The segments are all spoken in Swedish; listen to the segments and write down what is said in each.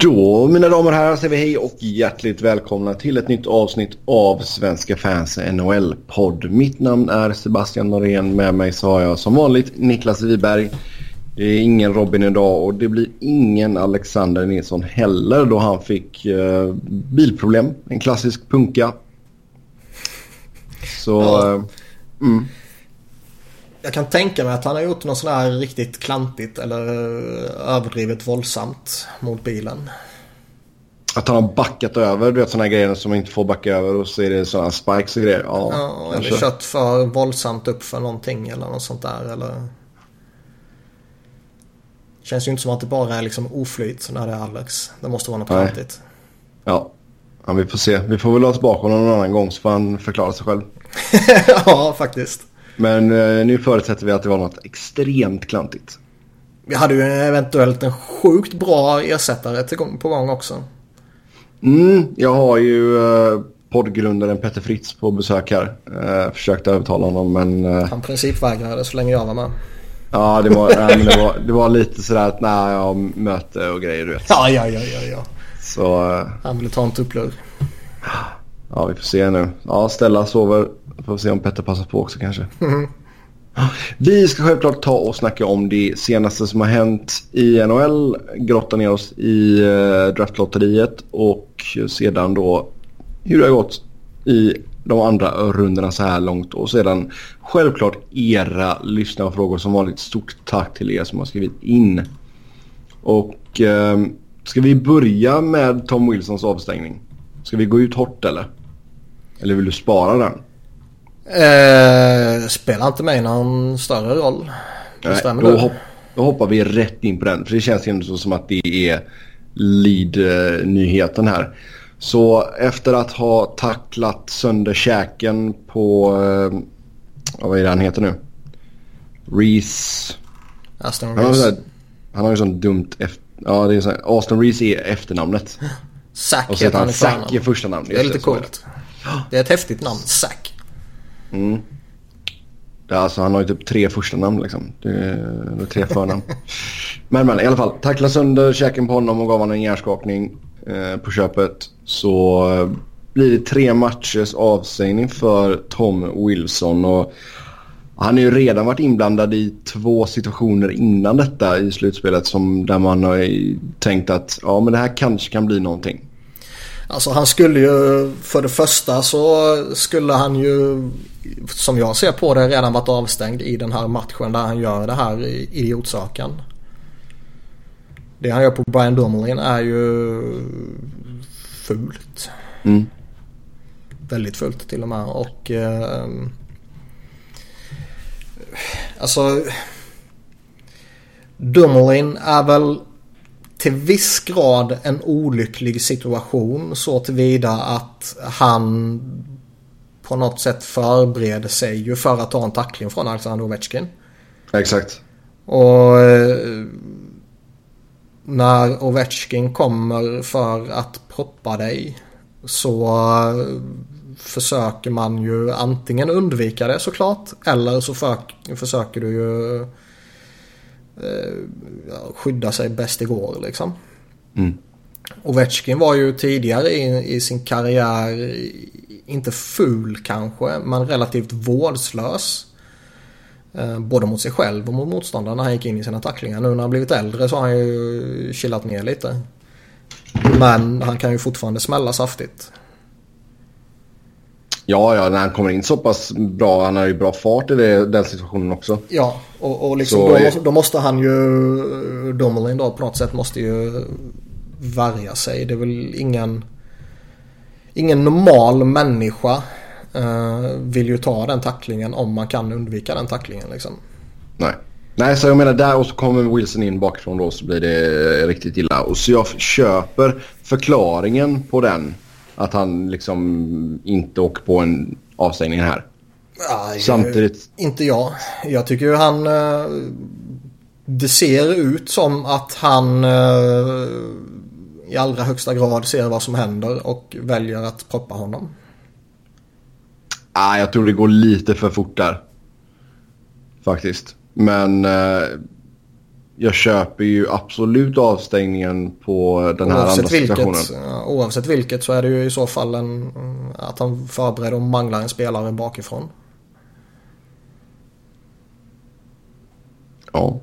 Då mina damer och herrar säger vi hej och hjärtligt välkomna till ett nytt avsnitt av Svenska fans NHL-podd. Mitt namn är Sebastian Norén. Med mig så har jag som vanligt Niklas Wiberg. Det är ingen Robin idag och det blir ingen Alexander Nilsson heller då han fick uh, bilproblem. En klassisk punka. Så... Ja. Uh, mm. Jag kan tänka mig att han har gjort något sånt här riktigt klantigt eller eh, överdrivet våldsamt mot bilen. Att han har backat över, du vet sådana grejer som man inte får backa över och så är det sådana spikes och grejer. Ja, ja eller kört för våldsamt upp för någonting eller något sånt där eller... Känns ju inte som att det bara är liksom oflyt när det är Alex. Det måste vara något klantigt. Ja. ja, vi får se. Vi får väl ha tillbaka honom någon annan gång så får han förklara sig själv. ja, faktiskt. Men eh, nu förutsätter vi att det var något extremt klantigt. Vi hade ju eventuellt en sjukt bra ersättare gång, på gång också. Mm, jag har ju eh, poddgrundaren Petter Fritz på besök här. Eh, försökt övertala honom men... Eh, Han principvägrade så länge jag var med. Ja, det var, nej, det var, det var lite sådär att nej, jag möte och grejer du vet. Ja, ja, ja, ja. ja. Så... Eh, Han ville ta en tupplur. Ja, vi får se nu. Ja, Stella sover Får se om Petter passar på också kanske. Mm. Vi ska självklart ta och snacka om det senaste som har hänt i NHL. Grotta ner oss i eh, draftlotteriet och sedan då hur det har gått i de andra rundorna så här långt. Och sedan självklart era lyssnarfrågor som vanligt. Stort tack till er som har skrivit in. Och eh, ska vi börja med Tom Wilsons avstängning? Ska vi gå ut hårt eller? Eller vill du spara den? Eh, spelar inte mig någon större roll. Nej, då, hopp, då, hoppar vi rätt in på den. För det känns ändå som att det är lead-nyheten här. Så efter att ha tacklat sönder käken på... Eh, vad är det han heter nu? Reese... Aston Reese. Han, han har ju sånt dumt efter... Ja, det är så här, Aston Reese är efternamnet. Zack heter han i Zack är första namnet. Det är lite coolt. Det är ett häftigt namn, Zack. Mm. Alltså, han har ju typ tre första namn liksom. Det är, det är tre förnamn. men men i alla fall. Tackla sönder käken på honom och gav honom en hjärnskakning eh, på köpet. Så eh, blir det tre matchers avstängning för Tom Wilson. Och han har ju redan varit inblandad i två situationer innan detta i slutspelet som där man har tänkt att ja men det här kanske kan bli någonting. Alltså han skulle ju, för det första så skulle han ju, som jag ser på det, redan varit avstängd i den här matchen där han gör det här idiotsaken. Det han gör på Brian Dumoulin är ju fult. Mm. Väldigt fult till och med och eh, Alltså Dumoulin är väl till viss grad en olycklig situation så tillvida att han på något sätt förbereder sig ju för att ta en tackling från Alexander Ovechkin. Exakt. Och eh, när Ovechkin kommer för att proppa dig så eh, försöker man ju antingen undvika det såklart eller så för, försöker du ju eh, skydda sig bäst det går liksom. Mm. Ovechkin var ju tidigare i, i, sin karriär inte ful kanske men relativt vårdslös. Eh, både mot sig själv och mot motståndarna när han gick in i sina tacklingar. Nu när han blivit äldre så har han ju chillat ner lite. Men han kan ju fortfarande smälla saftigt. Ja, ja, när han kommer in så pass bra. Han har ju bra fart i det, den situationen också. Ja, och, och liksom då, är... då, måste han ju, Dumoulin då på något sätt måste ju värja sig. Det är väl ingen, ingen normal människa uh, vill ju ta den tacklingen om man kan undvika den tacklingen liksom. Nej. Nej, så jag menar där och så kommer Wilson in bakifrån då så blir det riktigt illa. Och så jag köper förklaringen på den att han liksom inte åker på en avstängning här. Aj, Samtidigt. Inte jag. Jag tycker ju han... Eh, det ser ut som att han eh, i allra högsta grad ser vad som händer och väljer att proppa honom. Ah, jag tror det går lite för fort där. Faktiskt. Men... Eh, jag köper ju absolut avstängningen på den här oavsett andra situationen. Vilket, oavsett vilket så är det ju i så fall en, att han förbereder och manglar en spelare bakifrån. Ja.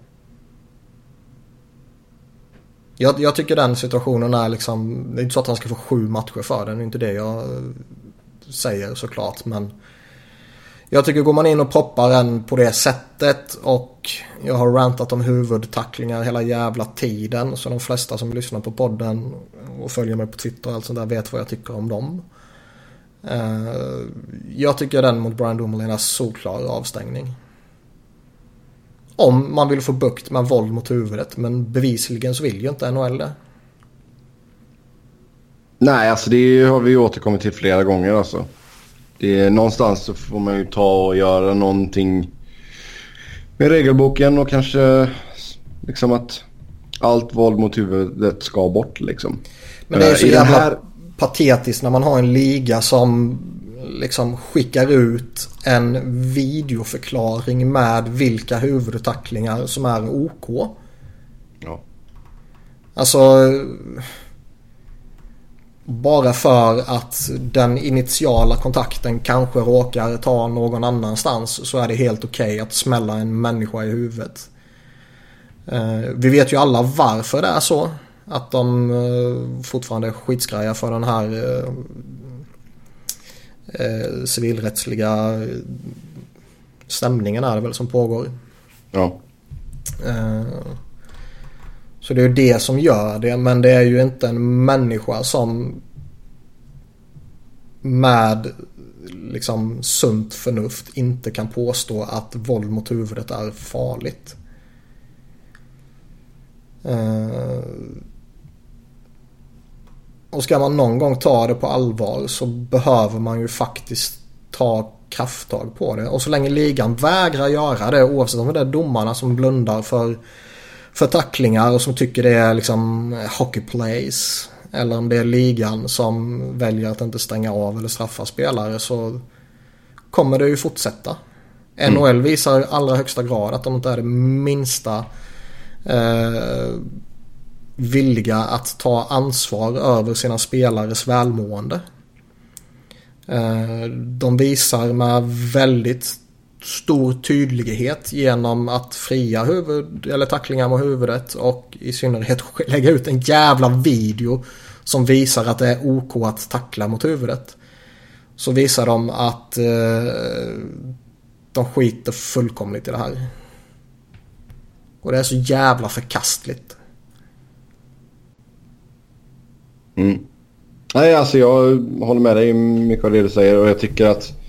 Jag, jag, tycker den situationen är liksom, det är inte så att han ska få sju matcher för den, det är inte det jag säger såklart. Men jag tycker går man in och poppar en på det sättet och jag har rantat om huvudtacklingar hela jävla tiden. Så de flesta som lyssnar på podden och följer mig på Twitter och allt sånt där vet vad jag tycker om dem. Eh, jag tycker den mot Brian Dumoulin är solklar avstängning. Om man vill få bukt med våld mot huvudet. Men bevisligen så vill ju inte NHL det. Nej, alltså det har vi återkommit till flera gånger alltså. Det är, någonstans så får man ju ta och göra någonting med regelboken och kanske liksom att allt våld mot huvudet ska bort liksom. Men det är så jävla här... patetiskt när man har en liga som liksom skickar ut en videoförklaring med vilka huvudtacklingar som är OK. Ja. Alltså bara för att den initiala kontakten kanske råkar ta någon annanstans så är det helt okej okay att smälla en människa i huvudet. Eh, vi vet ju alla varför det är så. Att de eh, fortfarande är skitskraja för den här eh, civilrättsliga stämningen är det väl som pågår. Ja. Så det är ju det som gör det. Men det är ju inte en människa som med liksom sunt förnuft inte kan påstå att våld mot huvudet är farligt. Eh, och ska man någon gång ta det på allvar så behöver man ju faktiskt ta krafttag på det. Och så länge ligan vägrar göra det oavsett om det är domarna som blundar för för tacklingar och som tycker det är liksom hockey plays. Eller om det är ligan som väljer att inte stänga av eller straffa spelare så kommer det ju fortsätta. Mm. NHL visar i allra högsta grad att de inte är det minsta eh, villiga att ta ansvar över sina spelares välmående. Eh, de visar med väldigt stor tydlighet genom att fria huvud eller tacklingar mot huvudet och i synnerhet lägga ut en jävla video som visar att det är OK att tackla mot huvudet. Så visar de att eh, de skiter fullkomligt i det här. Och det är så jävla förkastligt. Mm. Nej, alltså jag håller med dig mycket av det du säger och jag tycker att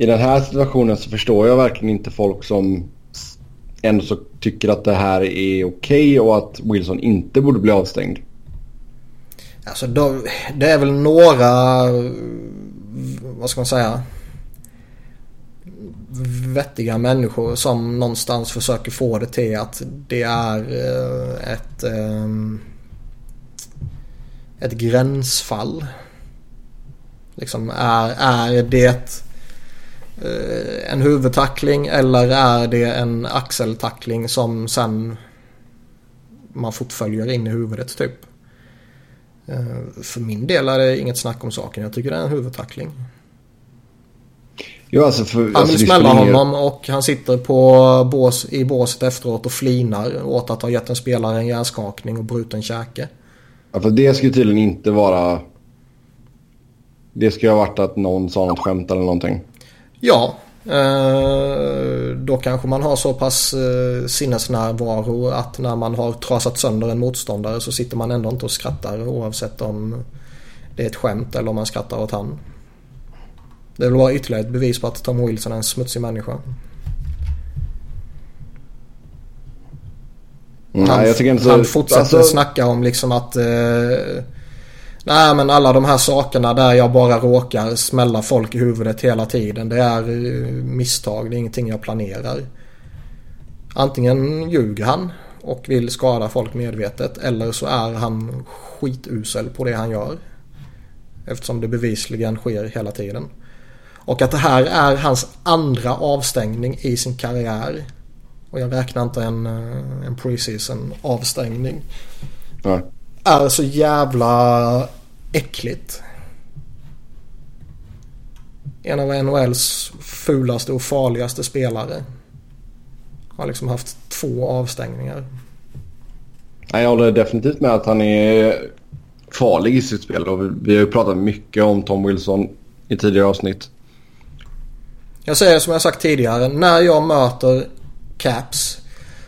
i den här situationen så förstår jag verkligen inte folk som ändå så tycker att det här är okej okay och att Wilson inte borde bli avstängd. Alltså då, det är väl några, vad ska man säga, vettiga människor som någonstans försöker få det till att det är eh, ett, ehm, ett gränsfall. Liksom är, är det en huvudtackling eller är det en axeltackling som sen man fotföljer in i huvudet typ. Eh, för min del är det inget snack om saken. Jag tycker det är en huvudtackling. Jo, alltså för, han alltså, vill smälla honom och han sitter på bås, i båset efteråt och flinar åt att ha gett en spelare en hjärnskakning och bruten käke. Ja, för det skulle tydligen inte vara... Det skulle ha varit att någon sa något skämt eller någonting. Ja, eh, då kanske man har så pass eh, sinnesnärvaro att när man har trasat sönder en motståndare så sitter man ändå inte och skrattar oavsett om det är ett skämt eller om man skrattar åt han. Det vill vara ytterligare ett bevis på att Tom Wilson är en smutsig människa. Mm, han, Nej, han fortsätter alltså... snacka om liksom att eh, Nej men alla de här sakerna där jag bara råkar smälla folk i huvudet hela tiden. Det är eh, misstag, det är ingenting jag planerar. Antingen ljuger han och vill skada folk medvetet eller så är han skitusel på det han gör. Eftersom det bevisligen sker hela tiden. Och att det här är hans andra avstängning i sin karriär och jag räknar inte en, eh, en preseason avstängning. Nej. Är så jävla äckligt. En av NHLs fulaste och farligaste spelare. Har liksom haft två avstängningar. Nej, jag håller definitivt med att han är farlig i sitt spel. Och vi har ju pratat mycket om Tom Wilson i tidigare avsnitt. Jag säger som jag sagt tidigare. När jag möter Caps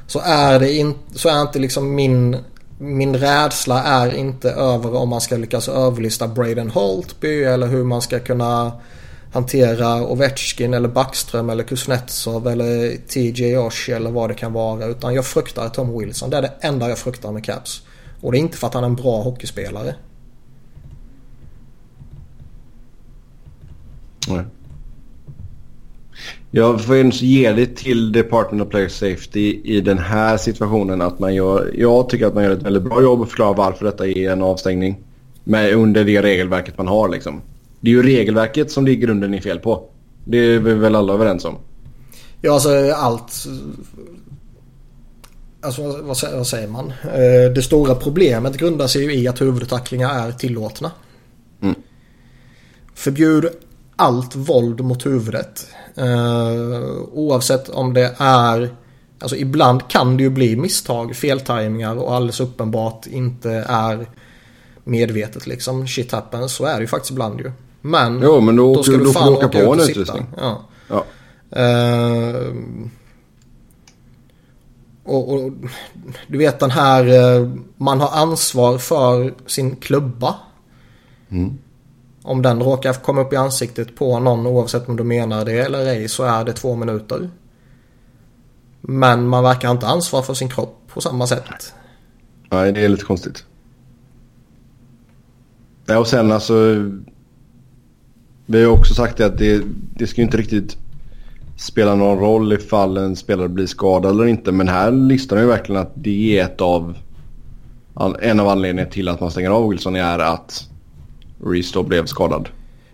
så är det in, så är inte liksom min, min rädsla är inte över om man ska lyckas överlista Braden Holtby eller hur man ska kunna hantera Ovechkin eller Backström eller Kuznetsov eller TJ Oshie eller vad det kan vara. Utan jag fruktar Tom Wilson. Det är det enda jag fruktar med Caps. Och det är inte för att han är en bra hockeyspelare. Nej. Jag får ju ge det till Department of Player Safety i den här situationen att man gör, jag tycker att man gör ett väldigt bra jobb att förklara varför detta är en avstängning. Med, under det regelverket man har liksom. Det är ju regelverket som det i grunden är fel på. Det är vi väl alla överens om. Ja, alltså allt... Alltså vad, vad säger man? Eh, det stora problemet grundar sig ju i att huvudtacklingar är tillåtna. Mm. Förbjud allt våld mot huvudet. Uh, oavsett om det är... Alltså ibland kan det ju bli misstag, feltajmingar och alldeles uppenbart inte är medvetet liksom. Shit happens, så är det ju faktiskt ibland ju. Men, jo, men då, då ska du, då fan åka på en utrustning. Ja. ja. Uh, och, och, du vet den här, uh, man har ansvar för sin klubba. Mm. Om den råkar komma upp i ansiktet på någon oavsett om du menar det eller ej så är det två minuter. Men man verkar inte ansvar för sin kropp på samma sätt. Nej, det är lite konstigt. Ja, och sen alltså. Vi har också sagt att det, det ska inte riktigt spela någon roll ifall en spelare blir skadad eller inte. Men här listar ju verkligen att det är ett av en av anledningarna till att man stänger av Wilson är att Reese då blev skadad.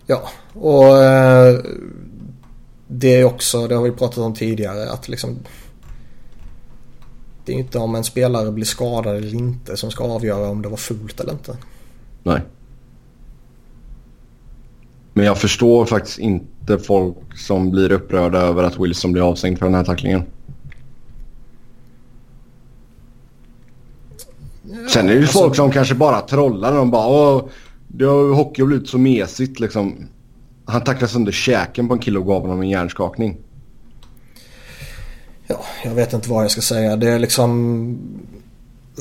Ja, och eh, det är också, det har vi pratat om tidigare, att liksom det är inte om en spelare blir skadad eller inte som ska avgöra om det var fult eller inte. Nej. Men jag förstår faktiskt inte folk som blir upprörda över att Wilson blir avstängd för den här tacklingen. Ja, Sen är det ju alltså... folk som kanske bara trollar. De bara Åh, det har hockey blivit så mesigt liksom. Han tacklade sönder käken på en kille och gav honom en hjärnskakning. Ja, jag vet inte vad jag ska säga. Det är liksom...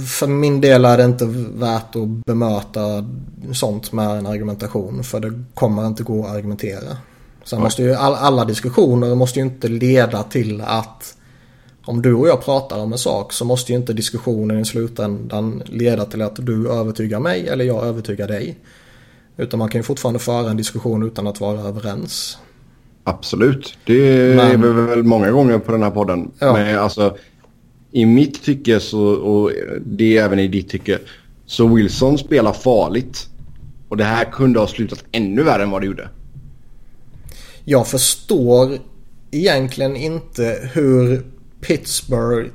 För min del är det inte värt att bemöta sånt med en argumentation. För det kommer inte gå att argumentera. Sen måste ju all, alla diskussioner måste ju inte leda till att om du och jag pratar om en sak så måste ju inte diskussionen i slutändan leda till att du övertygar mig eller jag övertygar dig. Utan man kan ju fortfarande föra en diskussion utan att vara överens. Absolut. Det Men... är vi väl många gånger på den här podden. Ja. Men alltså, I mitt tycke så, och det är även i ditt tycke, så Wilson spelar farligt. Och det här kunde ha slutat ännu värre än vad det gjorde. Jag förstår egentligen inte hur Pittsburgh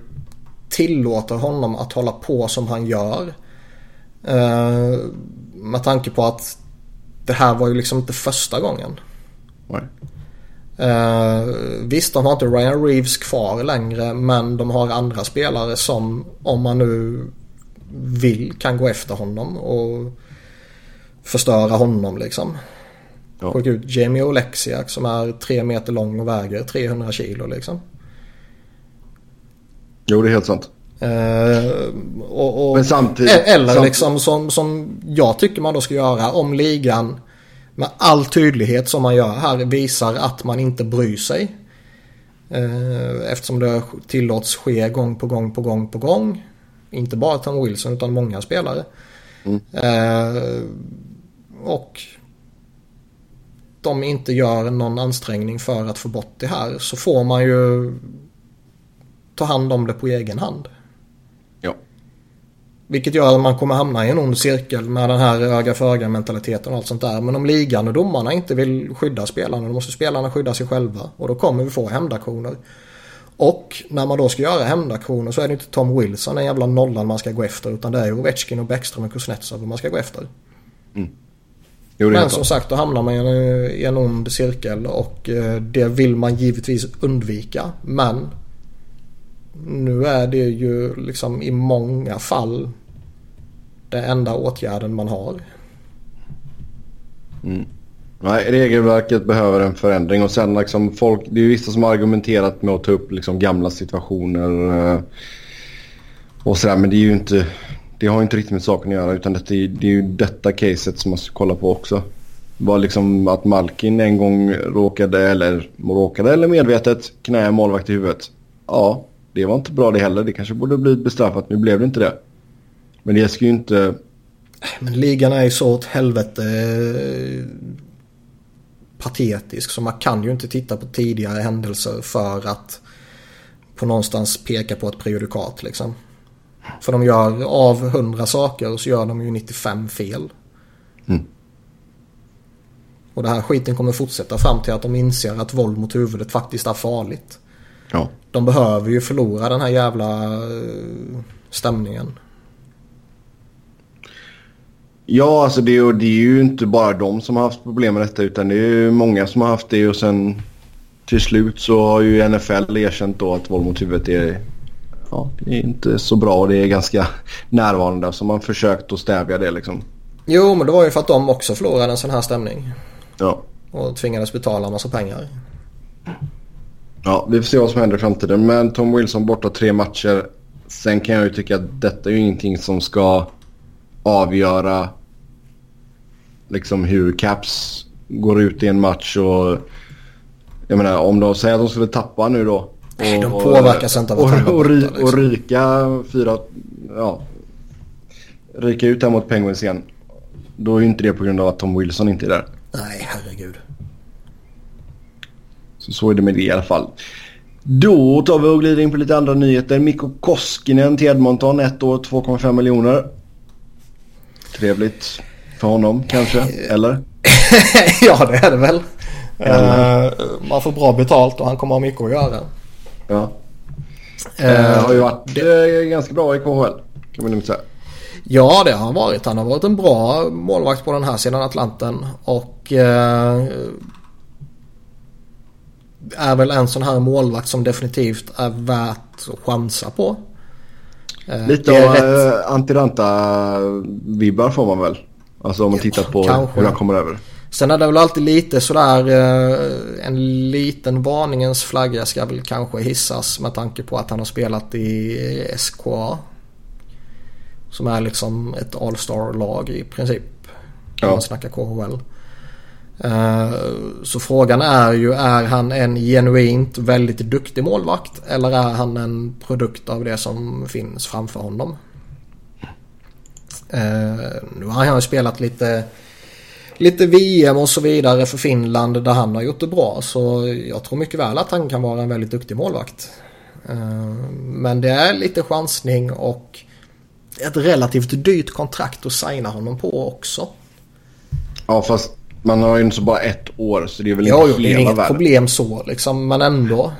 tillåter honom att hålla på som han gör. Uh, med tanke på att det här var ju liksom inte första gången. Nej. Uh, visst, de har inte Ryan Reeves kvar längre men de har andra spelare som om man nu vill kan gå efter honom och förstöra honom liksom. Ja. Skicka ut Jamie Oleksiak som är tre meter lång och väger 300 kilo liksom. Jo, det är helt sant. Uh, och, och, Men samtidigt, eller samtidigt. liksom som, som jag tycker man då ska göra om ligan med all tydlighet som man gör här visar att man inte bryr sig. Uh, eftersom det tillåts ske gång på gång på gång på gång. Inte bara Tom Wilson utan många spelare. Mm. Uh, och de inte gör någon ansträngning för att få bort det här så får man ju ta hand om det på egen hand. Ja. Vilket gör att man kommer hamna i en ond cirkel med den här öga för öga mentaliteten och allt sånt där. Men om ligan och domarna inte vill skydda spelarna då måste spelarna skydda sig själva. Och då kommer vi få hämndaktioner. Och när man då ska göra hämndaktioner så är det inte Tom Wilson, den jävla nollan man ska gå efter. Utan det är Ovechkin och Bäckström och Kuznetsov man ska gå efter. Mm. Jo, Men som sagt då hamnar man i en ond cirkel och eh, det vill man givetvis undvika. Men nu är det ju liksom i många fall den enda åtgärden man har. Mm. Nej, regelverket behöver en förändring och sen liksom folk, det är ju vissa som har argumenterat med att ta upp liksom gamla situationer eh, och sådär men det är ju inte, det har inte riktigt med saken att göra utan det är, det är ju detta caset som man ska kolla på också. Var liksom att Malkin en gång råkade eller råkade eller medvetet knä målvakt i huvudet. Ja, det var inte bra det heller. Det kanske borde blivit bestraffat. Nu blev det inte det. Men det ska ju inte... Men ligan är ju så åt helvete eh, patetisk så man kan ju inte titta på tidigare händelser för att på någonstans peka på ett prejudikat liksom. För de gör av hundra saker så gör de ju 95 fel. Mm. Och det här skiten kommer fortsätta fram till att de inser att våld mot huvudet faktiskt är farligt. Ja. De behöver ju förlora den här jävla eh, stämningen. Ja, alltså det är, det är ju inte bara de som har haft problem med detta utan det är ju många som har haft det och sen till slut så har ju NFL erkänt då att våld mot huvudet är, ja, är inte så bra och det är ganska närvarande så man försökt att stävja det liksom. Jo, men det var ju för att de också förlorade en sån här stämning. Ja. Och tvingades betala en massa pengar. Ja, vi får se vad som händer i framtiden. Men Tom Wilson borta tre matcher. Sen kan jag ju tycka att detta är ju ingenting som ska avgöra liksom hur Caps går ut i en match och jag menar om de säger att de skulle tappa nu då. Och, Nej, de påverkas inte av att och, och, och, liksom. och ryka fyra, ja. Ryka ut här mot Penguins igen. Då är ju inte det på grund av att Tom Wilson inte är där. Nej, herregud. Så, så är det med det i alla fall. Då tar vi och glider in på lite andra nyheter. Mikko Koskinen till Edmonton, ett år 2,5 miljoner. Trevligt för honom kanske, eller? ja det är det väl. Uh, man får bra betalt och han kommer ha mycket att göra. Ja. Uh, har ju varit det... ganska bra i KHL kan man nog säga. Ja det har han varit. Han har varit en bra målvakt på den här sidan Atlanten. Och är väl en sån här målvakt som definitivt är värt att chansa på. Lite av rätt... Antiranta-vibbar får man väl. Alltså om man tittar på Kanske. hur han kommer över. Sen är det väl alltid lite sådär en liten varningens flagga ska väl kanske hissas med tanke på att han har spelat i SKA. Som är liksom ett All-star-lag i princip. Om man snackar KHL. Eh, så frågan är ju är han en genuint väldigt duktig målvakt eller är han en produkt av det som finns framför honom? Eh, nu har han ju spelat lite, lite VM och så vidare för Finland där han har gjort det bra så jag tror mycket väl att han kan vara en väldigt duktig målvakt. Eh, men det är lite chansning och ett relativt dyrt kontrakt att signa honom på också. Ja fast man har ju inte så bara ett år så det är väl jo, inte hela världen. det är inget problem så liksom men ändå.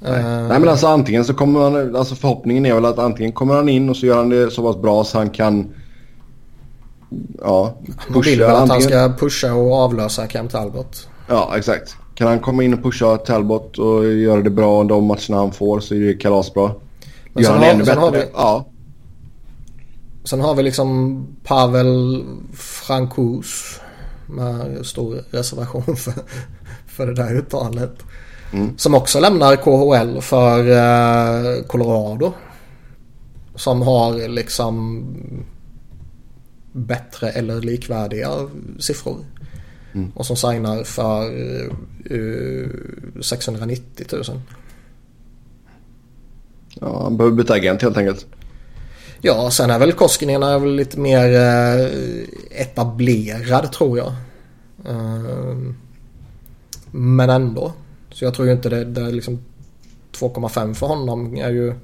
Nej. Uh, Nej men alltså antingen så kommer man, alltså förhoppningen är väl att antingen kommer han in och så gör han det så pass bra så han kan Ja, pusha. Man vill väl att antingen... han ska pusha och avlösa Cam Talbot. Ja, exakt. Kan han komma in och pusha Talbot och göra det bra de matcherna han får så är det kalasbra. Men Gör han har, ännu bättre? Har vi, ja. Sen har vi liksom Pavel Frankus med stor reservation för, för det där uttalet. Mm. Som också lämnar KHL för eh, Colorado. Som har liksom bättre eller likvärdiga siffror. Mm. Och som signar för uh, eh, 690 000. Ja, han behöver byta agent helt enkelt. Ja, sen är väl Koskinen är väl lite mer eh, etablerad tror jag. Ehm, men ändå. Så jag tror ju inte det, det är liksom 2,5 för honom är ju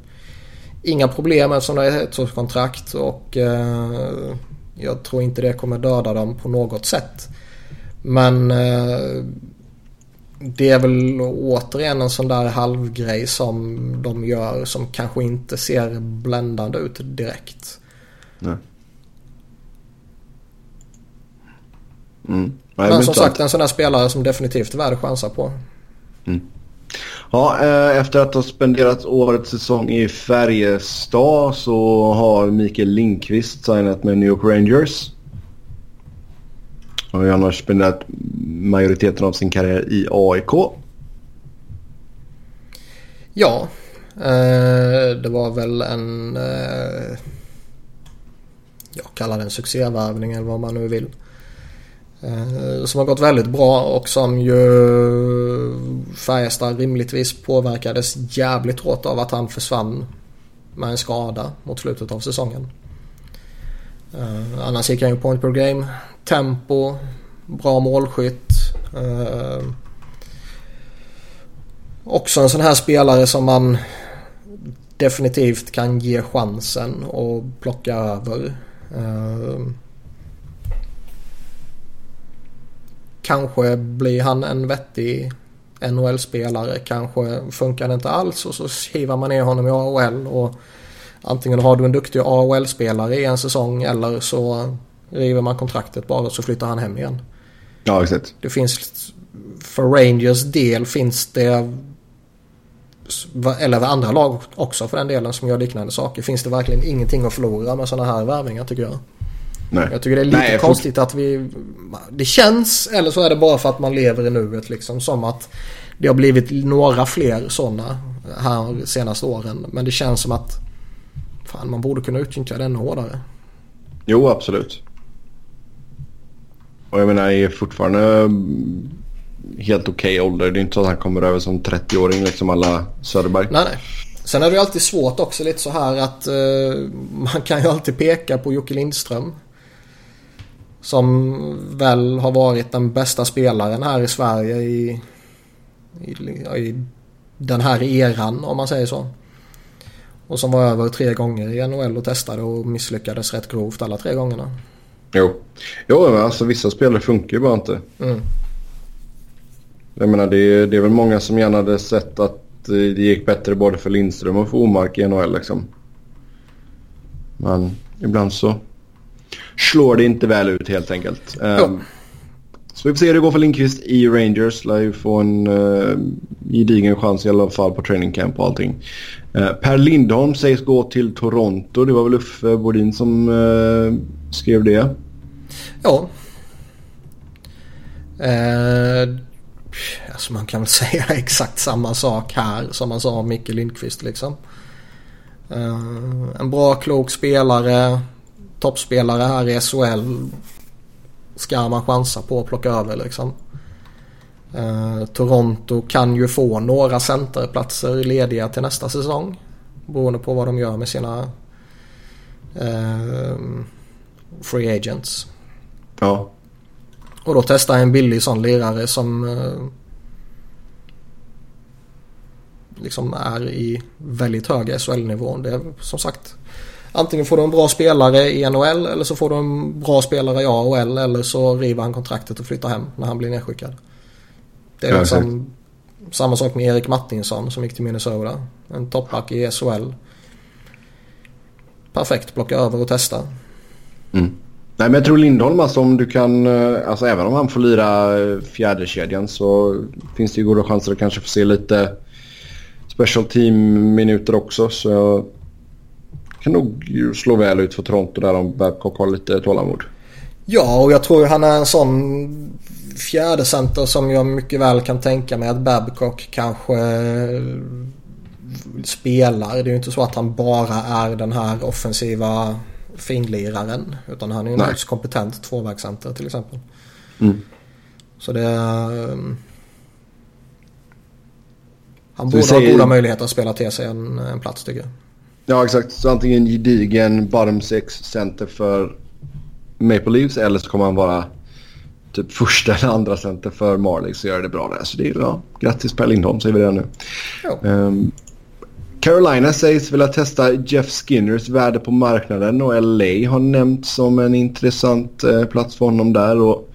inga problem eftersom det är ett kontrakt och eh, jag tror inte det kommer döda dem på något sätt. Men eh, det är väl återigen en sån där halvgrej som de gör som kanske inte ser bländande ut direkt. Nej. Mm. Nej, men som sagt en sån där spelare som definitivt är värd att chansa på. Mm. Ja, eh, efter att ha spenderat årets säsong i Färjestad så har Mikael Lindqvist signat med New York Rangers. Han har spenderat majoriteten av sin karriär i AIK. Ja, eh, det var väl en... Eh, jag kallar det en succévärvning eller vad man nu vill. Eh, som har gått väldigt bra och som ju Färjestad rimligtvis påverkades jävligt hårt av att han försvann med en skada mot slutet av säsongen. Eh, annars gick han ju point per game, tempo, bra målskytt. Eh, också en sån här spelare som man definitivt kan ge chansen och plocka över. Eh, Kanske blir han en vettig NHL-spelare. Kanske funkar det inte alls och så skriver man ner honom i AHL. Och antingen har du en duktig AHL-spelare i en säsong eller så river man kontraktet bara så flyttar han hem igen. Ja, exakt. Det finns, för Rangers del finns det, eller för andra lag också för den delen som gör liknande saker, finns det verkligen ingenting att förlora med sådana här värvningar tycker jag. Nej. Jag tycker det är lite Nej, konstigt att vi... Det känns, eller så är det bara för att man lever i nuet liksom, som att det har blivit några fler sådana här senaste åren. Men det känns som att fan, man borde kunna utnyttja det ännu hårdare. Jo, absolut. Och jag menar, är fortfarande mm, helt okej okay ålder. Det är inte så att han kommer över som 30-åring liksom alla Söderberg. Nej, nej. Sen är det ju alltid svårt också lite så här att uh, man kan ju alltid peka på Jocke Lindström. Som väl har varit den bästa spelaren här i Sverige i, i, i den här eran om man säger så. Och som var över tre gånger i NHL och testade och misslyckades rätt grovt alla tre gångerna. Jo, jo alltså vissa spelare funkar ju bara inte. Mm. Jag menar det är, det är väl många som gärna hade sett att det gick bättre både för Lindström och för Omark i NHL liksom. Men ibland så slår det inte väl ut helt enkelt. Um, så vi får se hur det går för Lindqvist i Rangers. Lär ju få en uh, gedigen chans i alla fall på training camp och allting. Eh, per Lindholm sägs gå till Toronto. Det var väl Uffe Bodin som eh, skrev det? Ja. Eh, alltså man kan väl säga exakt samma sak här som man sa om Micke Lindqvist liksom. Eh, en bra klok spelare toppspelare här i SHL ska man chansa på att plocka över liksom. Eh, Toronto kan ju få några centerplatser lediga till nästa säsong. Beroende på vad de gör med sina eh, free agents. Ja. Och då testa en billig sån lirare som eh, liksom är i väldigt hög SHL-nivå. Det är som sagt Antingen får du en bra spelare i NHL eller så får du en bra spelare i AHL eller så river han kontraktet och flyttar hem när han blir nedskickad. Det är liksom samma sak med Erik Martinsson som gick till Minnesota. En toppback i SHL. Perfekt, plocka över och testa. Mm. Nej men jag tror Lindholm alltså om du kan, eh, alltså även om han får lira eh, fjärde kedjan så finns det ju goda chanser att kanske få se lite special team minuter också. Så kan nog slå väl ut för Toronto där om Babcock har lite tålamod. Ja, och jag tror han är en sån fjärde center som jag mycket väl kan tänka mig att Babcock kanske spelar. Det är ju inte så att han bara är den här offensiva finliraren. Utan han är ju en högst kompetent tvåvägscenter till exempel. Mm. Så det... är... Han borde säger... ha goda möjligheter att spela till sig en, en plats tycker jag. Ja, exakt. Så antingen gedigen bottom six center för Maple Leafs eller så kommer han vara typ första eller andra center för Marley så gör det bra där. Så det är bra. Grattis Per Lindholm säger vi det nu. Um, Carolina sägs vilja testa Jeff Skinners värde på marknaden och LA har nämnts som en intressant eh, plats för honom där. Och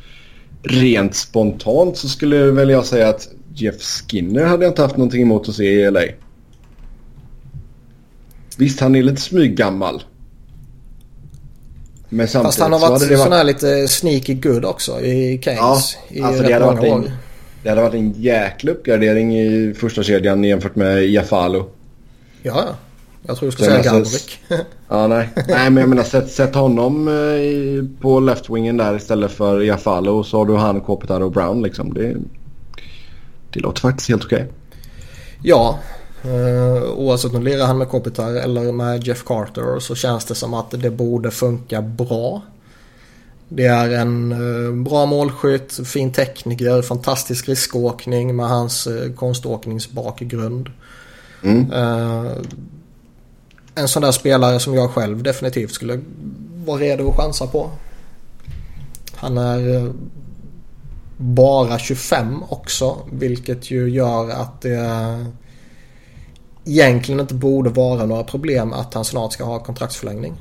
rent spontant så skulle väl jag säga att Jeff Skinner hade jag inte haft någonting emot att se i LA. Visst, han är lite smyggammal. Men Fast han har varit, varit sån här lite sneaky good också i Keynes ja, i alltså det många år. En, det hade varit en jäkla uppgradering i första kedjan jämfört med Iafalo. Ja, jag tror du skulle säga Galbrick. ja, nej. nej, men jag menar sätt, sätt honom eh, på left-wingen där istället för Iafalo så har du han, Kopitar och Brown liksom. Det, det låter faktiskt helt okej. Okay. Ja, Uh, oavsett om lirar han med Kopitar eller med Jeff Carter så känns det som att det borde funka bra. Det är en uh, bra målskytt, fin tekniker, fantastisk riskåkning med hans uh, konståkningsbakgrund. Mm. Uh, en sån där spelare som jag själv definitivt skulle vara redo att chansa på. Han är bara 25 också vilket ju gör att det egentligen inte borde vara några problem att han snart ska ha kontraktsförlängning.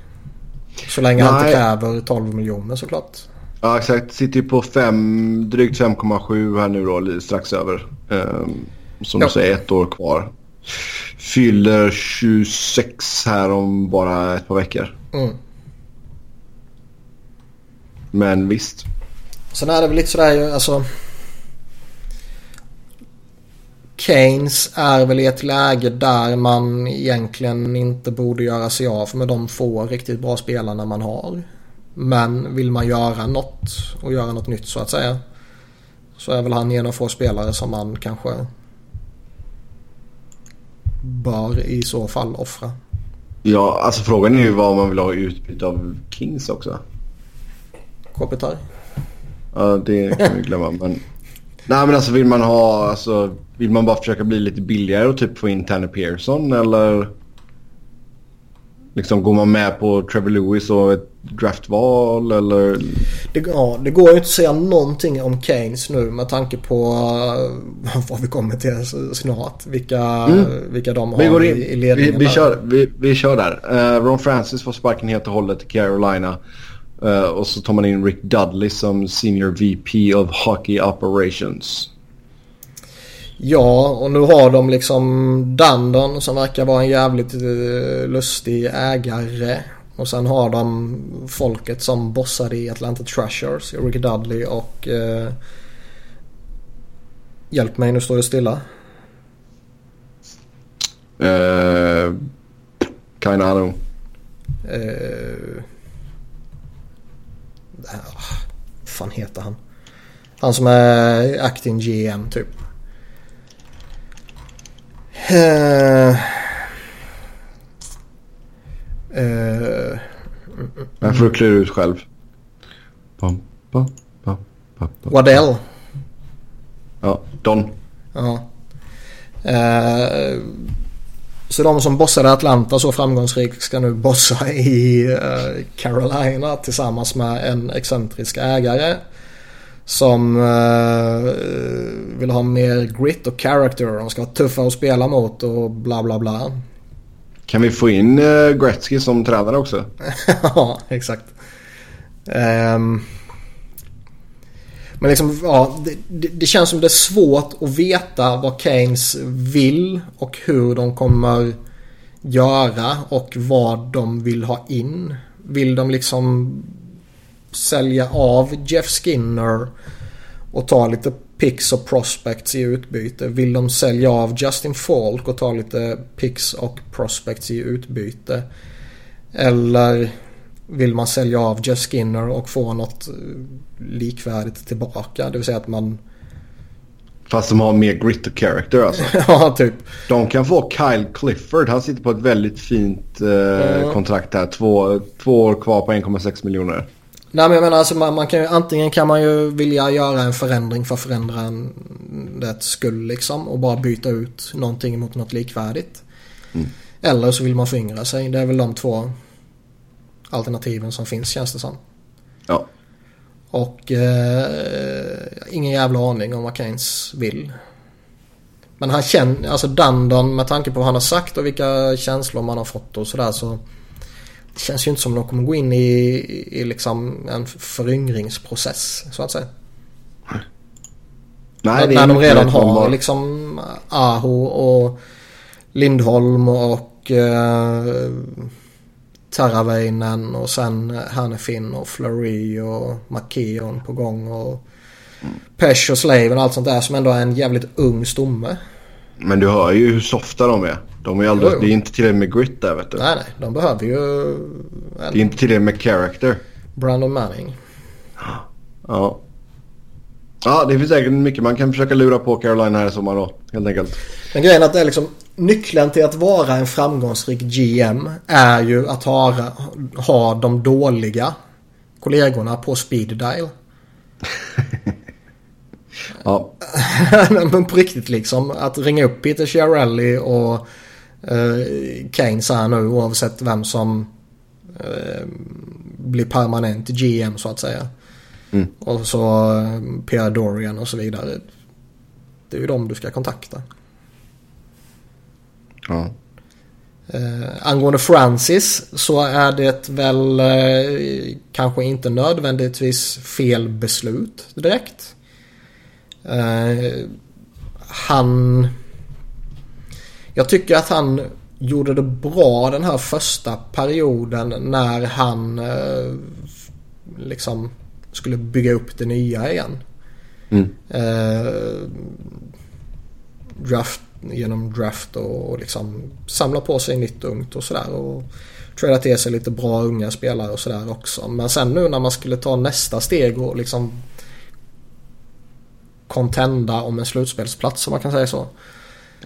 Så länge Nej. han inte kräver 12 miljoner såklart. Ja exakt. Sitter ju på fem, drygt 5,7 här nu då strax över. Um, som ja. du säger ett år kvar. Fyller 26 här om bara ett par veckor. Mm. Men visst. Sen är det väl lite sådär alltså. Keynes är väl i ett läge där man egentligen inte borde göra sig av med de få riktigt bra spelarna man har. Men vill man göra något och göra något nytt så att säga. Så är väl han en av få spelare som man kanske bör i så fall offra. Ja, alltså frågan är ju vad man vill ha utbyte av Kings också. Kopitar. Ja, det kan vi glömma. Men... Nej men alltså vill man ha, alltså vill man bara försöka bli lite billigare och typ få in Tanner Pearson eller liksom går man med på Trevor Lewis och ett draftval eller? Det, ja, det går ju inte att säga någonting om Keynes nu med tanke på uh, vad vi kommer till snart. Vilka, mm. vilka de har vi går in. i, i ledningen. Vi, vi kör, vi, vi kör där. Uh, Ron Francis får sparken helt och hållet till Carolina. Uh, och så tar man in Rick Dudley som Senior VP of Hockey Operations. Ja, och nu har de liksom Dundon som verkar vara en jävligt uh, lustig ägare. Och sen har de folket som bossade i Atlanta Trashers, Rick Dudley och... Uh, hjälp mig, nu står det stilla. Uh, Kainano. Uh, vad fan heter han? Han som är acting GM typ. Uh, uh, Jag får klura ut själv. Bam, bam, bam, Waddell. Ja, Don. Ja. Uh, så de som bossade Atlanta så framgångsrikt ska nu bossa i uh, Carolina tillsammans med en excentrisk ägare. Som uh, vill ha mer grit och character. De ska vara tuffa att spela mot och bla bla bla. Kan vi få in uh, Gretzky som tränare också? ja, exakt. Um, men liksom, ja, det, det, det, känns som det är svårt att veta vad Keynes vill och hur de kommer göra och vad de vill ha in. Vill de liksom sälja av Jeff Skinner och ta lite picks och prospects i utbyte? Vill de sälja av Justin Falk och ta lite picks och prospects i utbyte? Eller vill man sälja av Jeff Skinner och få något likvärdigt tillbaka? Det vill säga att man... Fast de har mer grit och character alltså. ja, typ. De kan få Kyle Clifford. Han sitter på ett väldigt fint eh, mm. kontrakt här. Två, två år kvar på 1,6 miljoner. Nej men jag menar alltså man, man, kan ju, antingen kan man ju vilja göra en förändring för det skull liksom och bara byta ut någonting mot något likvärdigt. Mm. Eller så vill man föryngra sig. Det är väl de två alternativen som finns känns det som. Ja. Och eh, ingen jävla aning om vad Keynes vill. Men han känner, alltså Dundon med tanke på vad han har sagt och vilka känslor man har fått och sådär så det känns ju inte som att de kommer gå in i, i liksom en föryngringsprocess så att säga. Nej, när är de redan har bara- liksom Aho och Lindholm och eh, Taravainen och sen Hannefin och Fleury och McKeon på gång och Pesh och Slaven och allt sånt där som ändå är en jävligt ung stomme. Men du hör ju hur softa de är. De är alldeles, Jo, jo. Det är inte tillräckligt med grit där vet du. Nej, nej, de behöver ju Det är en inte tillräckligt med character. Brandon Manning. Ja. Ja, det finns säkert mycket man kan försöka lura på Carolina här i sommar då. Helt enkelt. Men grejen är att det är liksom nyckeln till att vara en framgångsrik GM är ju att ha, ha de dåliga kollegorna på speed dial. Ja, Men på riktigt liksom. Att ringa upp Peter Chiarelli och Keynes här nu oavsett vem som eh, blir permanent GM så att säga. Mm. Och så eh, Pierre Dorian och så vidare. Det är ju de du ska kontakta. ja. Eh, angående Francis så är det väl eh, kanske inte nödvändigtvis fel beslut direkt. Eh, han... Jag tycker att han gjorde det bra den här första perioden när han eh, liksom skulle bygga upp det nya igen. Mm. Eh, draft, genom draft och, och liksom samla på sig nytt ungt och sådär. Och trada till sig lite bra unga spelare och sådär också. Men sen nu när man skulle ta nästa steg och liksom contenda om en slutspelsplats om man kan säga så.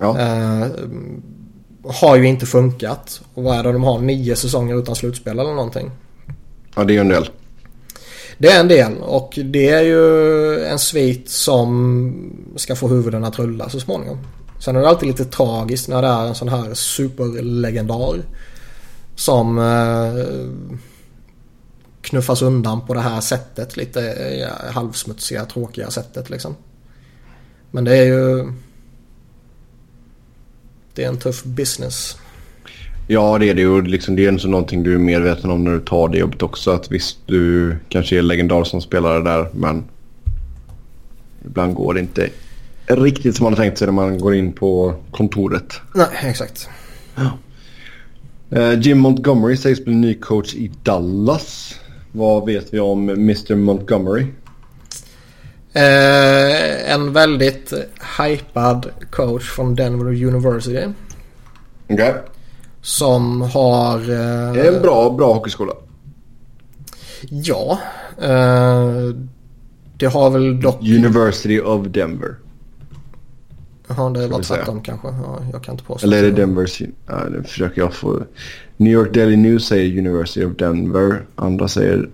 Ja. Eh, har ju inte funkat. Och vad är det de har? Nio säsonger utan slutspel eller någonting. ja det är ju en del. Det är en del och det är ju en svit som ska få huvuden att rulla så småningom. Sen är det alltid lite tragiskt när det är en sån här superlegendar som eh, knuffas undan på det här sättet. Lite eh, halvsmutsiga, tråkiga sättet liksom. Men det är ju... Det är en tuff business. Ja det är det ju. Liksom, det är så någonting du är medveten om när du tar det jobbet också. Att visst du kanske är legendar som spelare där men ibland går det inte riktigt som man har tänkt sig när man går in på kontoret. Nej, exakt. Eh, Jim Montgomery sägs bli ny coach i Dallas. Vad vet vi om Mr Montgomery? Eh, en väldigt hypad coach från Denver University. Okej. Som har... Eh, Det är en bra, bra hockeyskola. Ja. Eh, det har väl dock... University of Denver. Jaha, det var tvärtom kanske. Ja, jag kan inte påstå. Eller är det Denver? Ja, nu försöker jag få... New York Daily News säger University of Denver. Andra säger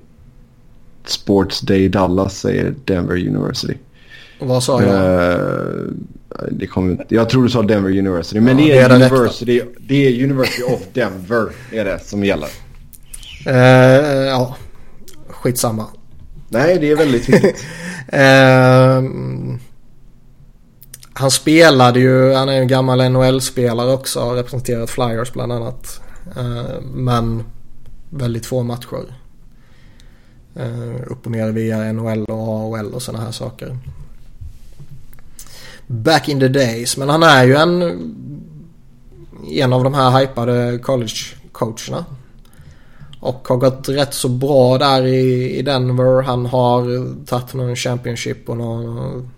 Sports Day Dallas säger Denver University. Vad sa jag? Eh, det inte... Jag tror du sa Denver University. Men Ja, det är, är det rätta. University, det är University of Denver är det som gäller. Eh, ja, skitsamma. Nej, det är väldigt viktigt. Eh, han spelade ju, han är ju en gammal NHL-spelare också. Har representerat Flyers bland annat. Eh, men väldigt få matcher. Eh, upp och ner via NHL och AHL och sådana här saker. Back in the days. Men han är ju en, en av de här hypade college-coacherna. Och har gått rätt så bra där i, i Denver. Han har tagit någon Championship och någon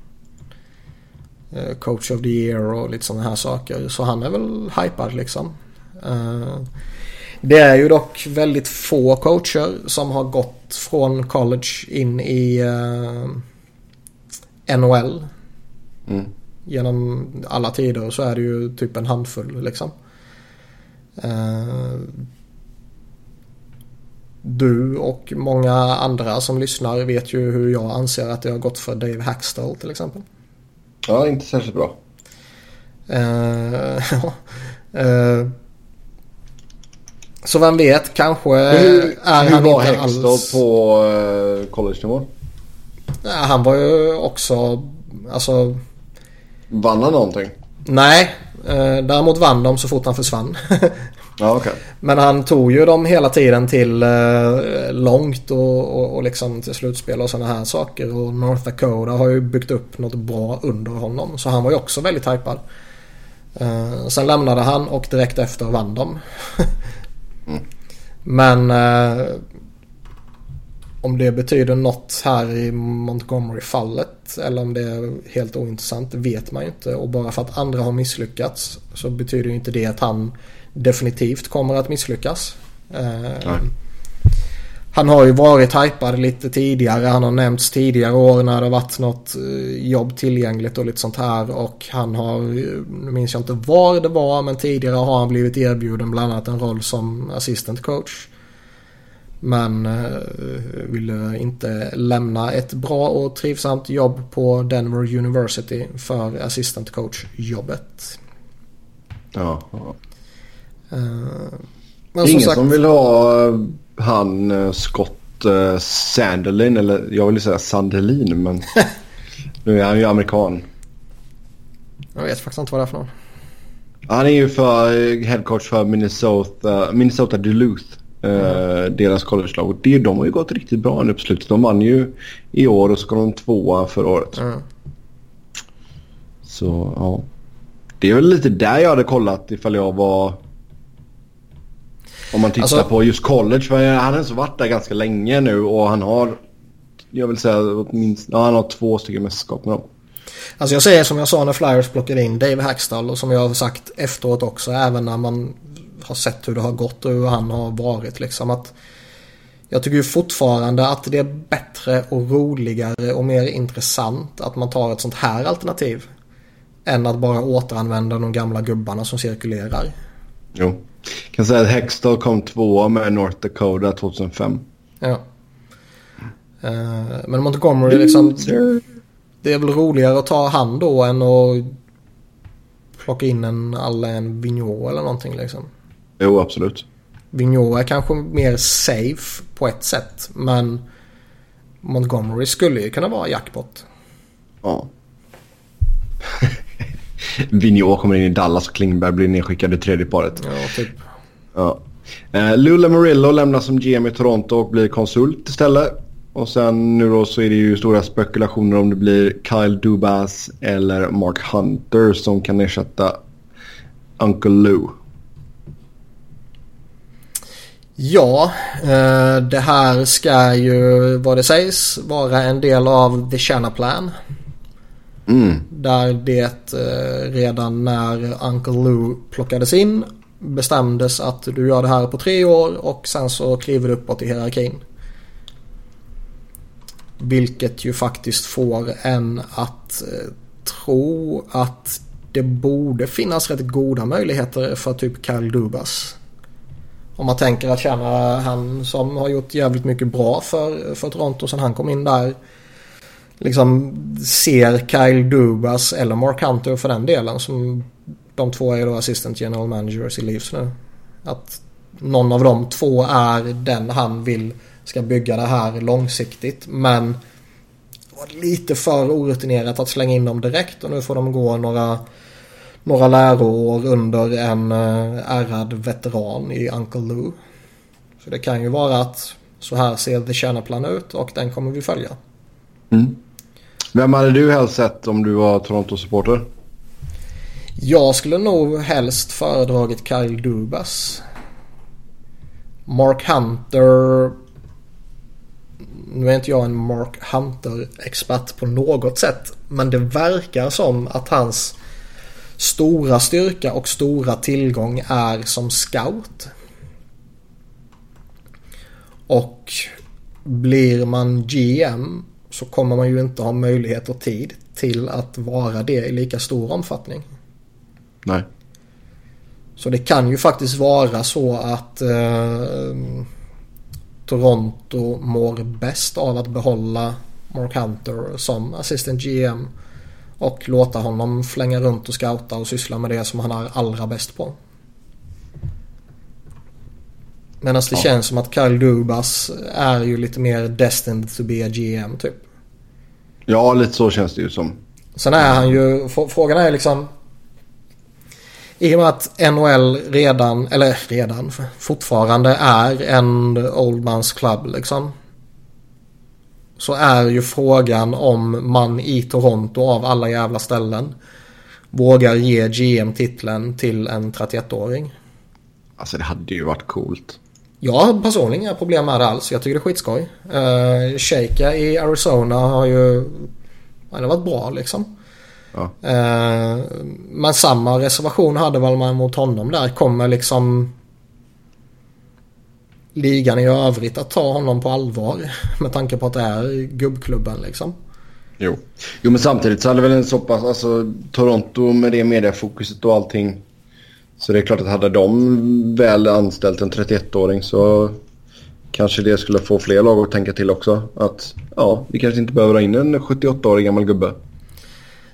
eh, Coach of the Year och lite sådana här saker. Så han är väl hypad liksom. Eh, Eh, Det är ju dock väldigt få coacher som har gått från college in i eh, NHL. Mm. Genom alla tider så är det ju typ en handfull liksom. Eh, du och många andra som lyssnar vet ju hur jag anser att det har gått för Dave Hackstall till exempel. Ja, inte särskilt bra. Eh, ja. Eh, så vem vet, kanske hur är hur han var inte alls... på uh, college-nivå? Ja, han var ju också, alltså, Vann han någonting? nej. Eh, däremot vann de så fort han försvann. Ja, okay. Men han tog ju dem hela tiden till eh, långt och, och, och liksom till slutspel och sådana här saker. Och North Dakota har ju byggt upp något bra under honom. Så han var ju också väldigt hypad. Eh, sen lämnade han och direkt efter vann de. mm. Men eh, om det betyder något här i Montgomery-fallet eller om det är helt ointressant vet man ju inte. Och bara för att andra har misslyckats så betyder ju inte det att han definitivt kommer att misslyckas. Eh, han har ju varit hypad lite tidigare. Han har nämnts tidigare år när det har varit något eh, jobb tillgängligt och lite sånt här. Och han har, nu minns jag inte var det var, men tidigare har han blivit erbjuden bland annat en roll som assistant coach. Men eh, ville inte lämna ett bra och trivsamt jobb på Denver University för assistant coach jobbet. Ja. ja. Uh, Ingen som, som vill ha han uh, Scott uh, Sandelin eller jag vill säga Sandelin men nu är han ju amerikan. Jag vet faktiskt inte vad det är för någon. Han är ju för headcoach för Minnesota, Minnesota Duluth. Mm. deras collegelag. Och det, de har ju gått riktigt bra nu på slutet. De vann ju i år och så kom de tvåa förra året. Mm. Så ja. Det är väl lite där jag hade kollat ifall jag var... Om man tittar alltså, på just college. För han har så varit där ganska länge nu och han har... Jag vill säga åtminstone... Ja, han har två stycken mästerskap med dem. Alltså jag säger som jag sa när Flyers plockade in Dave Hackstall och som jag har sagt efteråt också. Även när man har sett hur det har gått och hur han har varit liksom. Att jag tycker ju fortfarande att det är bättre och roligare och mer intressant att man tar ett sånt här alternativ. Än att bara återanvända de gamla gubbarna som cirkulerar. Jo. Jag kan säga att Hextall kom tvåa med North Dakota 2005. Ja. Uh, men Montgomery liksom... Det är väl roligare att ta han då än att plocka in en Alain Vigneault eller någonting liksom. Jo, absolut. Vigneault är kanske mer safe på ett sätt. Men Montgomery skulle ju kunna vara jackpot. Ja. Vigneault kommer in i Dallas och Klingberg blir nedskickad i tredje paret. Ja, typ. Ja. Uh, Lula Murillo lämnar som GM i Toronto och blir konsult istället. Och sen nu då så är det ju stora spekulationer om det blir Kyle Dubas eller Mark Hunter som kan ersätta Uncle Lou. Ja, eh, det här ska ju vad det sägs vara en del av The Shanna Plan. Mm. Där det eh, redan när Uncle Lou plockades in bestämdes att du gör det här på tre år och sen så kliver du uppåt i hierarkin. Vilket ju faktiskt får en att eh, tro att det borde finnas rätt goda möjligheter för typ Kyle Dubas. Om man tänker att tjäna han som har gjort jävligt mycket bra för, för Toronto sen han kom in där. Liksom ser Kyle Dubas eller Mark Hunter för den delen som de två är då assistant general managers i Leafs nu. Att någon av de två är den han vill ska bygga det här långsiktigt. Men det var lite för orutinerat att slänga in dem direkt och nu får de gå några några läroår under en eh, ärrad veteran i Uncle Lou. Så det kan ju vara att så här ser The Channel ut och den kommer vi följa. Mm. Vem hade du helst sett om du var Toronto-supporter? Jag skulle nog helst föredragit Kyle Dubas. Mark Hunter. Nu är inte jag en Mark Hunter-expert på något sätt. Men det verkar som att hans stora styrka och stora tillgång är som scout. Och blir man GM så kommer man ju inte ha möjlighet och tid till att vara det i lika stor omfattning. Nej. Så det kan ju faktiskt vara så att eh, Toronto mår bäst av att behålla Mark Hunter som assistant GM och låta honom flänga runt och scouta och syssla med det som han är allra bäst på. Medan det ja. känns som att Kyle Dubas är ju lite mer destined to be a GM typ. Ja, lite så känns det ju som. Sen är han ju, frågan är liksom. I och med att NHL redan, eller redan, fortfarande är en old man's club liksom. Så är ju frågan om man i Toronto av alla jävla ställen vågar ge GM-titeln till en 31-åring. Alltså det hade ju varit coolt. Jag har personligen inga problem med det alls. Jag tycker det är skitskoj. Uh, Shaka i Arizona har ju... Han har varit bra liksom. Ja. Uh, men samma reservation hade väl man mot honom där. Kommer liksom ligan i övrigt att ta honom på allvar? Med tanke på att det är gubbklubben liksom. Jo. jo men samtidigt så hade väl en så pass, alltså Toronto med det mediafokuset och allting. Så det är klart att hade de väl anställt en 31-åring så kanske det skulle få fler lag att tänka till också. Att ja, vi kanske inte behöver ha in en 78-årig gammal gubbe.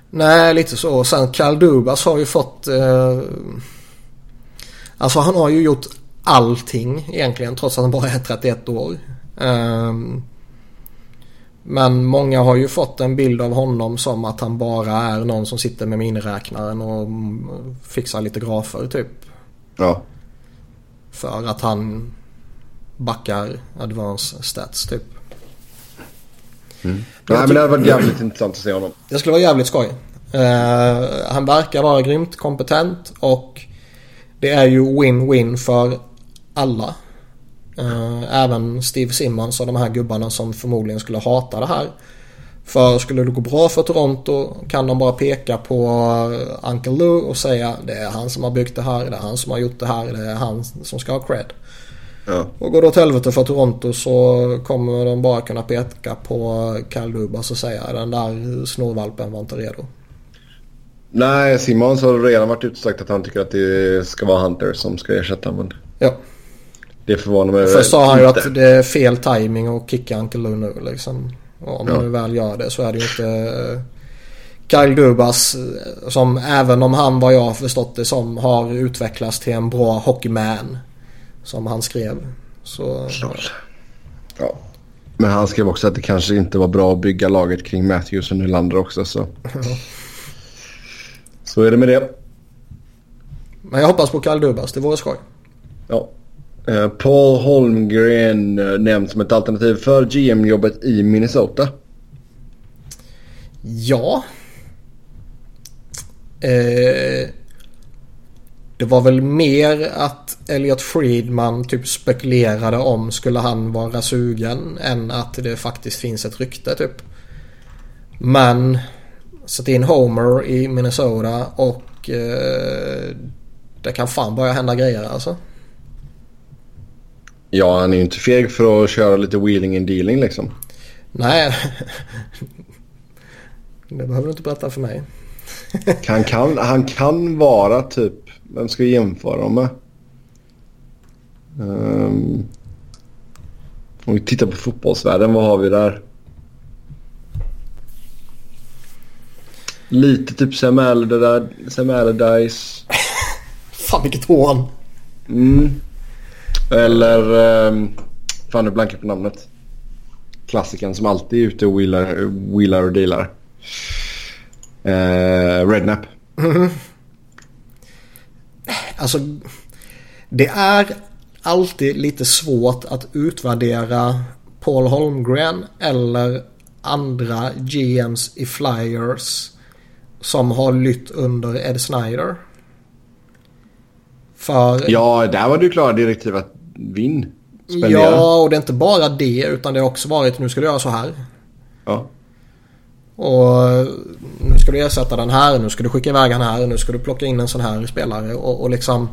Nej, lite så. Sen Karl Dubas har ju fått... Eh, alltså han har ju gjort allting egentligen trots att han bara är 31 år. Eh, men många har ju fått en bild av honom som att han bara är någon som sitter med miniräknaren och fixar lite grafer typ. Ja. För att han backar advance stats typ. Mm. Nej men det hade varit jävligt intressant att se honom. Det skulle vara jävligt skoj. Uh, han verkar vara grymt kompetent och det är ju win-win för alla. Uh, även Steve Simmons och de här gubbarna som förmodligen skulle hata det här. För skulle det gå bra för Toronto kan de bara peka på Uncle Lou och säga det är han som har byggt det här, det är han som har gjort det här, det är han som ska ha cred. Ja. Och går det åt helvete för Toronto så kommer de bara kunna peka på Kyle Dubas och säga den där snorvalpen var inte redo. Nej, Simmons har redan varit utsagt att han tycker att det ska vara Hunter som ska ersätta honom. Ja. Det förvånar mig Först sa han ju att det är fel timing att kicka Uncle Lou nu liksom. Och om ja. man väl gör det så är det ju inte eh, Kyle Dubas eh, som även om han vad jag har förstått det som har utvecklats till en bra hockeyman. Som han skrev. Så... Ja. Men han skrev också att det kanske inte var bra att bygga laget kring Matthews och Nylander också. Så, så är det med det. Men jag hoppas på Kyle Dubas. Det vore skoj. Ja. Eh, Paul Holmgren eh, nämns som ett alternativ för GM-jobbet i Minnesota. Ja. Eh, det var väl mer att Elliot Friedman typ spekulerade om skulle han vara sugen än att det faktiskt finns ett rykte typ. Men sätt in Homer i Minnesota och eh, det kan fan börja hända grejer alltså. Ja, han är ju inte feg för att köra lite wheeling and dealing liksom. Nej. Det behöver du inte berätta för mig. han, kan, han kan vara typ, vem ska vi jämföra dem med? Um, om vi tittar på fotbollsvärlden, vad har vi där? Lite typ Sam Allardyce. Fan vilket hån. Mm. Eller... Um, fan nu blankar på namnet. Klassiken som alltid är ute och wheelar, wheelar och dealar. Uh, Rednap. Mm. Alltså, det är alltid lite svårt att utvärdera Paul Holmgren eller andra GMs i Flyers som har lytt under Ed Snyder. För... Ja, där var det ju klara direktiv att vinn. Spendera. Ja, och det är inte bara det utan det har också varit nu ska du göra så här. Ja. Och nu ska du ersätta den här, nu ska du skicka iväg den här, nu ska du plocka in en sån här spelare och, och liksom...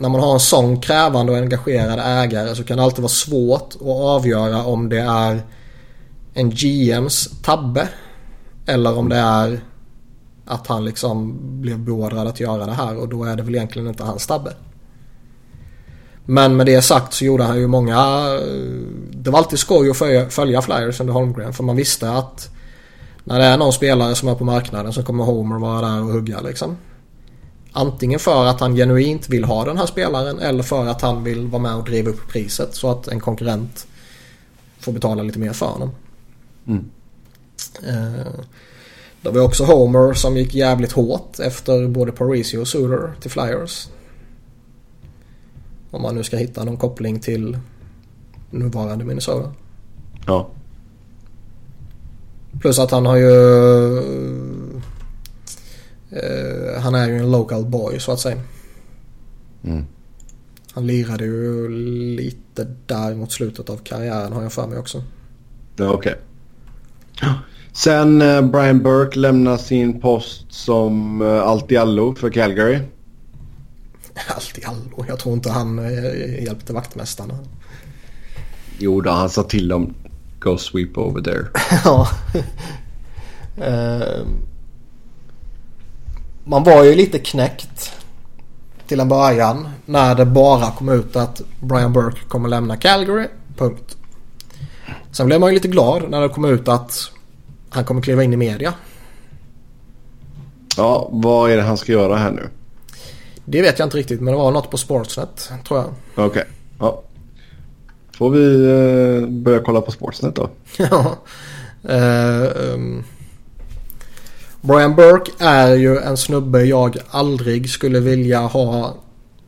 När man har en sån krävande och engagerad ägare så kan det alltid vara svårt att avgöra om det är en GMs tabbe. Eller om det är att han liksom blev beordrad att göra det här och då är det väl egentligen inte hans tabbe. Men med det sagt så gjorde han ju många... Det var alltid skoj att följa Flyers under Holmgren för man visste att när det är någon spelare som är på marknaden så kommer Homer vara där och hugga liksom. Antingen för att han genuint vill ha den här spelaren eller för att han vill vara med och driva upp priset så att en konkurrent får betala lite mer för honom. Mm. Uh, Det var också Homer som gick jävligt hårt efter både Parisi och Suter till Flyers. Om man nu ska hitta någon koppling till nuvarande Minnesota. Ja. Plus att han har ju... Uh, han är ju en local boy så att säga. Mm. Han lirade ju lite där mot slutet av karriären har jag för mig också. Ja, okej. Okay. Sen uh, Brian Burke lämnar sin post som uh, allt i allo för Calgary. Allt i allo? Jag tror inte han uh, hjälpte vaktmästarna. Jo då, han sa till dem Go sweep over there. ja. uh, man var ju lite knäckt till en början när det bara kom ut att Brian Burke kommer lämna Calgary. Punkt. Sen blev man ju lite glad när det kom ut att han kommer kliva in i media. Ja, vad är det han ska göra här nu? Det vet jag inte riktigt men det var något på Sportsnet tror jag. Okej. Okay. Ja. Får vi uh, börja kolla på Sportsnet då? ja. Uh, um. Brian Burke är ju en snubbe jag aldrig skulle vilja ha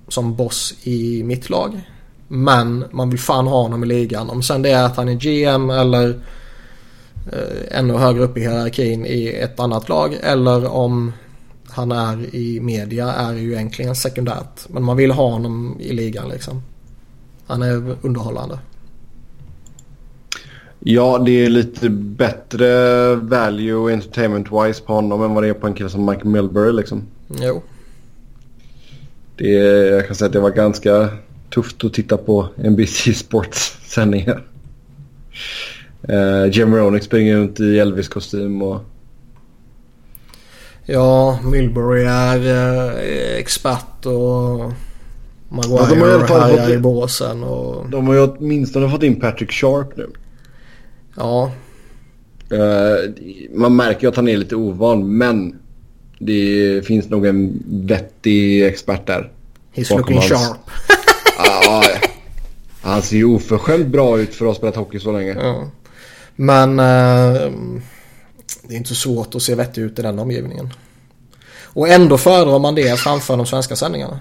som boss i mitt lag. Men man vill fan ha honom i ligan. Om sen det är att han är GM eller eh, ännu högre upp i hierarkin i ett annat lag. Eller om han är i media är ju egentligen sekundärt. Men man vill ha honom i ligan liksom. Han är underhållande. Ja, det är lite bättre value entertainment-wise på honom än vad det är på en kille som Mike Milbury liksom. Jo. Det, jag kan säga att det var ganska tufft att titta på NBC Sports sändningar. Uh, Jim Ronick springer runt i Elvis-kostym och... Ja, Milbury är uh, expert och... Maguire ja, de har i, alla fall fått, i båsen och... De har ju åtminstone fått in Patrick Sharp nu. Ja. Uh, man märker ju att han är lite ovan men det finns nog en vettig expert där. He's looking hans... sharp. ja, han ser ju oförskämt bra ut för att ha spelat hockey så länge. Ja. Men uh, det är inte så svårt att se vettig ut i den omgivningen. Och ändå föredrar man det framför de svenska sändningarna.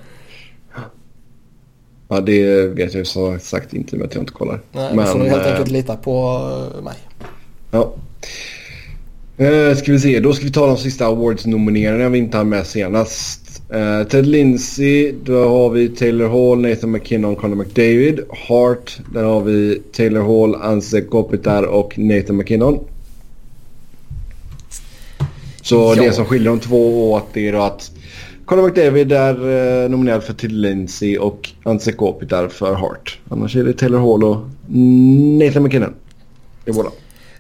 Ja, det vet jag så sagt inte med att jag inte kollar. Nej, Men, får du helt äh, enkelt lita på eh, mig. Ja. Uh, ska vi se, då ska vi ta de sista awards-nomineringarna vi inte har med senast. Uh, Ted Lindsay, då har vi Taylor Hall, Nathan McKinnon, Conor McDavid. Hart, där har vi Taylor Hall, Anse Kopitar och Nathan McKinnon. Så ja. det som skiljer de två åt är då att Conor McDavid är eh, nominerad för Ted Lindsay och Anse Kopitar för Hart. Annars är det Taylor Hall och Nathan McKinnon. Det är båda.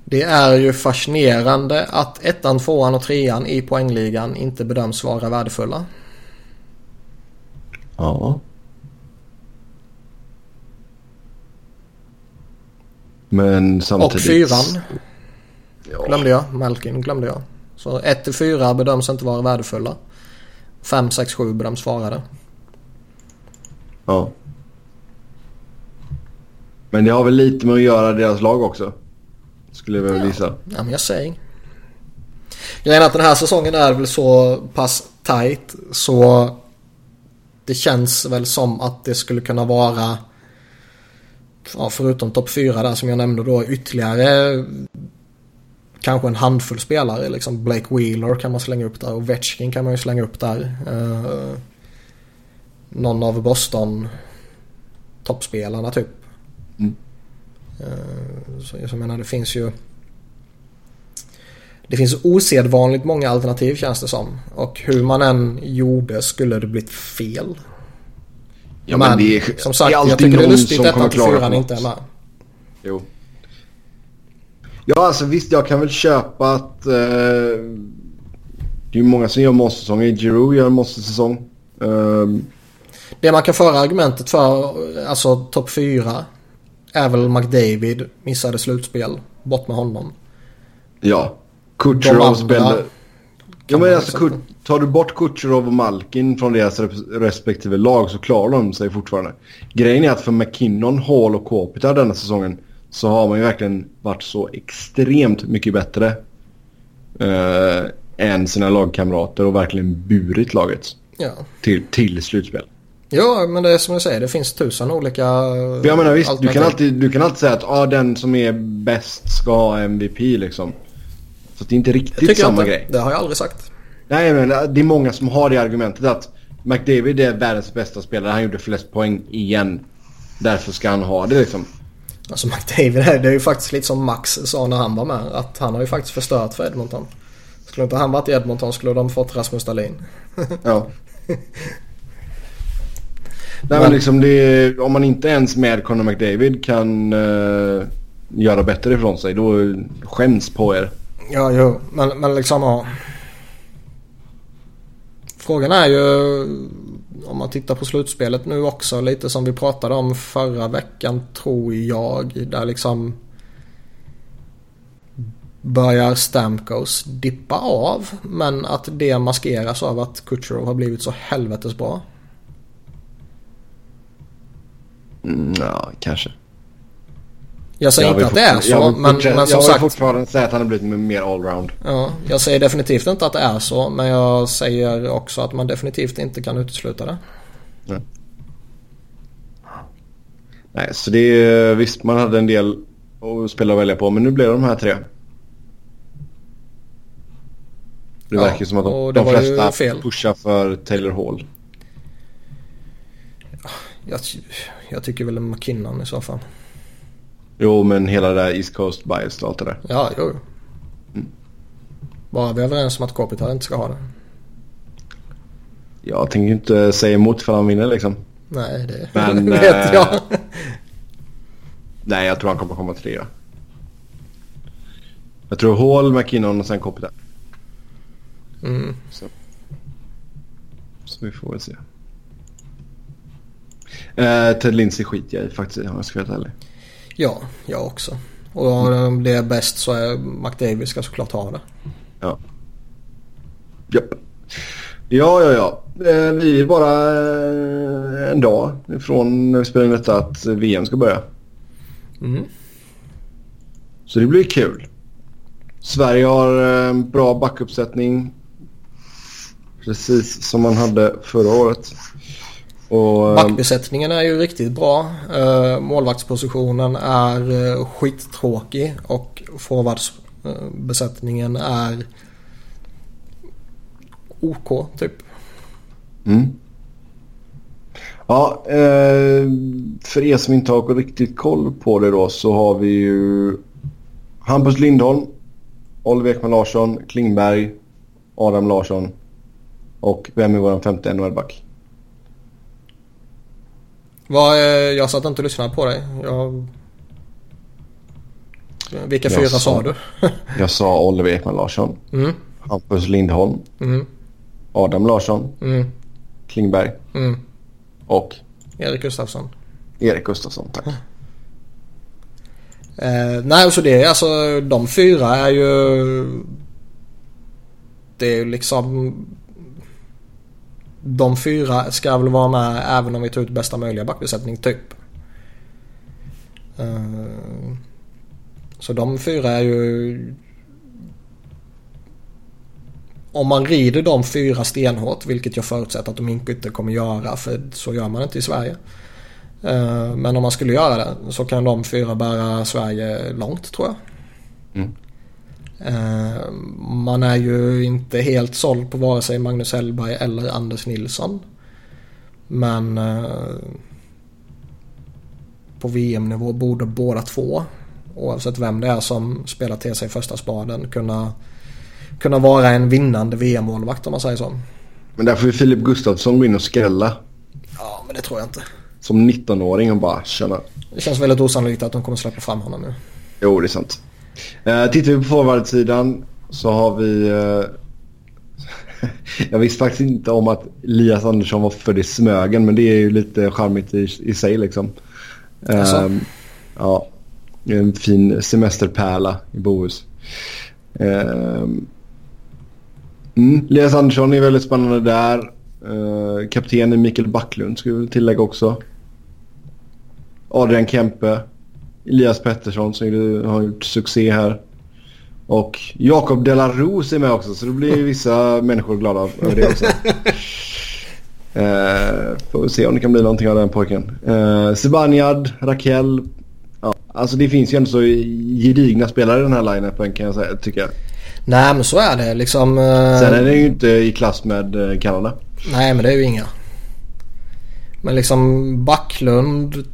Det är ju fascinerande att ettan, tvåan och trean i poängligan inte bedöms vara värdefulla. Ja. Men samtidigt... Och fyran. Ja. Glömde jag. Malkin glömde jag. Så 1 till 4 bedöms inte vara värdefulla. 5, 6, 7 bedöms vara det. Ja. Men det har väl lite med att göra deras lag också? Skulle jag väl gissa. Ja, men jag säger. Grejen är att den här säsongen är väl så pass tight så det känns väl som att det skulle kunna vara ja, förutom topp 4 där som jag nämnde då ytterligare kanske en handfull spelare. Liksom Blake Wheeler kan man slänga upp där och Vetchkin kan man ju slänga upp där. Uh, någon av Boston toppspelarna typ. Mm. Uh, så jag menar det finns ju det finns osedvanligt många alternativ känns det som. Och hur man än gjorde skulle det blivit fel. Ja, men, men det är, som sagt, jag tycker det är lustigt att 1 4 inte är med. Jo. Ja, alltså visst jag kan väl köpa att eh, det är många som gör måste-säsonger. Giroud gör en måste-säsong. Um, det man kan föra argumentet för, alltså topp 4, är väl McDavid missade slutspel. Bort med honom. Ja, Kutjerov spelade... Ja, men alltså, tar du bort Kutjerov och Malkin från deras respektive lag så klarar de sig fortfarande. Grejen är att för McKinnon, Hall och Kopitar denna säsongen så har man ju verkligen varit så extremt mycket bättre. Uh, än sina lagkamrater och verkligen burit laget Ja. till, till slutspel. Ja, men det är som jag säger, det finns tusen olika jag menar visst, du kan, alltid, du kan alltid säga att ah, den som är bäst ska ha MVP liksom. Så det är inte riktigt samma inte. grej. Det har jag aldrig sagt. Nej men det är många som har det argumentet att McDavid är världens bästa spelare. Han gjorde flest poäng igen. Därför ska han ha det liksom. Alltså McDavid, det är ju faktiskt lite som Max sa när han var med. Att han har ju faktiskt förstört för Edmonton. Skulle inte han varit i Edmonton skulle de fått Rasmus Dahlin. Ja. Nej men liksom det om man inte ens med Conor McDavid kan eh, göra bättre ifrån sig då skäms på er. Ja, jo. Men, men liksom ja. Frågan är ju om man tittar på slutspelet nu också lite som vi pratade om förra veckan tror jag. Där liksom börjar Stamkos dippa av. Men att det maskeras av att Kutjerov har blivit så helvetes bra. Mm, ja, kanske. Jag säger Jag vill inte att det är jag så vill men, men som jag vill sagt. fortfarande säga att han har blivit mer allround. Ja, jag säger definitivt inte att det är så men jag säger också att man definitivt inte kan utesluta det. Nej, så det är visst man hade en del att spela och välja på men nu blev det de här tre. Det Ja, verkar som att de, de flesta pushar för Taylor Hall. Jag, jag tycker väl McKinnon i så fall. Jo, men hela det där East Coast bias och allt det där. Ja, jo. Bara vi är överens om att Kopitar inte ska ha det. Jag tänker inte säga emot för han vinner liksom. Nej, det Men, vet eh, jag. Nej, jag tror han kommer komma trea. Jag tror Hall, McKinnon och sen Kopitar. Mm. Så. så vi får väl se. Eh, Ted Lindsey skiter jag i faktiskt om jag ska vara helt ärlig. Ja, jag också. Och om det är bäst så är McDavid ska såklart ha det. Ja. Japp. Ja, ja, ja. Eh, vi är bara eh, en dag ifrån när vi spelar in detta att VM ska börja. Mm. Så det blir kul. Sverige har eh, en bra backuppsättning. Precis som man hade förra året. Och, eh, Backbesättningen är ju riktigt bra. Uh, målvaktspositionen är uh, skittråkig och forwardsbesättningen är OK typ. Mm. Ja, eh, för er som inte har riktigt koll på det då så har vi ju Hampus Lindholm, Oliver Ekman Larsson, Klingberg, Adam Larsson och vem är vår femte NHL-back? Vad, eh, jag satt inte och lyssnade på dig. Jag... Vilka fyra sa- sa du? Jag sa Oliver Ekman Larsson, Mm, Hampus Lindholm, mm, Adam Larsson, mm, Klingberg mm. och Erik Gustafsson. Erik Gustafsson. Tack. Eh, nej, så det är alltså de fyra är ju... Det är ju liksom... De fyra ska väl vara med även om vi tar ut bästa möjliga backbesättning typ. Eh, så de fyra är ju... Om man rider de fyra stenhårt, vilket jag förutsätter att de inte kommer göra för så gör man inte i Sverige. Eh, men om man skulle göra det så kan de fyra bära Sverige långt tror jag. Mm. Eh, Man är ju inte helt såld på vare sig Magnus Hellberg eller Anders Nilsson. Men eh, på VM-nivå borde båda två, oavsett vem det är som spelar till sig första spaden, kunna, kunna vara en vinnande VM-målvakt om man säger så. Men där får ju Filip Gustafsson gå in och skrälla Ja, men det tror jag inte. som 19-åring och bara känna. Det känns väldigt osannolikt att de kommer släppa fram honom nu. Jo, det är sant. Eh, tittar vi på forwardsidan så har vi... Eh, jag visste faktiskt inte om att Elias Andersson var född i Smögen men det är ju lite charmigt i, i sig liksom. Jaså? Ehm, ja, en fin semesterpärla i Bohus. Ehm, mm, Elias Andersson är väldigt spännande där. Uh, kaptenen Mikael Backlund skulle jag väl tillägga också. Adrian Kempe. Elias Pettersson som har gjort succé här. Och Jakob Delarose är med också så då blir vissa människor glada över det också. Uh, får vi se om det kan bli någonting av den pojken. Uh, Zibanejad, Raquel. Ja, alltså det finns ju ändå så gedigna spelare i den här line-upen kan jag säga, tycker jag. Nej men så är det liksom. Uh... Sen är det ju inte i klass med Kanada. Nej men det är ju inga. Men liksom Backlund.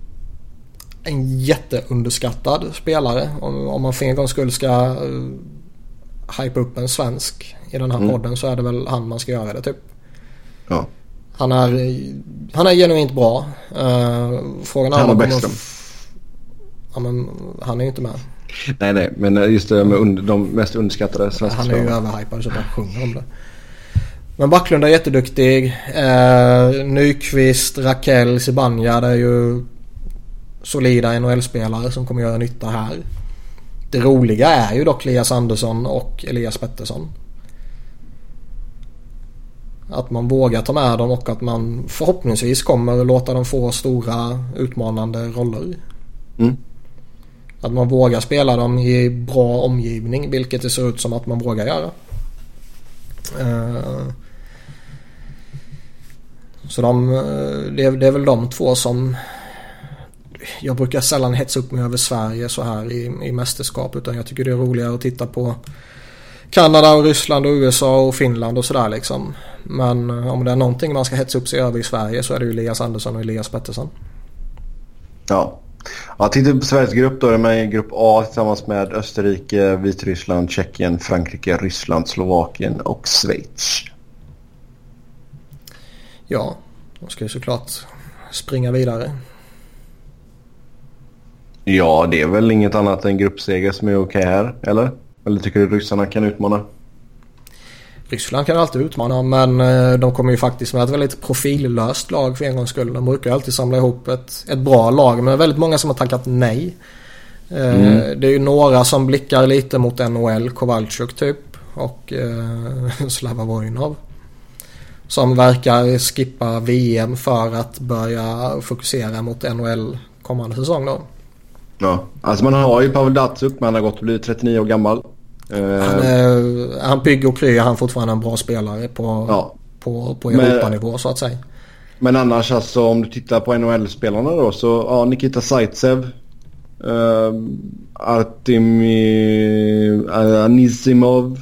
En jätteunderskattad spelare. Om, om man för en gångs skull ska uh, hypa upp en svensk i den här mm. podden så är det väl han man ska göra det typ. Ja. Han är, han är genuint bra. Uh, frågan är han och Bäckström. Ja men han är ju inte med. Nej nej men just det med under, de mest underskattade svenska Han är ju överhypad så han sjunger om det. Men Backlund är jätteduktig. Eh, Nyqvist, Raquel, Zibanejad är ju solida NHL-spelare som kommer göra nytta här. Det roliga är ju dock Elias Andersson och Elias Pettersson. Att man vågar ta med dem och att man förhoppningsvis kommer låta dem få stora utmanande roller. Mm. Att man vågar spela dem i bra omgivning vilket det ser ut som att man vågar göra. Uh, så de, är, det är väl de två som jag brukar sällan hetsa upp mig över Sverige så här i, i mästerskap utan jag tycker det är roligare att titta på Kanada och Ryssland och USA och Finland och sådär liksom. Men eh, om det är någonting man ska hetsa upp sig över i Sverige så är det ju Elias Andersson och Elias Pettersson. Ja. Ja, tittar på Sveriges grupp då är med i grupp A tillsammans med Österrike, Vitryssland, Tjeckien, Frankrike, Ryssland, Slovakien och Schweiz. Ja, de ska ju såklart springa vidare. Ja, det är väl inget annat än gruppseger som är okej här, eller? Eller tycker du ryssarna kan utmana? Ryssland kan alltid utmana men eh, de kommer ju faktiskt med ett väldigt profillöst lag för en gångs skull. De brukar alltid samla ihop ett, ett bra lag men det är väldigt många som har tackat nej. Eh, mm. Det är ju några som blickar lite mot NHL, Kowalczyk typ och eh, Slava Vojnov. Som verkar skippa VM för att börja fokusera mot NHL kommande säsong då. Ja, alltså man har ju Pavel Datsuk men han har gått och blivit 39 år gammal. Han är, han pigg och kry. Han är fortfarande en bra spelare på, ja. på, på Europanivå så att säga. Men annars alltså om du tittar på NHL-spelarna då så ja, Nikita Zaitsev. Uh, Artemi Anisimov.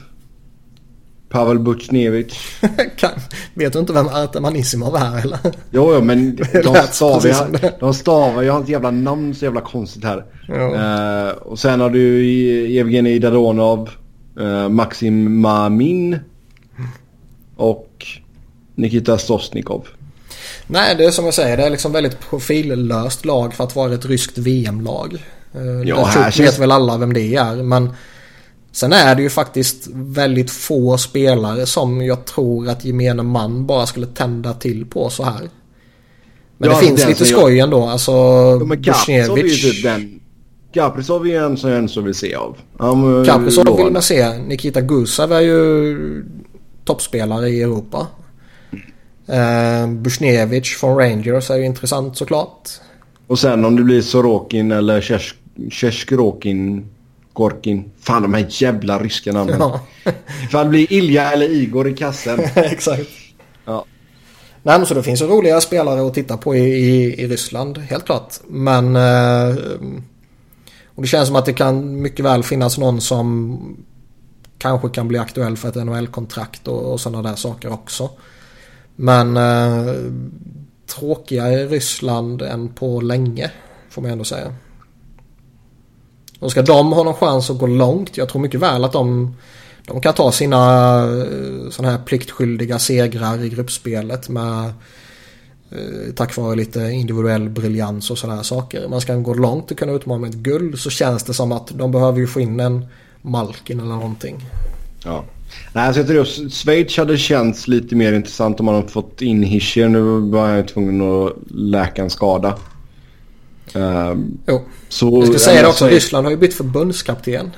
Pavel Butjnevich. Vet du inte vem Artem Anisimov är eller? Jo, jo men de stavar, de stavar ju hans jävla namn så jävla konstigt här. Uh, och sen har du Evgenij Daronov, uh, Maxim Mamin och Nikita Stosnikov. Nej, det är som jag säger. Det är liksom väldigt profillöst lag för att vara ett ryskt VM-lag. Uh, ja, här känns... vet väl alla vem det är, men Sen är det ju faktiskt väldigt få spelare som jag tror att gemene man bara skulle tända till på så här. Men ja, det finns lite skoj jag... ändå. Alltså ja, men Kaprizov är ju typ den. Kaprizov är en som jag ändå vill se av. Um, Kaprizov vill man se. Nikita Gusev är ju toppspelare i Europa. Uh, Bushnevich från Rangers är ju intressant såklart. Och sen om det blir Sorokin eller Tjerskrokhin Gorkin. Fan de här jävla ryska namnen. Ja. Ifall det blir Ilja eller Igor i kassen. Exakt. Ja. Nej men så det finns ju roliga spelare att titta på i, i, i Ryssland. Helt klart. Men... Eh, och det känns som att det kan mycket väl finnas någon som kanske kan bli aktuell för ett NHL-kontrakt och, och sådana där saker också. Men eh, tråkigare i Ryssland än på länge får man ändå säga. Och ska de ha någon chans att gå långt, jag tror mycket väl att de, de kan ta sina eh, sådana här pliktskyldiga segrar i gruppspelet med eh, tack vare lite individuell briljans och sådana här saker. Man ska gå långt och kunna utmana med ett guld så känns det som att de behöver ju få in en Malkin eller någonting. Ja. Nej, alltså jag tror att Schweiz hade känts lite mer intressant om man hade fått in Hischer. Nu var jag tvungen att läka en skada. Um, jo. Så, jag ska säga det också. Ryssland har ju bytt förbundskapten.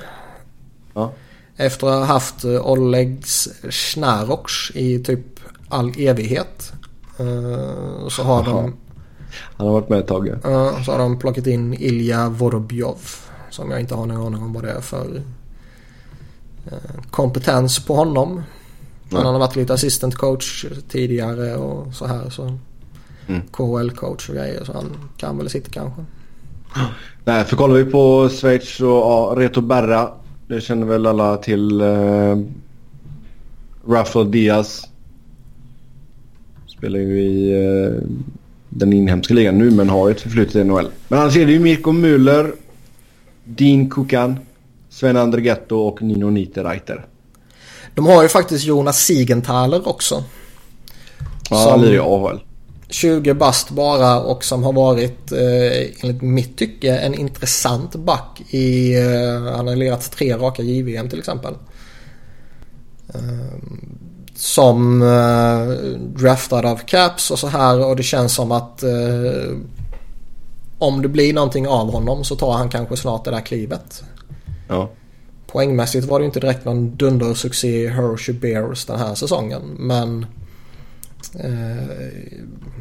Ja. Efter att ha haft eh, Oleg Snaroks i typ all evighet. Uh, så har Aha. de... Han har varit med ett tag. Så har de plockat in Ilja Vorobjov. Som jag inte har någon aning om vad det är för Eh, kompetens på honom. Nej. Han har varit lite assistant coach tidigare och så här. Så Mm. KHL-coach och grejer. Så han kan väl sitta kanske. Nej, för kollar vi på Schweiz och ja, Reto Berra. Det känner väl alla till. Eh, Rafael Diaz. Spelar ju i eh, den inhemska ligan nu men har ett förflutet i NHL. Men annars är det ju Mirko Müller, Dean Kukan, Sven Andrighetto och Nino Niederreiter. De har ju faktiskt Jonas Siegenthaler också. Ja, Som- han lirar i AHL. 20 bast bara och som har varit eh, enligt mitt tycke en intressant back i... Eh, han har lirat tre raka JVM till exempel. Eh, som draftad av Caps och så här och det känns som att eh, om det blir någonting av honom så tar han kanske snart det där klivet. Ja. Poängmässigt var det inte direkt någon dundersuccé i Hershey Bears den här säsongen. Men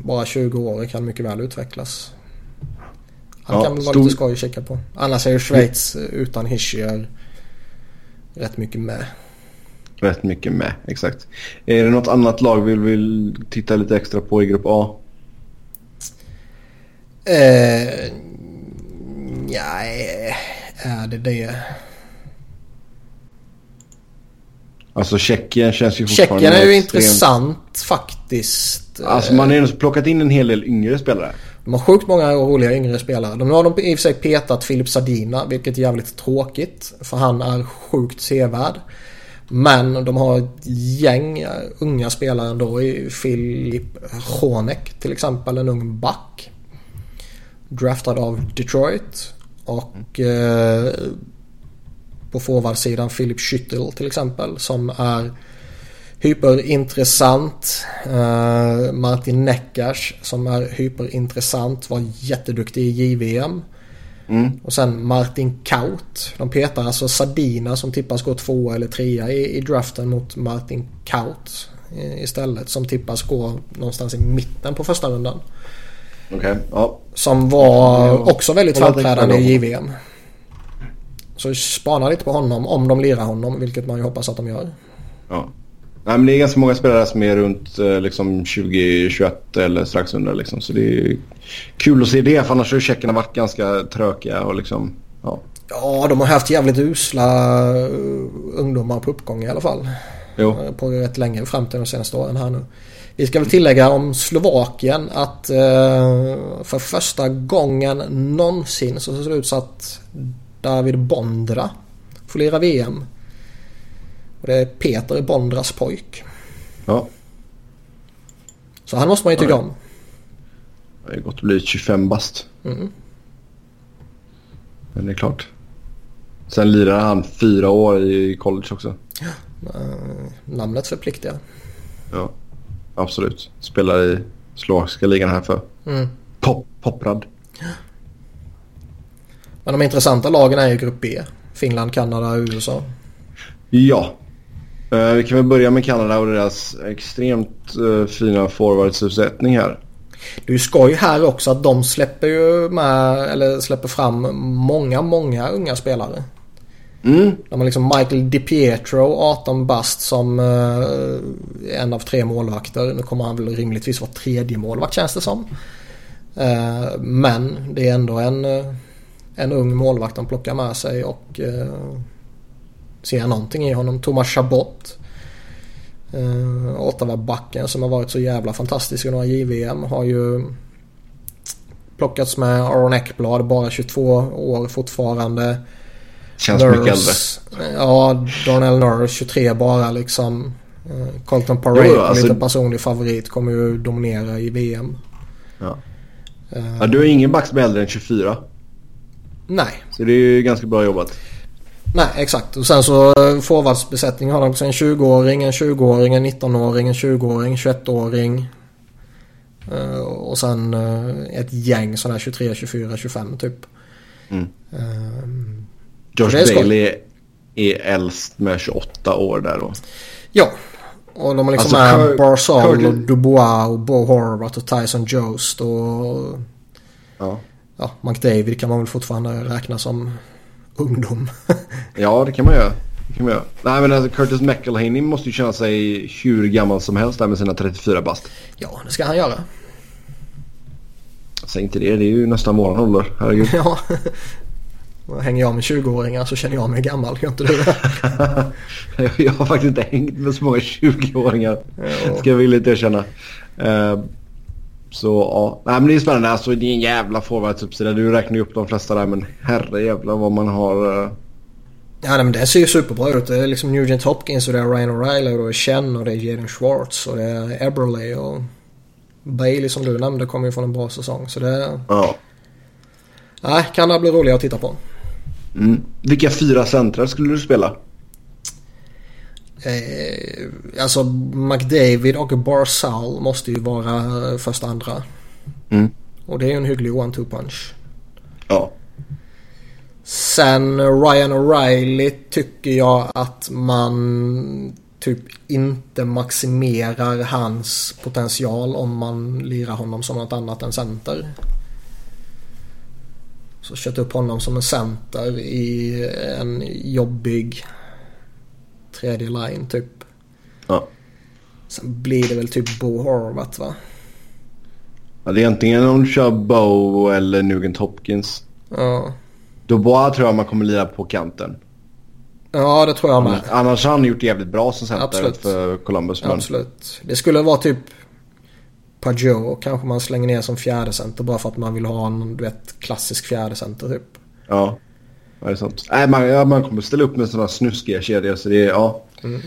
bara 20 år kan mycket väl utvecklas. Han Ja, kan väl vara stor- lite skoj att kika på. Annars är ju Schweiz utan Hischier rätt mycket med. Rätt mycket med, exakt. Är det något annat lag vi vill titta lite extra på i grupp A? Eh, nej, är det det? Alltså Tjeckien känns ju fortfarande... Tjeckien är ju extremt- intressant faktiskt. Alltså man har ju plockat in en hel del yngre spelare. De har sjukt många roliga yngre spelare. De har de i och för sig petat Filip Sadina, vilket är jävligt tråkigt. För han är sjukt sevärd. Men de har ett gäng unga spelare ändå Filip Honek till exempel, en ung back. Draftad av Detroit. Och eh, på forwardsidan Philip Schüttel till exempel som är hyperintressant. Eh, Martin Neckars som är hyperintressant var jätteduktig i JVM. Mm. Och sen Martin Kaut. De petar alltså Sadina som tippas gå två eller trea i, i draften mot Martin Kaut istället. Som tippas gå någonstans i mitten på första rundan. Okej, ja. Som var också väldigt framträdande i JVM. Så spana lite på honom om de lirar honom, vilket man ju hoppas att de gör. ja. Nej, men det är ganska många spelare som är runt eh, liksom 2021 eller strax under. Liksom. Så det är kul att se det. För annars har tjeckerna varit ganska trökiga och liksom... Ja. Ja, de har haft jävligt usla uh, ungdomar på uppgång i alla fall. Jo. Eh, På rätt länge fram till de senaste åren här nu. Vi ska väl tillägga om Slovakien att eh, för första gången någonsin så ser det ut så att David Bondra får lira VM. Och det är Peter Bondras pojk. Ja. Så han måste man ju tycka Ja. om. Det är gott att bli 25 bast. Mm. Men det är klart. Sen lirar han fyra år i college också. Eh, namnet förpliktigar. Ja. Absolut. Spelar i slovakiska ligan här för. Mm. Pop, Poprad. Men de intressanta lagen är ju grupp B. Finland, Kanada, USA. Ja. Eh, vi kan väl börja med Kanada och deras extremt uh, fina forwardsuppsättning här. Det är ju skoj här också att de släpper ju med, eller släpper fram många, många unga spelare. Mm. De har liksom Michael DiPietro, 18 bast som eh, en av tre målvakter. Nu kommer han väl rimligtvis vara tredje målvakt känns det som. Eh, men det är ändå en, eh, en ung målvakt de plockar med sig och eh, ser någonting i honom. Thomas Chabot. Uh, Ottawa-backen som har varit så jävla fantastisk i några JVM har ju plockats med Aron Ekblad, bara 22 år fortfarande. Känns mycket äldre. Ja, Darnell Nurse 23 bara liksom. Eh, Colton Parade, Jo, alltså- lite personlig favorit, kommer ju dominera i VM. Ja. Eh, Ja, du har ingen back som är äldre än 24. Nej, Så det är ju ganska bra jobbat. nej exakt. Och sen så eh, forwardsbesättning har de också en 20-åring, en 20-åring, en 19-åring, en 20-åring, 21-åring. Eh, Och sen eh, ett gäng sådana här 23, 24, 25 typ. Mm. Eh, Josh. Bailey är, äldst med 28 år där då. Ja. Och de har liksom Alltså, med Barzal och Dubois och Bo Horvath och Tyson Jost och Ja. Ja, McDavid kan man väl fortfarande räkna som ungdom. ja, det kan man göra. kan vi göra. Nej men alltså Curtis McElhaney måste ju känna sig hur gammal som helst där med sina 34 bast. Ja, det ska han göra. Säg inte det, det är ju nästan våran ålder. Herregud. Ja. Hänger jag med 20-åringar så känner jag mig gammal. Gör inte du det? jag har faktiskt inte hängt med så många 20-åringar. Ja. Ska jag villigt erkänna. Uh, så ja, nej men det är spännande. Alltså det är en jävla forwardsuppsida. Du räknar ju upp de flesta där men herre jävla vad man har. Uh... Ja men det ser ju superbra ut. Det är liksom Nugent Hopkins och det är Ryan O'Reilly och det är Chen och det är Jaden Schwartz och det är Eberle och Bailey som du nämnde kommer ju från en bra säsong. Så det... Ja. Nej, kan det bli roligt att titta på. Mm. Vilka fyra centrar skulle du spela? Eh, alltså McDavid och Barzal måste ju vara första andra. Mm. Och det är ju en hygglig one-two punch. Ja. Sen Ryan O'Reilly tycker jag att man typ inte maximerar hans potential om man lirar honom som något annat än center. Så kört upp honom som en center i en jobbig tredje line typ. Ja. Sen blir det väl typ Bo Horvath va? ja. Det är antingen om du kör Bow eller Nugent Hopkins. Ja. Dubois tror jag man kommer lira på kanten. Ja det tror jag med. Annars, har han gjort jävligt bra som center Absolut. för Columbus. Men... Absolut. Det skulle vara typ Pajot kanske man slänger ner som fjärde center bara för att man vill ha en du vet, klassisk fjärde center typ. Ja. Ja, det är sant. Nej, man, ja, man kommer ställa upp med sådana snuskiga kedjor så det är, ja. Mm.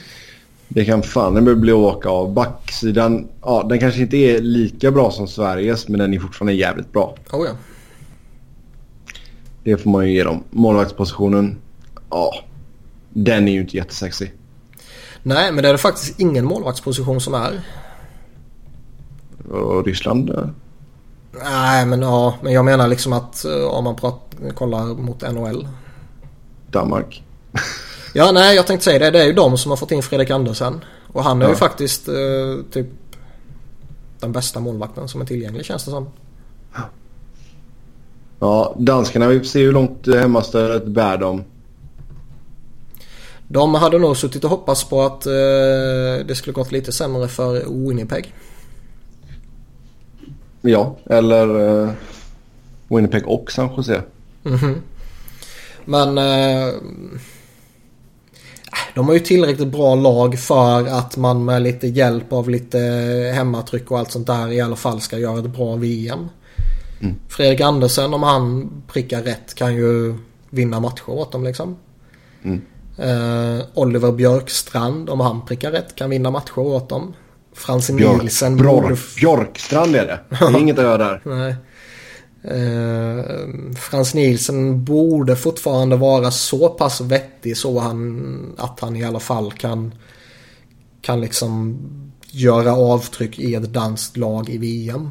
Det kan fan det bli åka av. Backsidan, ja den kanske inte är lika bra som Sveriges men den är fortfarande jävligt bra. Oh ja. Det får man ju ge dem. Målvaktspositionen, ja. Den är ju inte jättesexig. Nej men det är det faktiskt ingen målvaktsposition som är. Och Ryssland. Nej men ja, men jag menar liksom att eh, om man prat, kollar mot NHL. Danmark. Ja nej jag tänkte säga det. Det är ju de som har fått in Fredrik Andersen. Och han är Ja. ju faktiskt eh, typ den bästa målvakten som är tillgänglig känns det som. Ja, danskarna, vi får se hur långt eh, hemmastödet bär dem. De hade nog suttit och hoppats på att eh, det skulle gått lite sämre för Winnipeg. Ja, eller uh, Winnipeg och San Jose. Mhm. Men eh, de har ju tillräckligt bra lag för att man med lite hjälp av lite hemmatryck och allt sånt där i alla fall ska göra ett bra VM. Mm. Fredrik Andersen om han prickar rätt kan ju vinna matcher åt dem liksom. Mm. Eh, Oliver Björkstrand om han prickar rätt kan vinna matcher åt dem. Frans Björk, Nielsen Björk, Björkstrand är det. Det är inget göra där. Nej. Eh, Frans Nielsen borde fortfarande vara så pass vettig så han, att han i alla fall kan, kan liksom göra avtryck i ett danskt lag i VM.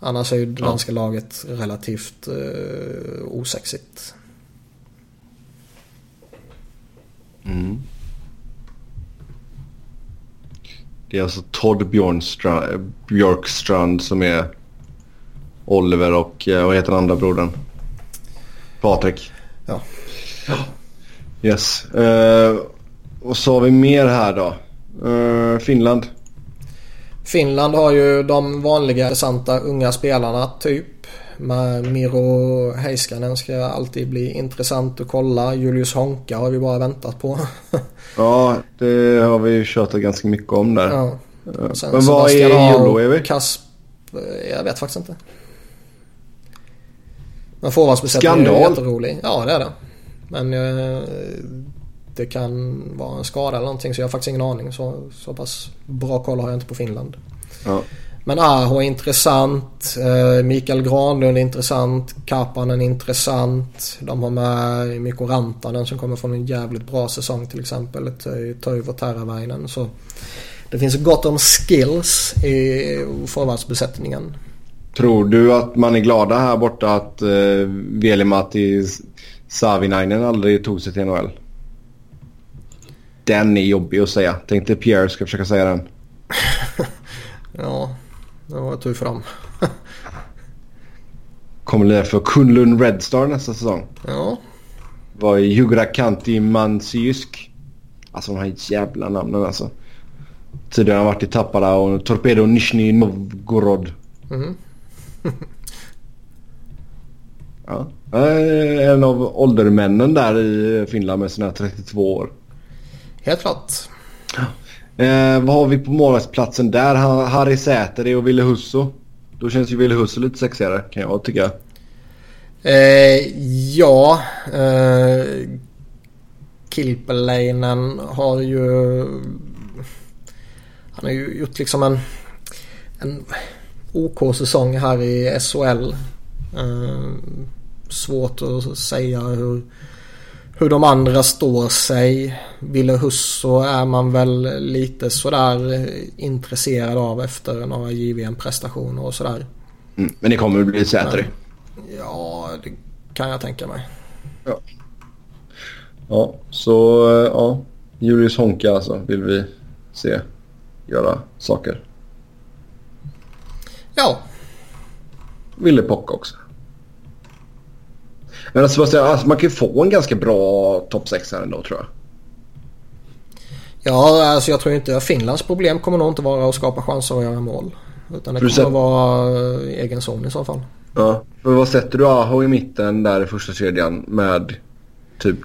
Annars är ju det Ja. danska laget relativt eh, osexigt. Mm. Det är alltså Todd Björkstrand som är Oliver och eh, vad heter den andra brodern? Patrik. Ja. Yes. Uh, och så har vi mer här då. Eh, Finland. Finland har ju de vanliga intressanta unga spelarna typ. Med Miro Heiskanen ska alltid bli intressant att kolla. Julius Honka har vi bara väntat på. Ja, det har vi ju tjatat ganska mycket om där. ja. Eh, Men vad är Euro-Evi? Kasp... Jag vet faktiskt inte. Men forwardsbesättningen är jätterolig. Ja det är det. Men eh, det kan vara en skada eller någonting så jag har faktiskt ingen aning. Så, så pass bra koll har jag inte på Finland. Ja. Men Aho är intressant. Eh, Mikael Granlund är intressant. Kapanen är intressant. De har med Mikko Rantanen som kommer från en jävligt bra säsong till exempel. Toivo Teravainen. Så det finns gott om skills i forwardsbesättningen. Tror du att man är glada här borta att uh, Veli-Matti Savinainen aldrig tog sig till NHL? Den är jobbig att säga. Tänkte Pierre ska försöka säga den. Ja, det var tur för dem. Kommer lira för Kunlun Red Star nästa säsong. Ja, var Jugrakanti Mansiusk. Alltså de här jävla namnen alltså. Tidigare har han varit i Tappara och Torpedo Nizjnij Novgorod. Mm. ja. Eh, En av åldermännen där i Finland med sina 32 år. Helt klart. Eh, vad har vi på målvaktsplatsen där? Harry Säteri och Ville Husso. Då känns ju Ville Husso lite sexigare kan jag tycka. Eh, ja. Eh, Kilpeläinen har ju... Han har ju gjort liksom en, en OK-säsong här i SHL. Eh, svårt att säga hur, hur de andra står sig. Ville Husso är man väl lite sådär intresserad av efter några JVM-prestationer och sådär. Mm. Men det kommer att bli Säteri. Ja, det kan jag tänka mig. Ja, så eh, ja. Julius Honka alltså vill vi se göra saker. Ja, Ville Pocka också. Men alltså, alltså man kan ju få en ganska bra topp 6 här ändå tror jag. ja alltså jag tror inte Finlands problem kommer nog inte vara att skapa chanser och göra mål. Utan det kommer du att vara eh, egen zon i så fall. Ja. För vad sätter du Aho i mitten där i första kedjan med typ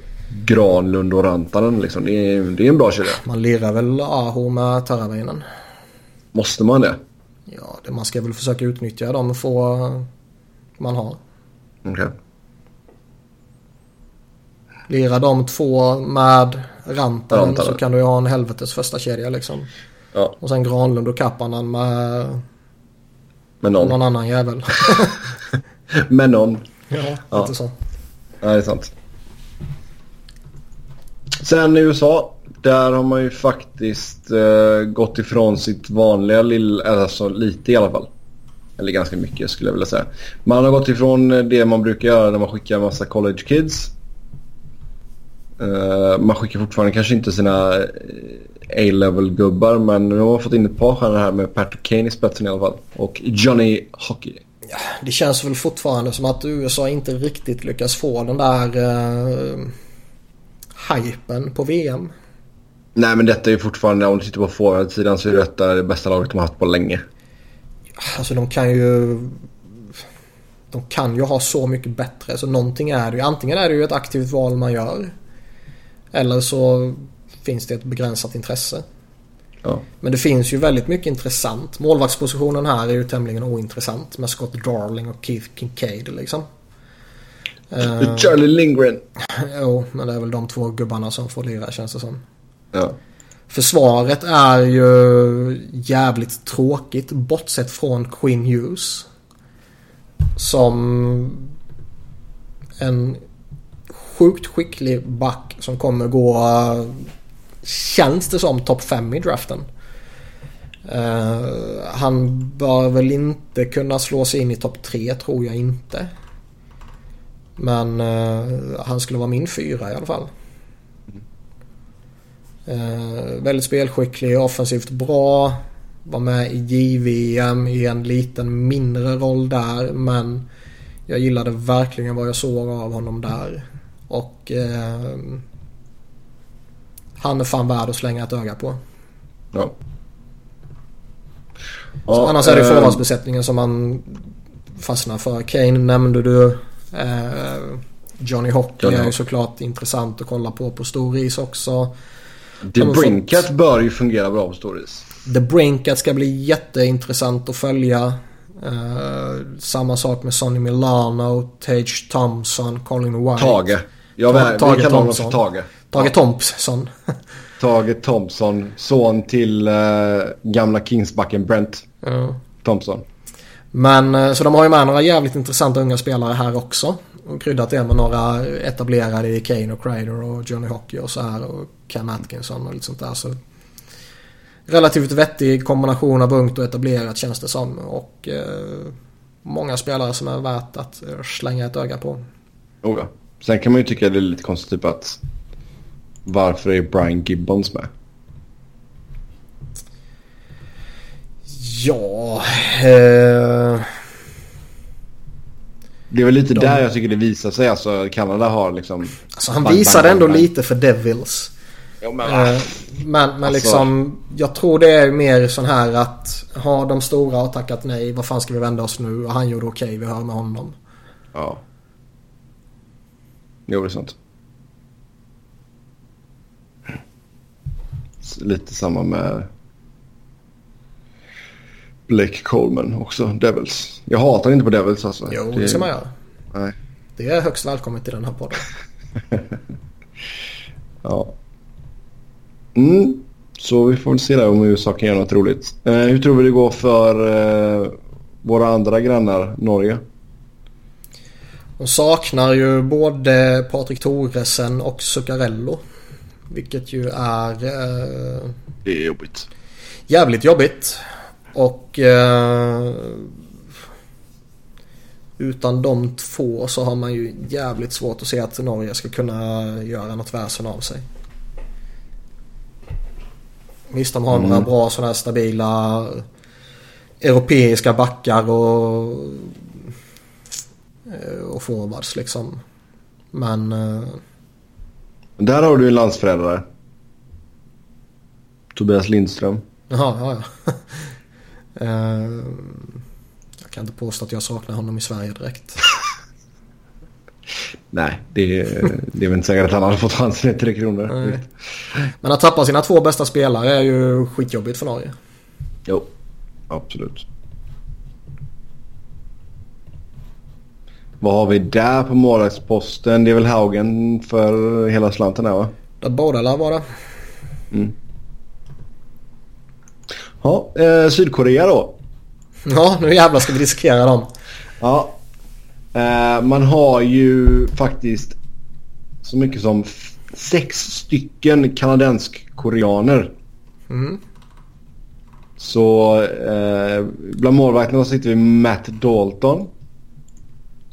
Granlund och Rantanen liksom? Det är, det är en bra kedja. Man lirar väl Aho med Taravainen. Måste man det? Ja, det, man ska väl försöka utnyttja de få man har. Okej. Lira de två med Rantanen Rantanen. så kan du ju ha en helvetes första kedja liksom. Ja, Och sen Granlund och Kappanen med med någon. någon annan jävel. Med någon. ja, Ja. så. Ja, det är sant. Sen i USA. Där har man ju faktiskt eh, gått ifrån sitt vanliga lilla, alltså lite i alla fall. Eller ganska mycket skulle jag vilja säga. Man har gått ifrån det man brukar göra när man skickar massa college kids. Eh, man skickar fortfarande kanske inte sina eh, A-level gubbar men nu har man fått in ett par stjärnor här med Patrick Kane i spetsen i alla fall. Och Johnny Hockey. Det känns väl fortfarande som att USA inte riktigt lyckas få den där uh, hypen på VM. Nej men detta är ju fortfarande, om du tittar på forwardsidan så är detta det bästa laget de har haft på länge. Alltså de kan ju... De kan ju ha så mycket bättre. Så någonting är det ju. Antingen är det ju ett aktivt val man gör. Eller så finns det ett begränsat intresse. Ja. Men det finns ju väldigt mycket intressant. Målvaktspositionen här är ju tämligen ointressant med Scott Darling och Keith Kincaid liksom. Eh, Charlie Lindgren. jo, men det är väl de två gubbarna som får lira känns det som. Ja. Försvaret är ju jävligt tråkigt bortsett från Quinn Hughes. Som en sjukt skicklig back som kommer gå, eh, känns det som, topp 5 i draften. Eh, han bör väl inte kunna slå sig in i topp 3 tror jag inte. Men eh, han skulle vara min fyra i alla fall. Uh, väldigt spelskicklig, offensivt bra. Var med i JVM i en liten mindre roll där men jag gillade verkligen vad jag såg av honom där. Och eh, han är fan värd att slänga ett öga på. Ja. Så annars är det eh, forwardsbesättningen som man fastnar för. Kane nämnde du. Eh, Johnny Hockey Johnny är ju såklart intressant att kolla på på stor is också. The Brinkat bör ju fungera bra på stories. The Brinkat ska bli jätteintressant att följa. Eh, samma sak med Sonny Milano, Tage Thompson, Colin White. Tage. Jag Ta- vet, Tage vi kallar honom för Tage. Tage Ja. Thompson. Tage Thompson. Son till eh, gamla Kingsbacken Brent Ja. Thompson. Men eh, så de har ju med några jävligt intressanta unga spelare här också. Och kryddat det med några etablerade i Kane och Crider och Johnny Hockey och så här. Och Cam Atkinson och lite sånt där. Så relativt vettig kombination av ungt och etablerat känns det som. Och eh, många spelare som är värt att eh, slänga ett öga på. Oh, ja. Sen kan man ju tycka det är lite konstigt typ att varför är Brian Gibbons med? Ja... Eh, Det är väl lite De- där jag tycker det visar sig. Alltså Kanada har liksom... Alltså han Bang, visade ändå bang, lite för Devils. Ja, men? Eh, Men, men Alltså- liksom, jag tror det är mer sån här att har de stora har tackat nej, vad fan ska vi vända oss nu? Och han gjorde okej, vi hör med honom. ja. Jo, det är sant. Lite samma med Blake Coleman också, Devils. Jag hatar inte på Devils alltså. Jo, det ska man göra. Nej. Det är högst välkommet i den här podden. Ja. Mm. Så vi får väl se där om USA kan göra något roligt. Eh, hur tror vi det går för eh, våra andra grannar, Norge? De saknar ju både Patrik Thoresen och Zuccarello. Vilket ju är eh, Det är jobbigt. jävligt jobbigt. Och eh, utan de två så har man ju jävligt svårt att se att Norge ska kunna göra något väsen av sig. Visst, de har några Mm. bra sådana här stabila europeiska backar och, och forwards liksom. Men eh, Där har du en landsförrädare. Tobias Lindström. Jaha, ja, ja. Eh, jag kan inte påstå att jag saknar honom i Sverige direkt. Nej, det är, det är väl inte säkert att han hade fått chansen i Tre Kronor. Nej. Men att tappa sina två bästa spelare är ju skitjobbigt för Norge. Jo, absolut. Vad har vi där på målvaktsposten? Det är väl Haugen för hela slanten där va? Där båda lär vara. Ja, eh, Sydkorea då. Ja, nu jävlar ska vi dissekera dem. Ja. Eh, man har ju faktiskt så mycket som sex stycken kanadensk-koreaner. Mm. Så eh, bland målvakterna sitter vi Matt Dalton.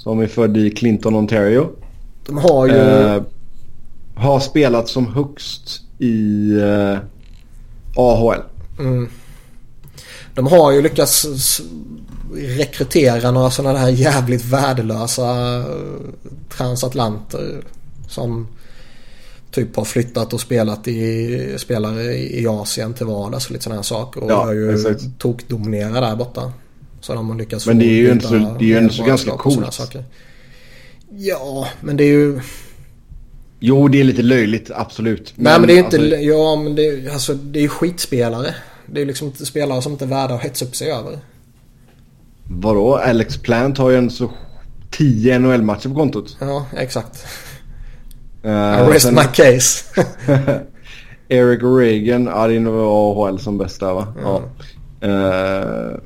Som är född i Clinton, Ontario. De har ju... Eh, har spelat som högst i eh, AHL. Mm. De har ju lyckats rekrytera några sådana här jävligt värdelösa eh, transatlanter. Som typ har flyttat och spelat i, spelar i Asien till vardags och lite sådana här saker. Och Ja, har ju exakt. tokdominerar där borta. De har lyckats Men det är ju inte så- det är ju inte så ganska coolt. saker. Ja, men det är ju... Jo, det är lite löjligt, absolut. Nej men det är inte... alltså, ja men det, är- alltså, det är ju skitspelare. Det är liksom spelare som inte är värda att hetsa upp sig över. Vadå? Alex Plant har ju en så 10 NHL-matcher på kontot. Ja, exakt. Uh, I rest my case. Eric Reagan, ja det är nog AHL som bäst där va? Ja. Eh,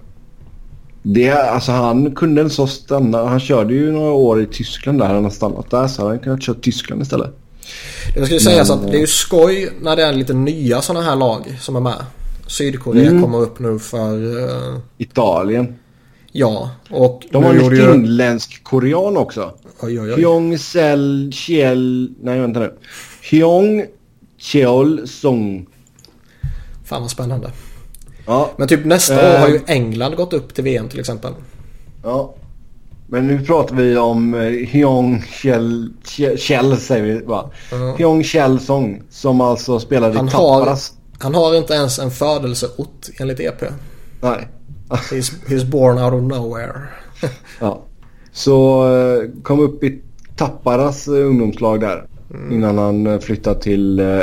det, är- alltså han kunde inte så stanna. Han körde ju några år i Tyskland där. Han har stannat där så han hade kunnat köra Tyskland istället. Det ska ju sägas att det är ju skoj när det är lite nya sådana här lag som är med. Sydkorea Mm. kommer upp nu för... eh, Italien. ja, och De har gjorde ju finländsk korean också. Oj, oj, oj. Hyong Sel Chiel... Nej vänta nu. Hyong Cheol Song. Fan vad spännande. Ja, Men typ nästa Eh. år har ju England gått upp till VM till exempel. ja. Men nu pratar vi om eh, Hyong Chel... Chel säger vi va? Ja. Hyong Chel Song. Som alltså spelade Han i har, Tapparas. han har inte ens en födelseort enligt EP. Nej. He's, he's born out of nowhere. Ja. Så eh, kom upp i Tapparas eh, ungdomslag där. Mm. Innan han eh, flyttade till eh,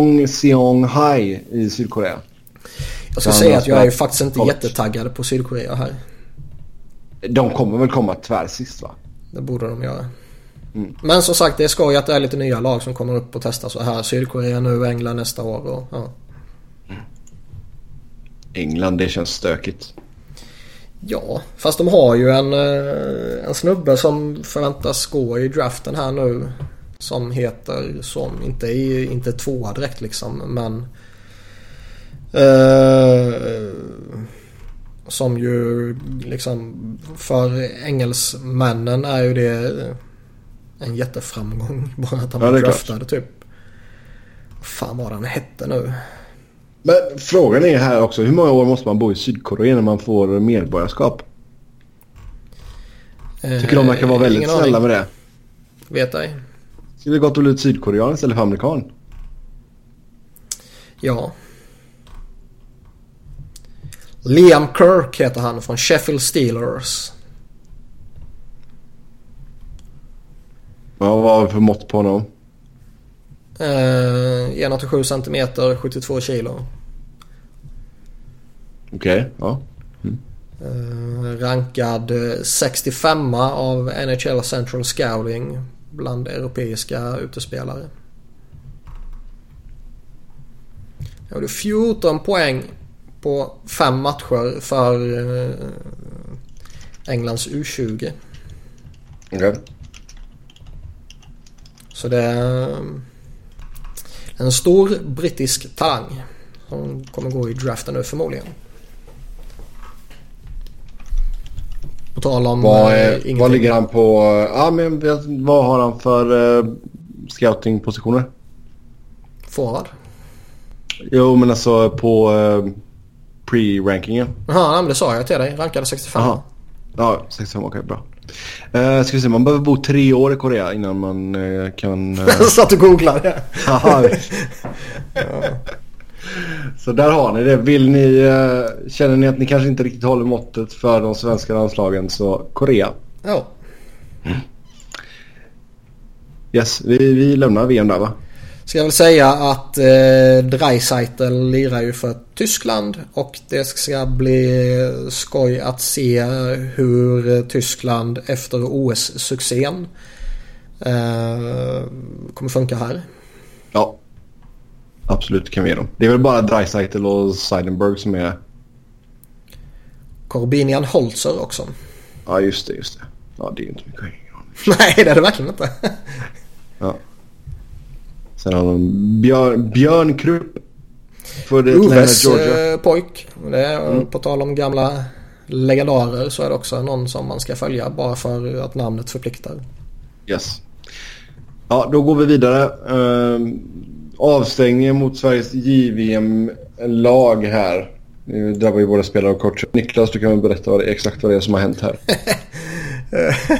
Gyeongseonghai i Sydkorea. Jag ska säga att jag är faktiskt inte college. jättetaggad på Sydkorea här. De kommer väl komma tvärsist va? Det borde de göra. Mm. Men som sagt det är skoj att det är lite nya lag som kommer upp och testar så här. Sydkorea nu, England nästa år och ja. England, det känns stökigt. Ja, fast de har ju en, eh, en snubbe som förväntas gå i draften här nu. Som heter, som inte är inte tvåa direkt liksom, men... Eh, som ju liksom för engelsmännen är ju det en jätteframgång. Bara att han Ja, draftad typ. Vad fan var det han hette nu? Men frågan är här också, hur många år måste man bo i Sydkorea när man får medborgarskap? Tycker de verkar vara väldigt ingen snälla aning. med det. Vet ej. Skulle det gått att bli sydkorean istället för amerikan? Ja. Liam Kirk heter han från Sheffield Steelers. Ja, vad har vi för mått på honom? Eh, 1,87 cm, 72 kilo. Okej, ja. Eh, rankad eh, 65 av NHL Central Scouting bland europeiska utespelare. Jag gjorde 14 poäng på fem matcher för eh, Englands U20. Okej. Så det är eh, en stor brittisk talang som kommer gå i draften nu förmodligen. På tal om Vad, eh, är, ingenting. vad ligger han på? Ja, men vad har han för uh, scoutingpositioner? Forward. Jo, men alltså på uh, pre-rankingen. Jaha, nej, men det sa jag till dig. Rankade 65. Jaha. Ja, 65, okej bra. Uh, ska vi se, man behöver bo tre år i Korea innan man eh, kan... Uh... Satt och googlade. Haha. Så där har ni det. Vill ni, eh, känner ni att ni kanske inte riktigt håller måttet för de svenska landslagen så Korea. Ja. Yes, vi, vi lämnar VM där va? Ska jag väl säga att eh, Dreisaitl lirar ju för Tyskland och det ska bli skoj att se hur Tyskland efter OS-succén eh, kommer funka här. Ja. Absolut kan vi ge dem. Det är väl bara Dreisaitl och Seidenberg som är... Corbinian Holzer också. Ja just det, just det. Ja det är ju inte mycket. Nej, det är det verkligen inte. Ja. Sen har de Björn, Björn Krupp. Uves Georgia. eh, pojk. Det är, På tal om gamla legendarer så är det också någon som man ska följa bara för att namnet förpliktar. Yes. Ja, då går vi vidare. Ehm, avstängningen mot Sveriges JVM-lag här. Nu drabbar ju både spelare och coacher. Niklas, du kan väl berätta vad det, exakt vad det är som har hänt här.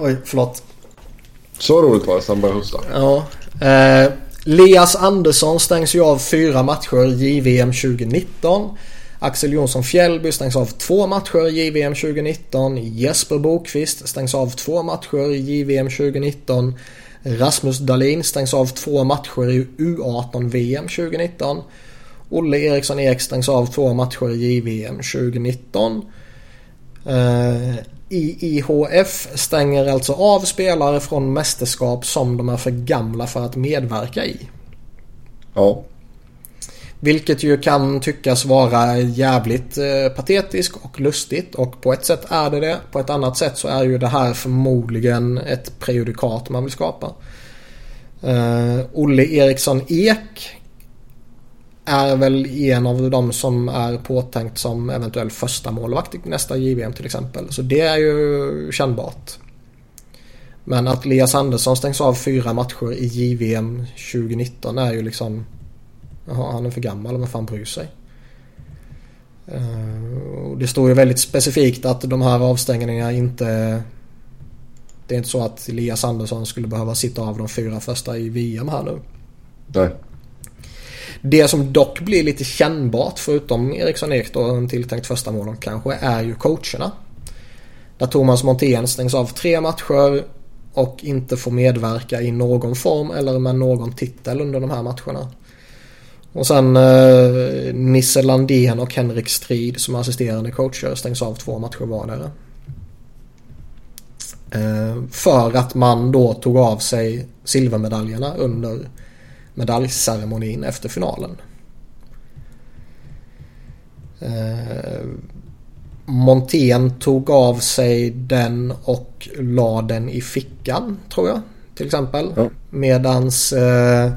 Oj, förlåt. Så roligt var det, så han började hosta. Ja. Eh, Leas Andersson stängs ju av fyra matcher JVM 2019. Axel Jonsson Fjällby stängs av två matcher JVM 2019. Jesper Bokvist stängs av två matcher JVM 2019. Rasmus Dahlin stängs av två matcher i U18 VM 2019. Olle Eriksson Ek stängs av två matcher i JVM 2019. Eh, IIHF stänger alltså av spelare från mästerskap som de är för gamla för att medverka i. Ja. Vilket ju kan tyckas vara jävligt eh, patetiskt och lustigt och på ett sätt är det det. På ett annat sätt så är ju det här förmodligen ett prejudikat man vill skapa. Eh, Olle Eriksson Ek är väl en av de som är påtänkt som eventuell första målvakt i nästa JVM till exempel. Så det är ju kännbart. Men att Elias Andersson stängs av fyra matcher i JVM 2019 är ju liksom Jaha, han är för gammal, vem fan bryr sig? Eh, det står ju väldigt specifikt att de här avstängningarna inte... Det är inte så att Elias Andersson skulle behöva sitta av de fyra första i VM här nu. Nej. Det som dock blir lite kännbart förutom Eriksson Ek då, en tilltänkt första mål kanske, är ju coacherna. Där Thomas Montén stängs av tre matcher och inte får medverka i någon form eller med någon titel under de här matcherna. Och sen eh, Nisse Landén och Henrik Strid som assisterande coacher stängs av två matcher vardera. Eh, för att man då tog av sig silvermedaljerna under medaljceremonin efter finalen. Eh, Montén tog av sig den och la den i fickan tror jag. Till exempel. Ja. Medans eh,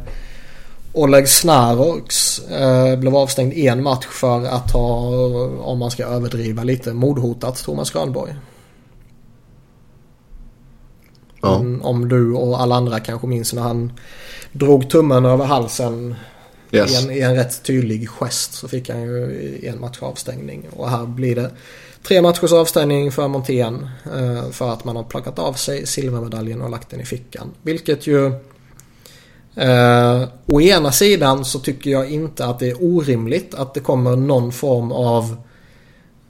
Oleg Snaroks eh, blev avstängd en match för att ha, om man ska överdriva lite, mordhotat Thomas Grönborg. Ja. Om, om du och alla andra kanske minns när han drog tummen över halsen Yes. i, en, i en rätt tydlig gest så fick han ju en match avstängning. Och här blir det Tre matchers avstängning för Montén eh, för att man har plockat av sig silvermedaljen och lagt den i fickan. Vilket ju... Eh, å ena sidan så tycker jag inte att det är orimligt att det kommer någon form av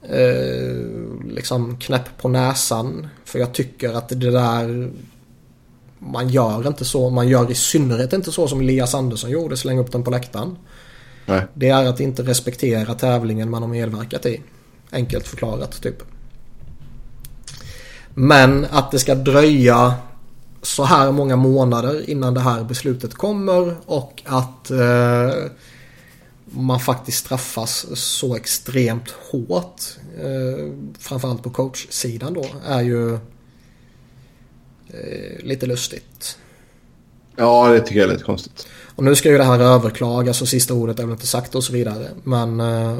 eh, liksom knäpp på näsan. För jag tycker att det där man gör inte så. Man gör i synnerhet inte så som Elias Andersson gjorde, slänga upp den på läktaren. Nej. Det är att inte respektera tävlingen man har medverkat i. Enkelt förklarat typ. Men att det ska dröja så här många månader innan det här beslutet kommer och att eh, man faktiskt straffas så extremt hårt. Eh, framförallt på coachsidan då är ju eh, lite lustigt. Ja, det tycker jag är lite konstigt. Och nu ska ju det här överklagas och sista ordet är väl inte sagt och så vidare. Men eh,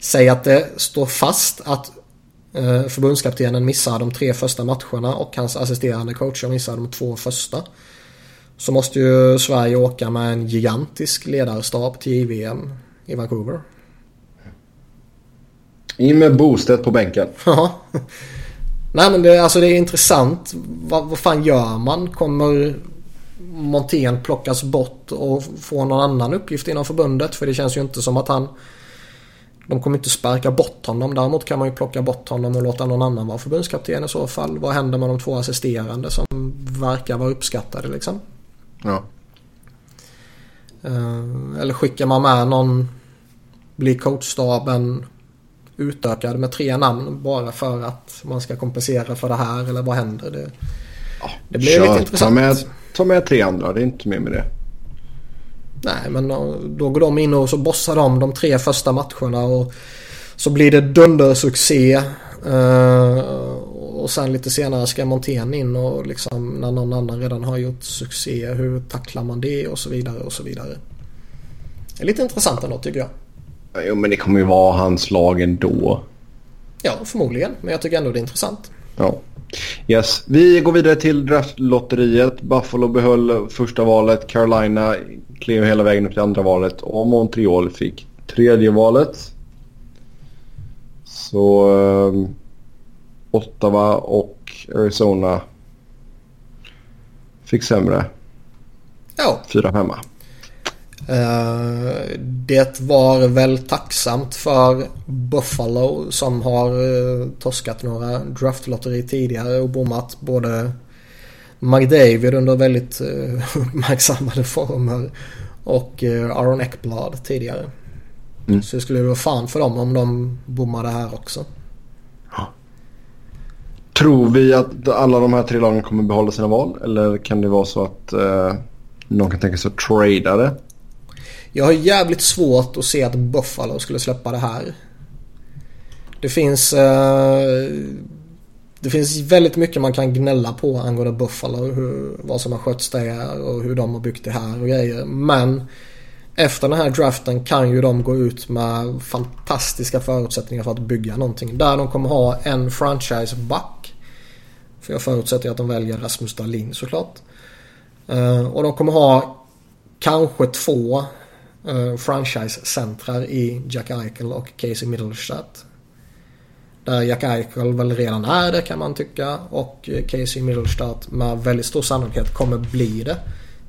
säg att det står fast att eh, förbundskaptenen missar de tre första matcherna och hans assisterande coacher missar de två första. Så måste ju Sverige åka med en gigantisk ledarstab till JVM i Vancouver. In med boostet på bänken. Ja. Nej men det, alltså det är intressant. Vad, vad fan gör man? Kommer Montén plockas bort och få någon annan uppgift inom förbundet? För det känns ju inte som att han... De kommer inte sparka bort honom. Däremot kan man ju plocka bort honom och låta någon annan vara förbundskapten i så fall. Vad händer med de två assisterande som verkar vara uppskattade liksom? Ja. Eh, Eller skickar man med någon... Blir coachstaben utökad med tre namn bara för att man ska kompensera för det här eller vad händer? Det, det blir Kör, lite ta intressant. med, ta med tre andra, det är inte mer med det. Nej men då- då går de in och så bossar de de tre första matcherna och så blir det dundersuccé. eh, och sen lite senare ska Montén in och liksom när någon annan redan har gjort succé. Hur tacklar man det och så vidare och så vidare. Det är lite intressant ändå tycker jag. Jo, men det kommer ju vara hans lag ändå. Ja förmodligen men jag tycker ändå det är intressant. Ja. Yes. Vi går vidare till draftlotteriet. Buffalo behöll första valet. Carolina klev hela vägen upp till andra valet. Och Montreal fick tredje valet. Så um, Ottawa och Arizona fick sämre. Ja. 4-5. Eh, det var väl tacksamt för Buffalo som har uh, några draftlotteri tidigare och bommat både McDavid under väldigt uh, uppmärksammade former och Aaron Ekblad tidigare. Mm. Så det skulle vara fan för dem om de bommade här också. Tror vi att alla de här tre lagen kommer behålla sina val? Eller kan det vara så att eh, någon kan tänka sig att trada det? Jag har jävligt svårt att se att Buffalo skulle släppa det här. Det finns... eh, det finns väldigt mycket man kan gnälla på angående Buffalo. Hur, vad som har skötts där och hur de har byggt det här och grejer. Men efter den här draften kan ju de gå ut med fantastiska förutsättningar för att bygga någonting. Där de kommer ha en franchise-back. För jag förutsätter att de väljer Rasmus Dahlin såklart. Eh, och de kommer ha kanske två uh, franchise-centrar i Jack Eichel och Casey Middlestat. Där Jack Eichel väl redan är det kan man tycka och Casey Middlestat med väldigt stor sannolikhet kommer bli det.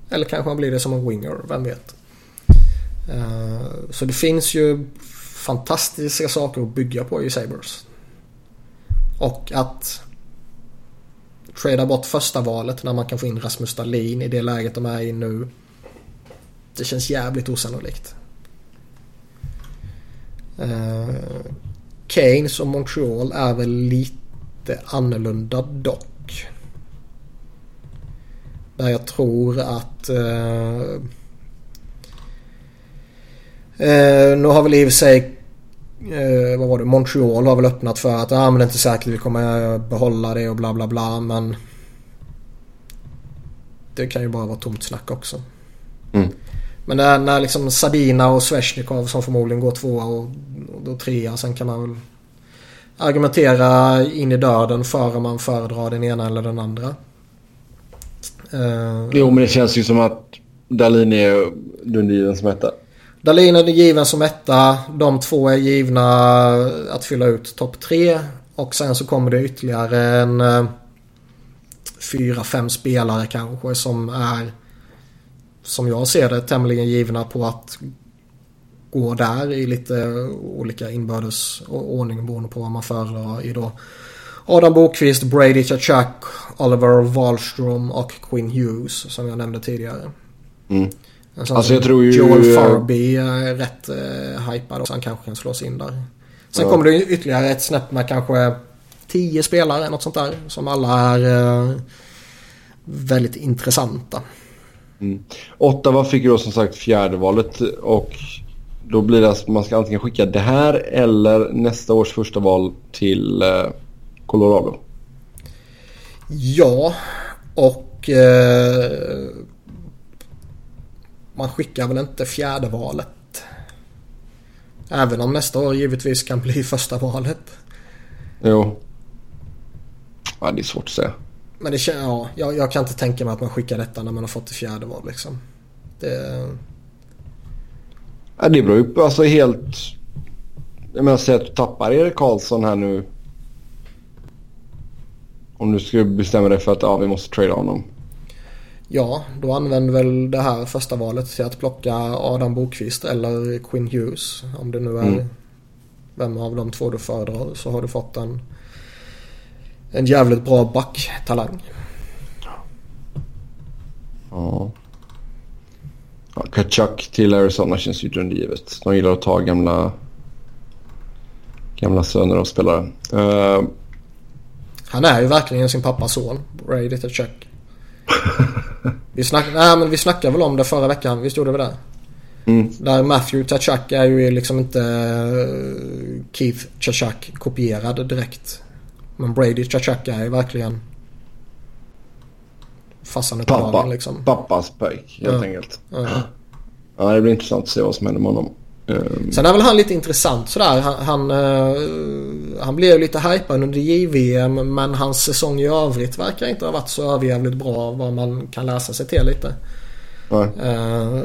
Eller kanske han blir det som en winger, vem vet. Eh, så det finns ju fantastiska saker att bygga på i Sabres. Och att trada bort första valet när man kan få in Rasmus Dahlin i det läget de är i nu. Det känns jävligt osannolikt. Uh, Keynes och Montreal är väl lite annorlunda dock. Där jag tror att... Uh, uh, nu har väl i och för sig... Uh, vad var det? Montreal har väl öppnat för att ah, men det är inte säkert vi kommer behålla det och bla bla bla men... Det kan ju bara vara tomt snack också. Mm. Men när, när liksom Sabina och Sveshnikov som förmodligen går tvåa och, och då trea. Sen kan man väl argumentera in i döden för om man föredrar den ena eller den andra. Uh, Jo, men det känns ju som att Dahlin är Lundin som Dalin är given som etta. De två är givna att fylla ut topp tre. Och sen så kommer det ytterligare en eh, fyra, fem spelare kanske som är som jag ser det tämligen givna på att gå där i lite olika inbördes ordning beroende på vad man föredrar i då Adam Bokvist, Brady Chachak, Oliver Wahlström och Quinn Hughes som jag nämnde tidigare. Mm. Alltså jag tror ju... Joel Farby är rätt uh, hypad och han kanske kan slås in där. Sen ja. kommer det ytterligare ett snäpp med kanske tio spelare, något sånt där. Som alla är uh, väldigt intressanta. Mm. Ottawa fick ju då som sagt fjärde valet och då blir det att man ska antingen skicka det här eller nästa års första val till uh, Colorado. Ja, och eh, man skickar väl inte fjärde valet. Även om nästa år givetvis kan bli första valet. Jo. Ja, det är svårt att säga. Men det ja, jag, jag kan inte tänka mig att man skickar detta när man har fått det fjärde val liksom. Det... Ja, det beror ju på, alltså helt... Jag menar, säg att du tappar Erik Karlsson här nu om du skulle bestämma dig för att ja, vi måste trada honom. Ja, då använder väl det här första valet till att plocka Adam Bokvist eller Quinn Hughes. Om det nu är mm. vem av de två du föredrar så har du fått en, en jävligt bra backtalang. Ja. ja. Kachuk till Arizona känns ju dundergivet. De gillar att ta gamla, gamla söner och spelare. Uh, han är ju verkligen sin pappas son. Little Chuck. Vi, snack, nej, men vi snackade väl om det förra veckan. Visst gjorde vi det? Mm. Där Matthew Tachak är ju liksom inte eh, Keith Tachak kopierad direkt. Men Brady Tachak är ju verkligen farsan utav Pappa, liksom. Pappas pojk helt ja. enkelt. Ja. ja, det blir intressant att se vad som händer med honom. Um... Sen är väl han lite intressant sådär. Han, han, uh, han blev lite hypad under JVM men hans säsong i övrigt verkar inte ha varit så överjävligt bra vad man kan läsa sig till lite. Uh,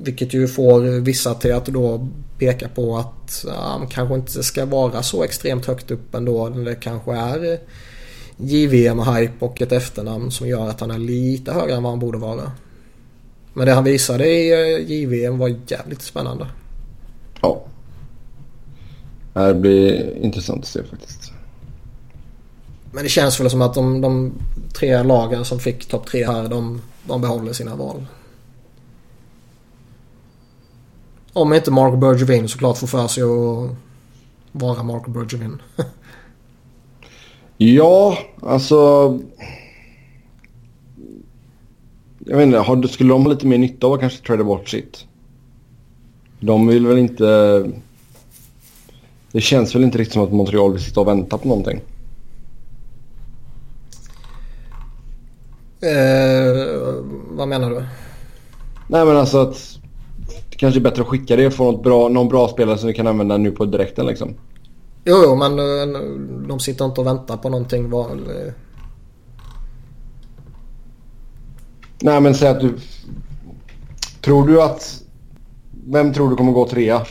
vilket ju får vissa till att då peka på att han kanske inte ska vara så extremt högt upp ändå. Det kanske är JVM-hype och ett efternamn som gör att han är lite högre än vad han borde vara. Men det han visade i eh, JVM var jävligt spännande. Ja. Det blir intressant att se faktiskt. Men det känns väl som att de, de tre lagen som fick topp tre här, de, de behåller sina val. Om inte Mark Bergevin såklart får för sig att vara Mark Bergevin. ja, alltså jag vet inte, skulle de ha lite mer nytta av att kanske trada bort sitt? De vill väl inte... Det känns väl inte riktigt som att Montreal vill sitta och vänta på någonting. Eh, vad menar du? Nej men alltså att det kanske är bättre att skicka det och få något bra, någon bra spelare som vi kan använda nu på direkten liksom. Jo, jo men eh, de sitter inte och väntar på någonting. Var, Nej men säg att du... Tror du att... Vem tror du kommer gå trea?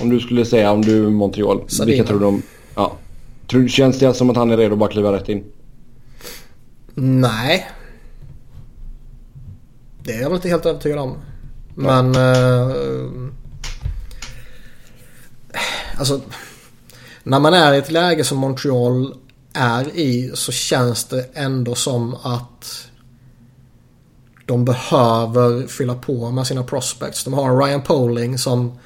Om du skulle säga om du är Montreal. Sadina. Vilka tror du om... Ja. Tror, känns det som att han är redo att bara kliva rätt in? Nej. Det är jag väl inte helt övertygad om. Men... Uh, alltså... När man är i ett läge som Montreal är i så känns det ändå som att de behöver fylla på med sina prospects. De har Ryan Poling som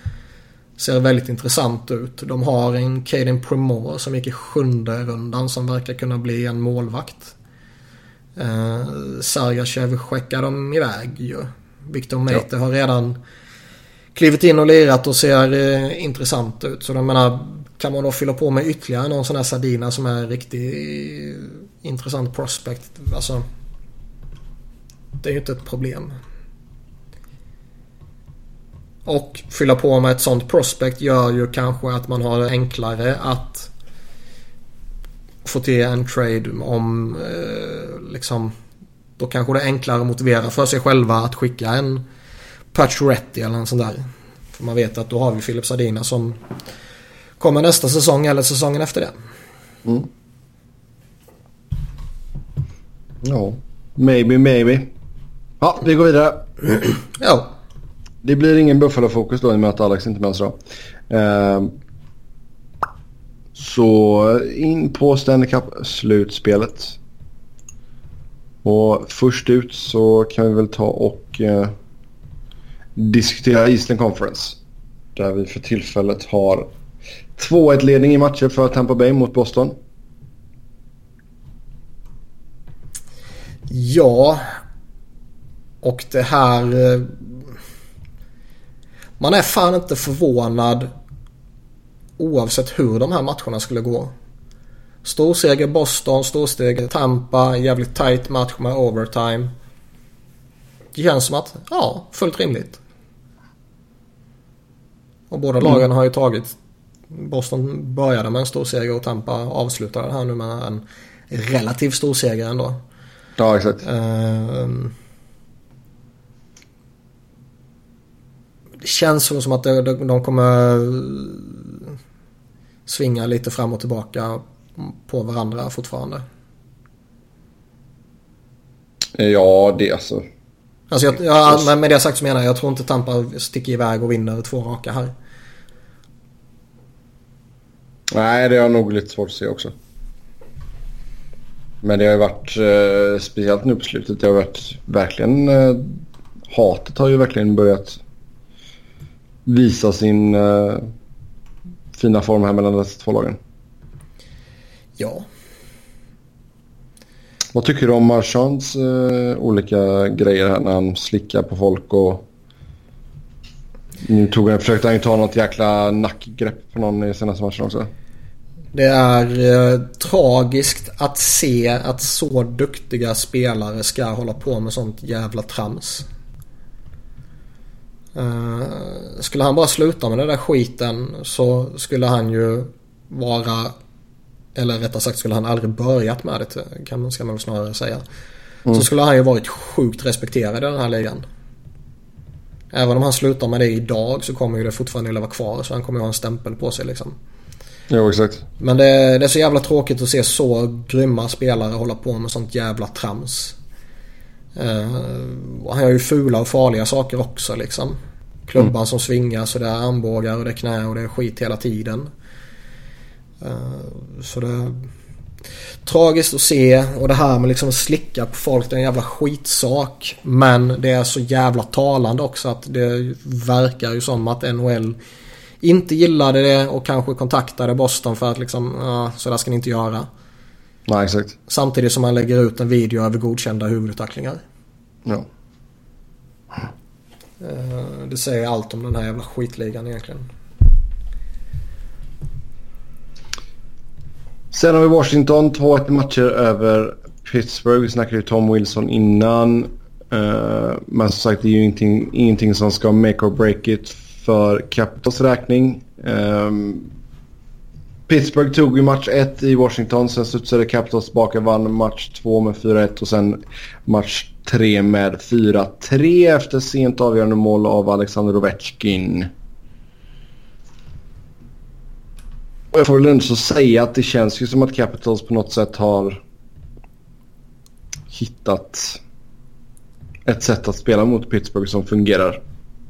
ser väldigt intressant ut. De har en Caden Primore som gick i sjunde rundan som verkar kunna bli en målvakt. Eh, Sargachev skickar de iväg ju. Victor Meite ja. har redan klivit in och lirat och ser eh, intressant ut. Så jag menar, kan man då fylla på med ytterligare någon sån här Sardina som är riktigt eh, intressant prospect. Alltså, det är ju inte ett problem. Och fylla på med ett sånt prospect gör ju kanske att man har det enklare att få till en trade om eh, liksom då kanske det är enklare att motivera för sig själva att skicka en Pacioretty eller en sån där. För man vet att då har vi Filip Sardina som kommer nästa säsong eller säsongen efter det. Mm. Ja, maybe, maybe. Ja, vi går vidare. Ja. Det blir ingen Buffalo-fokus då i och med att Alex inte är med oss idag. Eh, så in på Stanley Cup-slutspelet. Och först ut så kan vi väl ta och eh, diskutera Eastern Conference. Där vi för tillfället har 2-1 ledning i matcher för Tampa Bay mot Boston. Ja. Och det här... Eh, man är fan inte förvånad oavsett hur de här matcherna skulle gå. Storseger Boston, storseger Tampa, jävligt tight match med overtime. Det känns som att, ja, fullt rimligt. Och båda mm. lagen har ju tagit... Boston började med en storseger och Tampa avslutade här nu med en relativt storseger ändå. Ja, exakt. Uh, det känns som att de kommer svinga lite fram och tillbaka på varandra fortfarande. Ja, det alltså. Alltså jag, ja, med det sagt så menar jag, jag tror inte Tampa sticker iväg och vinner två raka här. Nej, det har jag nog lite svårt att se också. Men det har ju varit, eh, speciellt nu på slutet, det har varit verkligen, eh, hatet har ju verkligen börjat visa sin eh, fina form här mellan dessa två lagen. Ja. Vad tycker du om Marchands eh, olika grejer här när han slickar på folk och nu tog han, försökte han ju ta något jäkla nackgrepp på någon i senaste matchen också. Det är eh, tragiskt att se att så duktiga spelare ska hålla på med sånt jävla trams. Uh, skulle han bara sluta med den där skiten så skulle han ju vara eller rättare sagt skulle han aldrig börjat med det kan man, ska man väl snarare säga. Mm. Så skulle han ju varit sjukt respekterad i den här ligan. Även om han slutar med det idag så kommer ju det fortfarande att leva kvar så han kommer ju ha en stämpel på sig liksom. Jo exakt. Men det, det är så jävla tråkigt att se så grymma spelare hålla på med sånt jävla trams. Uh, han gör ju fula och farliga saker också liksom. Klubban mm. som svingar så det är armbågar och det är knä och det är skit hela tiden. Uh, så det är tragiskt att se och det här med liksom att slicka på folk det är en jävla skitsak. Men det är så jävla talande också att det verkar ju som att NHL inte gillade det och kanske kontaktade Boston för att liksom, ja, så där ska ni inte göra. Nej, exakt. Samtidigt som man lägger ut en video över godkända huvudtacklingar. Ja. Eh, det säger allt om den här jävla skitligan egentligen. Sen har vi Washington, två matcher över Pittsburgh. Vi snackade ju Tom Wilson innan. Uh, men som sagt, det är ju ingenting, ingenting som ska make or break it för Capitals räkning. Pittsburgh tog ju match 1 i Washington. Sen studsade Capitals tillbaka vann match 2 med 4-1 och sen match 3 med 4-3 efter sent avgörande mål av Alexander Ovechkin. Och jag får väl ändå säga att det känns ju som att Capitals på något sätt har hittat ett sätt att spela mot Pittsburgh som fungerar.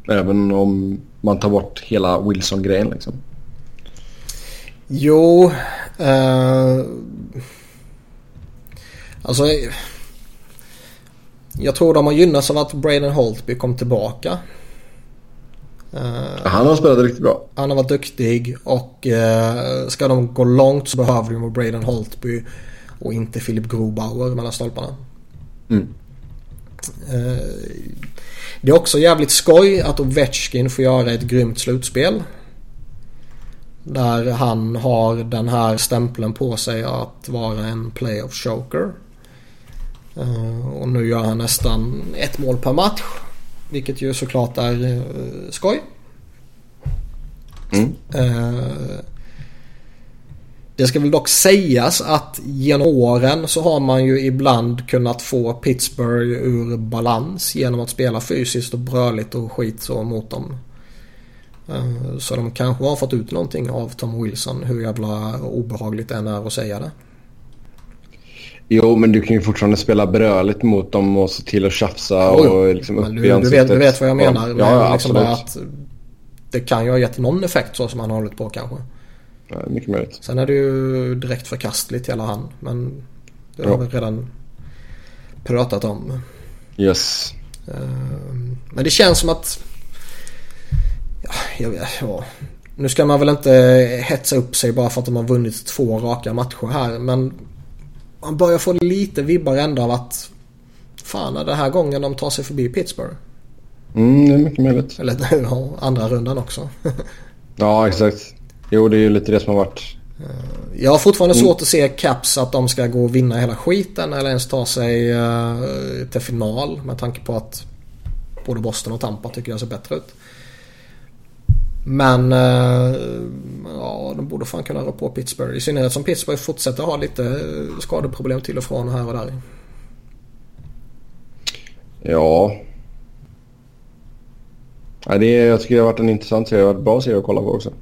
Även om man tar bort hela Wilson-grejen liksom. Jo. Uh, alltså. Jag tror de har gynnats av att Braden Holtby kom tillbaka. Uh, han har spelat riktigt bra. Han har varit duktig och uh, ska de gå långt så behöver de Braden Holtby och inte Philip Grobauer mellan stolparna. Mm. Uh, det är också jävligt skoj att Ovechkin får göra ett grymt slutspel. Där han har den här stämpeln på sig att vara en playoff choker. Och nu gör han nästan ett mål per match. Vilket ju såklart är uh, skoj. Mm. Uh, Det ska väl dock sägas att genom åren så har man ju ibland kunnat få Pittsburgh ur balans genom att spela fysiskt och bröligt och skit så mot dem. Eh, så de kanske har fått ut någonting av Tom Wilson hur jävla obehagligt det än är att säga det. Jo, men du kan ju fortfarande spela bröligt mot dem och se till att tjafsa och liksom upp du, i du, vet, du vet vad jag menar. Ja, ja, liksom att det kan ju ha gett någon effekt så som han har hållit på kanske. Ja, mycket möjligt. Sen är det ju direkt förkastligt hela han. Men det har Ja. vi redan pratat om. Yes. Ehm, Men det känns som att... Ja, jag vet, ja. Nu ska man väl inte hetsa upp sig bara för att de har vunnit två raka matcher här. Men man börjar få lite vibbar ändå av att... Fan, är det här gången de tar sig förbi Pittsburgh? Mm, det är mycket möjligt. Eller ja, andra rundan också. Ja, exakt. Jo, det är ju lite det som har varit. Jag har fortfarande svårt att se Caps att de ska gå och vinna hela skiten eller ens ta sig eh, till final med tanke på att både Boston och Tampa tycker jag ser bättre ut. Men eh, ja, de borde fan kunna rå på Pittsburgh. I synnerhet som Pittsburgh fortsätter ha lite eh, skadeproblem till och från här och där. Ja. ja det är, jag tycker det har varit en intressant serie. Det har varit bra serie att kolla på också.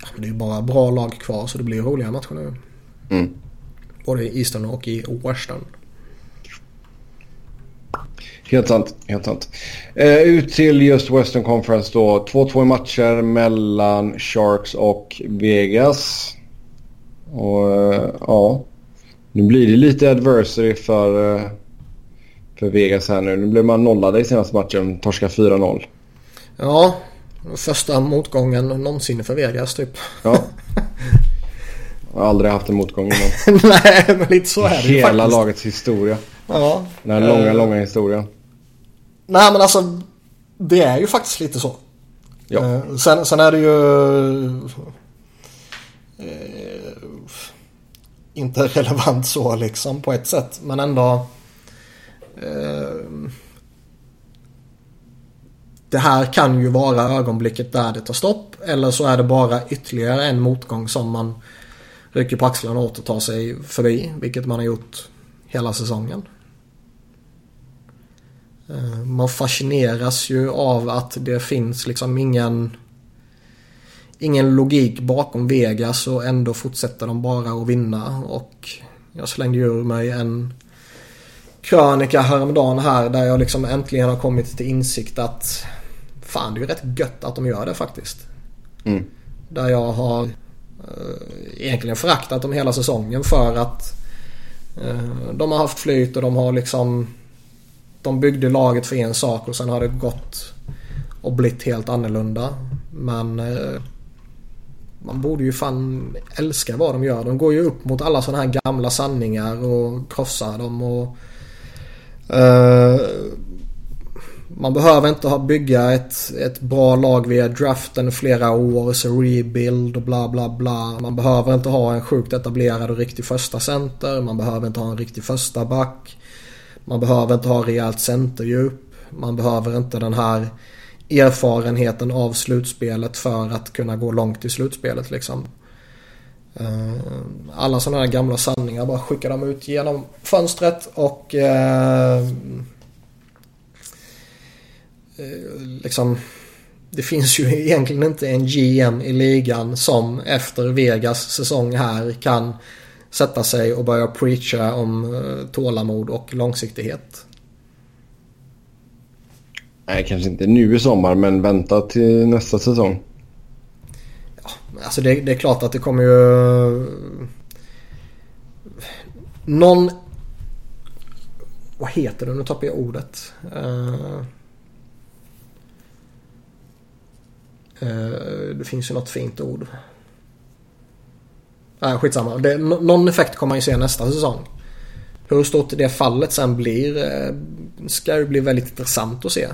Ja, men det är ju bara bra lag kvar så det blir roliga matcher nu. Mm. Både i Eastern och i Western. Helt sant. Helt sant. Eh, ut till just Western Conference då. 2-2 i matcher mellan Sharks och Vegas. Och eh, ja. Nu blir det lite adversary för, eh, för Vegas här nu. Nu blev man nollade i senaste matchen. Torska 4-0. Ja, första motgången någonsin för Vegas typ. Ja. Jag har aldrig haft en motgång innan. Nej, men lite så är det Hela faktiskt. lagets historia. Ja. Den här långa, Eh, långa historien. Nej, men alltså. Det är ju faktiskt lite så. Ja. Eh, Sen, sen är det ju... Eh, inte relevant så liksom på ett sätt. Men ändå. Eh, det här kan ju vara ögonblicket där det tar stopp. Eller så är det bara ytterligare en motgång som man rycker på axlarna åt och tar sig förbi. Vilket man har gjort hela säsongen. Eh, Man fascineras ju av att det finns liksom ingen ingen logik bakom Vegas och ändå fortsätter de bara att vinna. Och jag slängde ur mig en krönika häromdagen här där jag liksom äntligen har kommit till insikt att fan det är ju rätt gött att de gör det faktiskt. Mm. Där jag har eh, egentligen föraktat dem hela säsongen för att eh, de har haft flyt och de har liksom de byggde laget för en sak och sen har det gått och blivit helt annorlunda. Men eh, man borde ju fan älska vad de gör. De går ju upp mot alla sådana här gamla sanningar och krossar dem och Uh, man behöver inte ha bygga ett, ett bra lag via draften flera år, så rebuild och bla bla bla. Man behöver inte ha en sjukt etablerad och riktig första center. Man behöver inte ha en riktig första back. Man behöver inte ha rejält centerdjup. Man behöver inte den här erfarenheten av slutspelet för att kunna gå långt i slutspelet liksom. Eh, alla sådana här gamla sanningar bara skickar de ut genom fönstret och eh, eh, liksom det finns ju egentligen inte en GM i ligan som efter Vegas säsong här kan sätta sig och börja preacha om eh, tålamod och långsiktighet. Nej, kanske inte nu i sommar, men vänta till nästa säsong. Alltså det, det är klart att det kommer ju... Någon... Vad heter det? Nu tappar jag ordet. Eh, eh, det finns ju något fint ord. Nej, skitsamma. Det, nå- någon effekt kommer man ju se nästa säsong. Hur stort det fallet sen blir eh, ska ju bli väldigt intressant att se.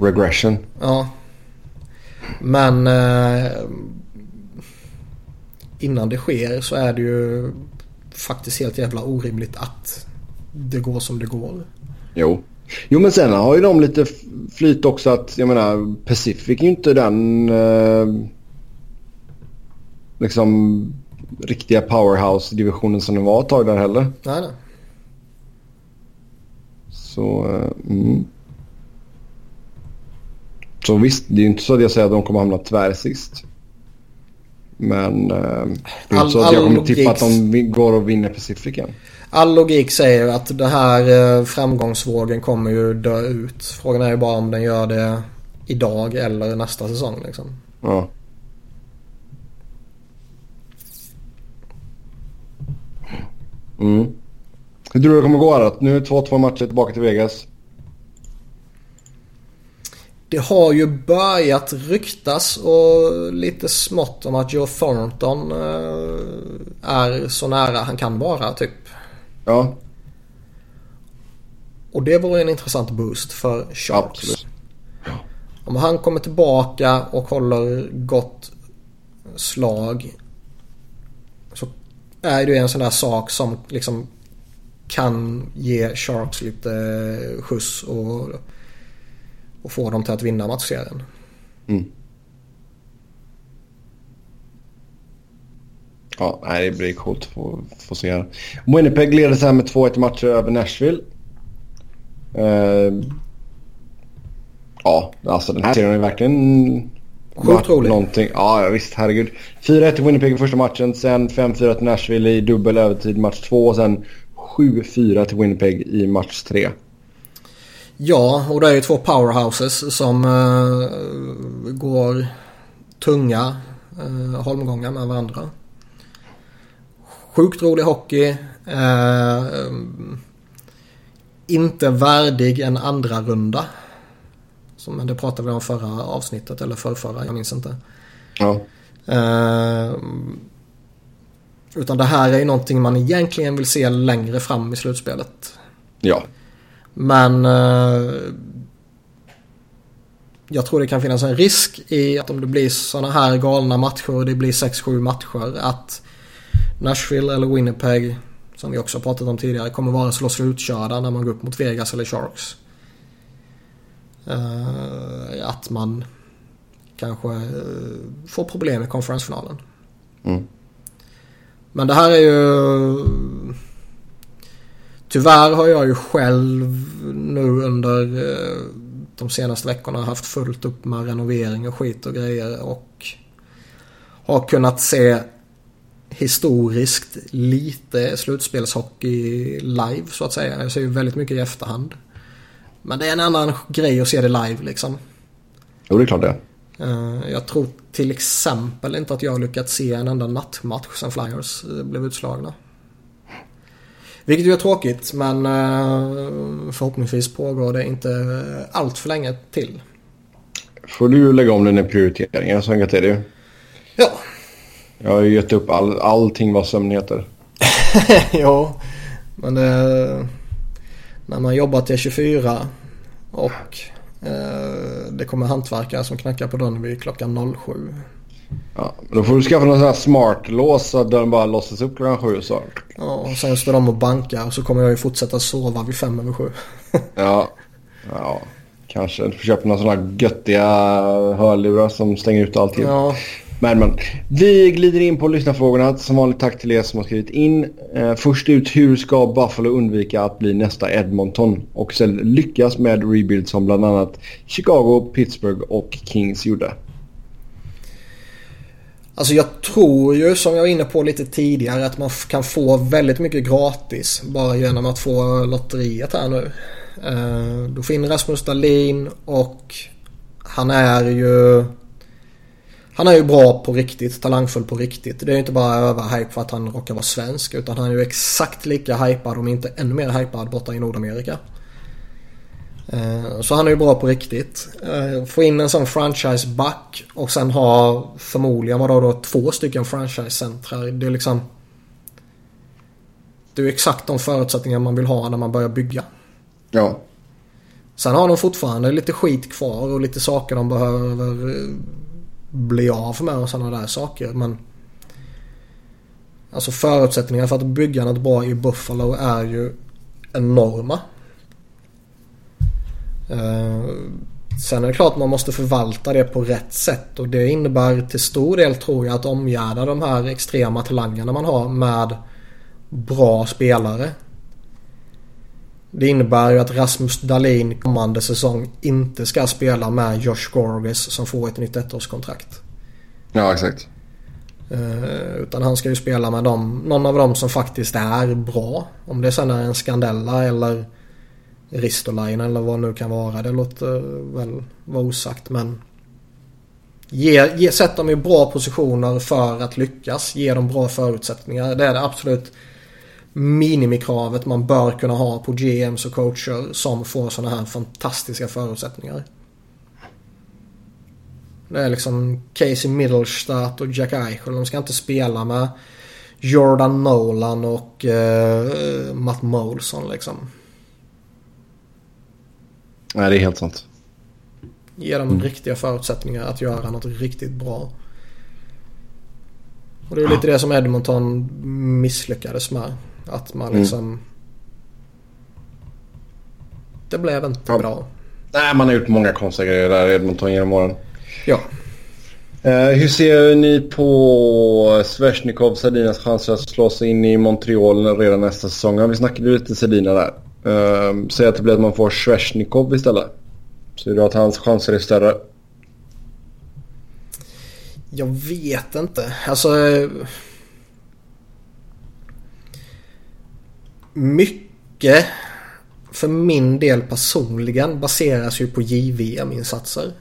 Regression. Ja. Men eh, innan det sker så är det ju faktiskt helt jävla orimligt att det går som det går. Jo. Jo, men sen har ju de lite flyt också att, jag menar, Pacific är ju inte den... Eh, liksom riktiga powerhouse-divisionen som den var ett tag där heller. Nej, nej. Så, eh, mm. Så visst, det är ju inte så att jag säger att de kommer hamna tvärsist. Men eh, det är All- inte så att jag kommer tippa att de går och vinner Pacificen. All logik säger att det här eh, framgångsvågen kommer ju dö ut. Frågan är ju bara om den gör det idag eller nästa säsong liksom. Ja. Mm. Hur tror du det kommer gå här? Nu är det 2-2 matcher tillbaka till Vegas. Det har ju börjat ryktas och lite smått om att Joe Thornton eh, är så nära han kan vara typ. Ja, Och det vore en intressant boost för Sharks. absolut. Om han kommer tillbaka och håller gott slag är det ju en sån där sak som liksom kan ge Sharks lite skjuts och, och få dem till att vinna matchserien. Mm. Ja, nej, det blir coolt att få, få se här. Winnipeg leder så här med 2-1 matcher över Nashville. Uh, ja, alltså den här serien är verkligen... Sjukt varit rolig. Någonting. Ja, visst. Herregud. 4-1 till Winnipeg i första matchen. Sen 5-4 till Nashville i dubbel övertid match 2. Och sen 7-4 till Winnipeg i match 3. Ja, och det är ju två powerhouses som eh, går tunga uh, holmgångar med varandra. Sjukt rolig hockey. eh, inte värdig en andra runda. Som, men det pratade vi om förra avsnittet eller förrförra, jag minns inte. Ja. Eh, utan det här är ju någonting man egentligen vill se längre fram i slutspelet. Ja. Men eh, jag tror det kan finnas en risk i att om det blir sådana här galna matcher och det blir 6-7 matcher att Nashville eller Winnipeg som vi också har pratat om tidigare kommer vara så slutkörda när man går upp mot Vegas eller Sharks. Eh, att man kanske eh, får problem i konferensfinalen. Mm. Men det här är ju... Tyvärr har jag ju själv nu under eh, de senaste veckorna haft fullt upp med renovering och skit och grejer och har kunnat se historiskt lite slutspelshockey live så att säga. Jag ser ju väldigt mycket i efterhand. Men det är en annan grej att se det live liksom. Jo, det är klart det. Eh, Jag tror till exempel inte att jag har lyckats se en enda nattmatch sen Flyers eh, blev utslagna. Vilket ju är tråkigt men eh, förhoppningsvis pågår det inte allt för länge till. Får du lägga om dina prioriteringar så enkelt är det ju. Ja, Jag har ju gett upp all, allting vad sömn heter. ja. Men det, när man jobbar till 24 och eh, det kommer hantverkare som knackar på dörren vid klockan 07. Ja, då får du skaffa någon sån här smart-lås så att dörren bara låses upp klockan sju så. Ja, och sen står de och bankar och så kommer jag ju fortsätta sova vid fem över sju. Ja, ja kanske. Du får köpa några sådana göttiga hörlurar som stänger ut allting. Ja, men, men. Vi glider in på lyssnarfrågorna. Som vanligt tack till er som har skrivit in. Eh, först ut, hur ska Buffalo undvika att bli nästa Edmonton? Och sen lyckas med rebuild som bland annat Chicago, Pittsburgh och Kings gjorde. Alltså jag tror ju som jag var inne på lite tidigare att man kan få väldigt mycket gratis bara genom att få lotteriet här nu. Eh, Du får in Rasmus Dahlin och han är ju han är ju bra på riktigt, talangfull på riktigt. Det är ju inte bara överhype för att han råkar vara svensk utan han är ju exakt lika hypad om inte ännu mer hypad borta i Nordamerika. Eh, Så han är ju bra på riktigt. Eh, Få in en sån franchise-back och sen ha förmodligen vadå då två stycken franchise-centrar. Det är liksom... Det är ju exakt de förutsättningar man vill ha när man börjar bygga. Ja, Sen har de fortfarande lite skit kvar och lite saker de behöver eh, bli av med och sådana där saker. Men Alltså förutsättningarna för att bygga något bra i Buffalo är ju enorma. Eh, Sen är det klart man måste förvalta det på rätt sätt och det innebär till stor del tror jag att omgärda de här extrema talangerna man har med bra spelare. Det innebär ju att Rasmus Dahlin kommande säsong inte ska spela med Josh Gorges som får ett nytt ettårskontrakt. Ja, exakt. Uh, utan han ska ju spela med dem, någon av dem som faktiskt är bra. Om det sen är en Scandella eller Ristolainen eller vad det nu kan vara. Det låter väl vara osagt men ge, ge, sätt dem i bra positioner för att lyckas. Ge dem bra förutsättningar. Det är det absolut minimikravet man bör kunna ha på GMs och coacher som får sådana här fantastiska förutsättningar. Det är liksom Casey Middlestadt och Jack Eichel. De ska inte spela med Jordan Nolan och uh, Matt Molson liksom. Nej, det är helt sant. Ge dem mm. riktiga förutsättningar att göra något riktigt bra. Och det är lite det som Edmonton misslyckades med. Att man liksom... Mm. Det blev inte ja. bra. Nej, man har gjort många konstiga grejer där i Edmonton genom åren. Ja. Uh, hur ser ni på Svesjnikov Sardinas chanser att slå sig in i Montreal redan nästa säsong? Vi snackade lite Sardina där. Uh, säg att det blir att man får Svesjnikov istället. Ser du att hans chanser är större? Jag vet inte. Alltså... Mycket för min del personligen baseras ju på JVM-insatser.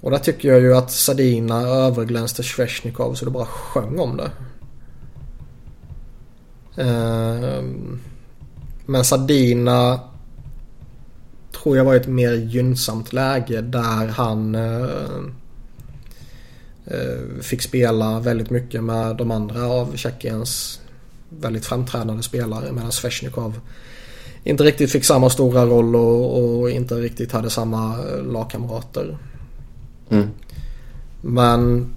Och där tycker jag ju att Sadina överglänste Svesjnikov så det bara sjöng om det. Ehm, men Sardina tror jag var i ett mer gynnsamt läge där han eh, eh, fick spela väldigt mycket med de andra av Tjeckiens väldigt framträdande spelare medan Svesjnikov inte riktigt fick samma stora roll och, och inte riktigt hade samma lagkamrater. Mm. Men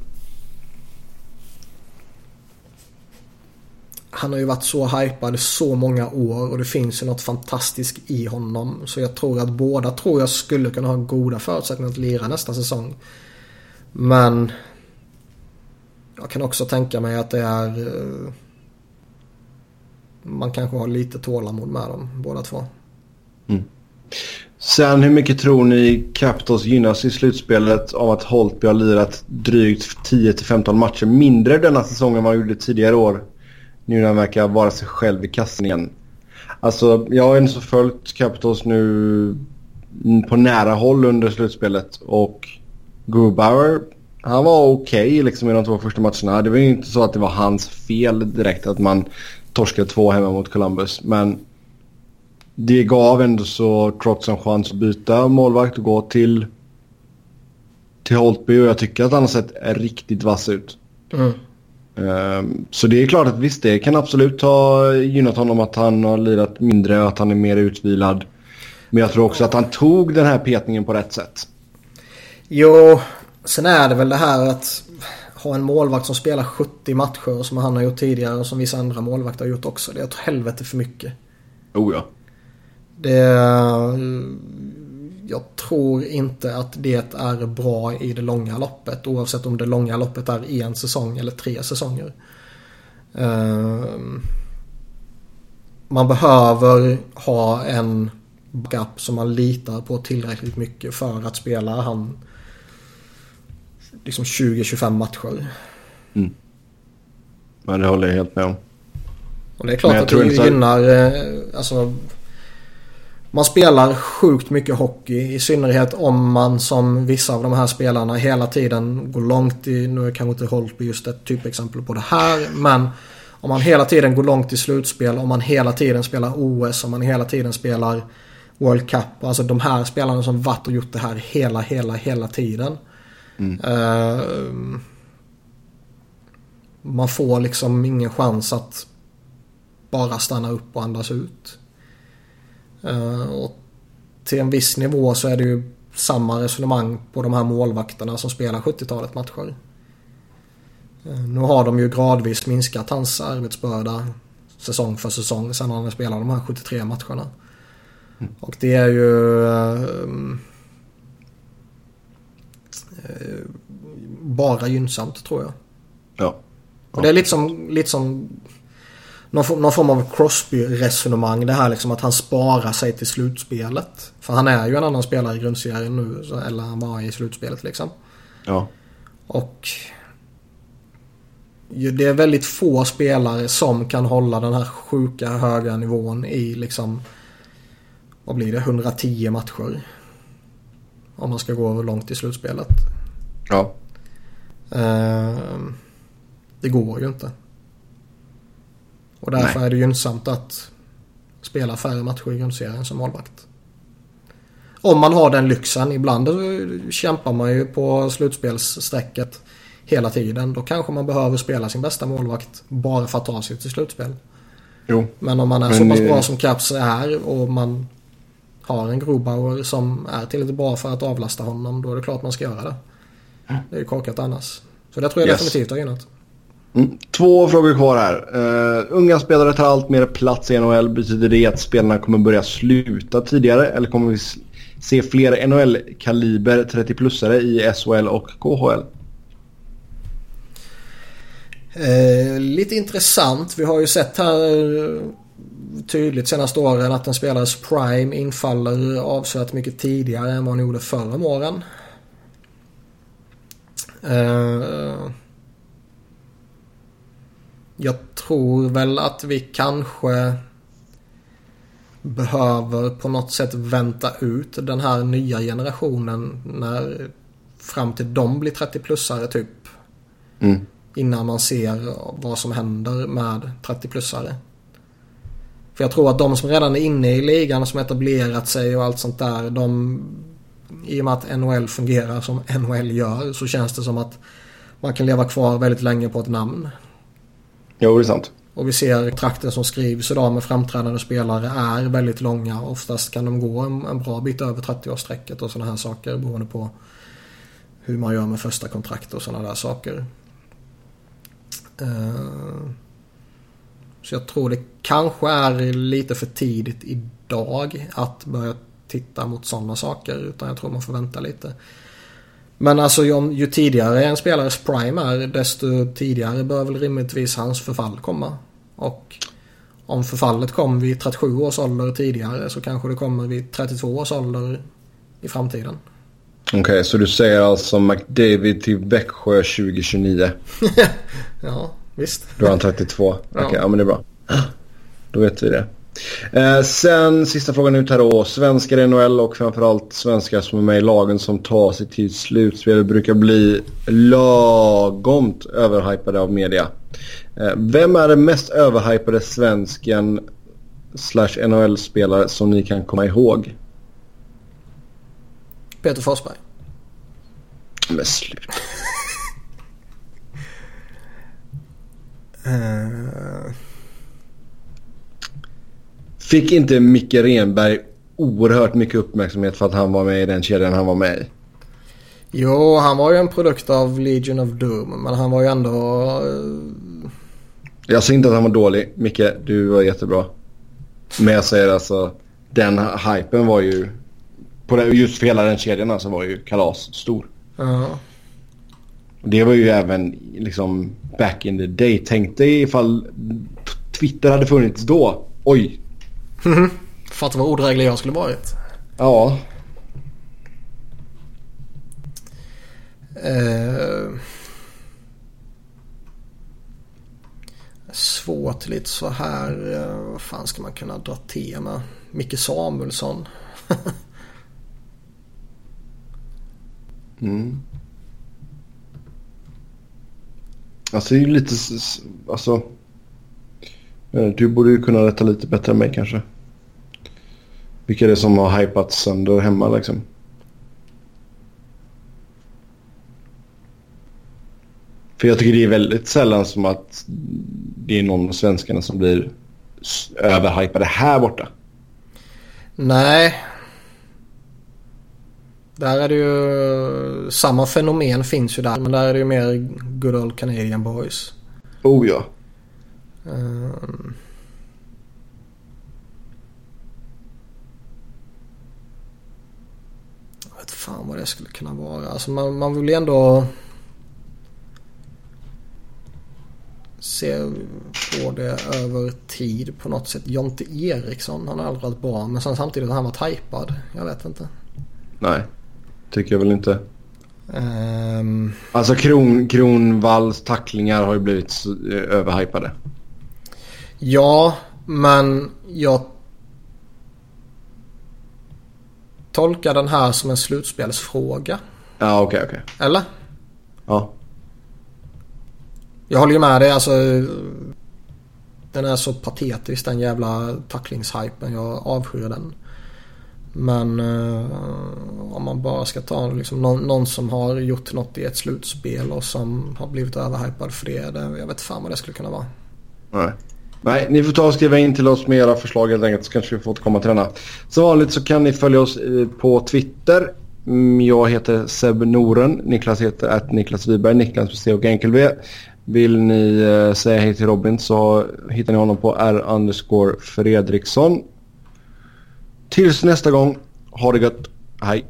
han har ju varit så hypad så många år och det finns ju något fantastiskt i honom. Så jag tror att båda tror jag skulle kunna ha goda förutsättningar att lira nästa säsong. Men jag kan också tänka mig att det är... Man kanske har lite tålamod med dem båda två. Mm. Sen hur mycket tror ni Capitals gynnas i slutspelet av att Holtby har lirat drygt 10-15 matcher mindre denna säsong än vad han gjorde tidigare år? Nu när han verkar vara sig själv i kassen igen. Alltså jag har inte så följt Capitals nu på nära håll under slutspelet och Grubauer han var okej okay, liksom i de två första matcherna. Det var ju inte så att det var hans fel direkt att man torskade två hemma mot Columbus. Men det gav ändå så Trots en chans att byta målvakt och gå till, till Holtby och jag tycker att han har sett riktigt vass ut. Mm. Um, så det är klart att visst, det kan absolut ha gynnat honom att han har lirat mindre och att han är mer utvilad. Men jag tror också att han tog den här petningen på rätt sätt. Jo, sen är det väl det här att ha en målvakt som spelar 70 matcher som han har gjort tidigare och som vissa andra målvakter har gjort också. Det är ett helvete för mycket. Oh ja. Det... Jag tror inte att det är bra i det långa loppet oavsett om det långa loppet är en säsong eller tre säsonger. Ehm, man behöver ha en backup som man litar på tillräckligt mycket för att spela han liksom 20-25 matcher. Mm. Men det håller jag helt med om. Och det är klart att det gynnar, eh, alltså man spelar sjukt mycket hockey i synnerhet om man som vissa av de här spelarna hela tiden går långt i, nu är kanske inte Holtby just ett typexempel på det här, men om man hela tiden går långt i slutspel, om man hela tiden spelar OS, om man hela tiden spelar World Cup. Alltså de här spelarna som varit och gjort det här hela, hela, hela tiden. Mm. Uh, man får liksom ingen chans att bara stanna upp och andas ut. Uh, och till en viss nivå så är det ju samma resonemang på de här målvakterna som spelar 70-talet matcher. Uh, nu har de ju gradvis minskat hans arbetsbörda säsong för säsong sen han spelar de här 73 matcherna. Mm. Och det är ju... Uh, bara gynnsamt tror jag. Ja. Och det är lite som, lite som någon, någon form av Crosby-resonemang. Det här liksom att han sparar sig till slutspelet. För han är ju en annan spelare i grundserien nu. Eller han var i slutspelet liksom. Ja. Och det är väldigt få spelare som kan hålla den här sjuka höga nivån i liksom vad blir det 110 matcher. Om man ska gå långt i slutspelet. Ja. Ehm, det går ju inte. Och därför Nej. är det gynnsamt att spela färre matcher i grundserien som målvakt. Om man har den lyxen. Ibland eh, kämpar man ju på slutspelssträcket hela tiden. Då kanske man behöver spela sin bästa målvakt bara för att ta sig till slutspel. Jo. Men om man är Men så pass det- bra som Caps är och man har en Grobauer som är tillräckligt bra för att avlasta honom. Då är det klart man ska göra det. Det är ju korkat annars. Så det tror jag Yes. definitivt har gynnat. Mm. Två frågor kvar här. Uh, unga spelare tar allt mer plats i NHL. Betyder det att spelarna kommer börja sluta tidigare? Eller kommer vi se fler NHL-kaliber 30-plussare i SHL och KHL? Eh, lite intressant. Vi har ju sett här eh, tydligt senaste åren att en spelares prime infaller avsevärt mycket tidigare än vad han gjorde förra åren. Eh, jag tror väl att vi kanske behöver på något sätt vänta ut den här nya generationen när fram till de blir 30-plussare typ. Mm. Innan man ser vad som händer med 30-plussare. För jag tror att de som redan är inne i ligan som etablerat sig och allt sånt där. De, I och med att NHL fungerar som NHL gör så känns det som att man kan leva kvar väldigt länge på ett namn. Jo, det är sant. Och vi ser trakten som skrivs idag med framträdande spelare är väldigt långa. Oftast kan de gå en, en bra bit över 30-årsstrecket och sådana här saker beroende på hur man gör med första kontrakt och sådana där saker. Eh, Så jag tror det kanske är lite för tidigt idag att börja titta mot sådana saker. Utan jag tror man får vänta lite. Men alltså ju, ju tidigare en spelares prime är desto tidigare bör väl rimligtvis hans förfall komma. Och om förfallet kom vid 37 års ålder tidigare så kanske det kommer vid 32 års ålder i framtiden. Okej, så du säger alltså McDavid till Växjö 2029. Ja, visst. Då är han 32. Ja. Okej, ja men det är bra. Då vet vi det. Eh, sen sista frågan ut här då. Svenskar i NHL och framförallt svenskar som är med i lagen som tar sig till slutspel brukar bli lagomt överhypade av media. Eh, vem är den mest överhypade svensken slash NHL-spelare som ni kan komma ihåg? Peter Forsberg. Men sluta. Eh, Fick inte Micke Renberg oerhört mycket uppmärksamhet för att han var med i den kedjan han var med i? jo, han var ju en produkt av Legion of Doom. Men han var ju ändå... eh, Jag säger inte att han var dålig. Micke, du var jättebra. Men jag säger alltså, den hypen var ju... På det, just för hela den kedjan alltså var ju kalas stor. Ja. Det var ju även liksom back in the day. Tänk dig ifall Twitter hade funnits då. Oj. Fattar vad odräglig jag skulle varit. Ja. Eh, svårt lite så här. Eh, vad fan ska man kunna dra tema? Micke Samuelsson. Mm. Alltså det är ju lite... Alltså... eh, Du borde ju kunna rätta lite bättre än mig kanske. Vilka är det som har hypat sönder hemma liksom? För jag tycker det är väldigt sällan som att det är någon av svenskarna som blir överhypade här borta. Nej. Där är det ju... Samma fenomen finns ju där. Men där är det ju mer good old Canadian boys. Oh ja. Ehm. Jag vet fan vad det skulle kunna vara. Alltså man, man vill ju ändå se på det över tid på något sätt. Jonte Eriksson han har aldrig varit bra men sen samtidigt har han varit hypad. Jag vet inte. Nej, tycker jag väl inte. Um, Alltså Kron, Kronvalls tacklingar har ju blivit eh, överhypade. Ja, men jag tolkar den här som en slutspelsfråga. Ja, okej, okej. Eller? Ja. Jag håller ju med dig. Alltså, den är så patetisk den jävla tacklingshypen. Jag avskyr den. Men eh, om man bara ska ta liksom, någon, någon som har gjort något i ett slutspel och som har blivit överhypad för det. det jag vet fan vad det skulle kunna vara. Nej. Nej, ni får ta och skriva in till oss med era förslag helt enkelt så kanske vi får återkomma till denna. Som vanligt så kan ni följa oss eh, på Twitter. Mm, jag heter Seb Noren. Niklas heter att Niklas Wiberg. Niklas med C och enkel V. Vill ni eh, säga hej till Robin så hittar ni honom på R underscore Fredriksson. Tills nästa gång, ha det gött. Hej.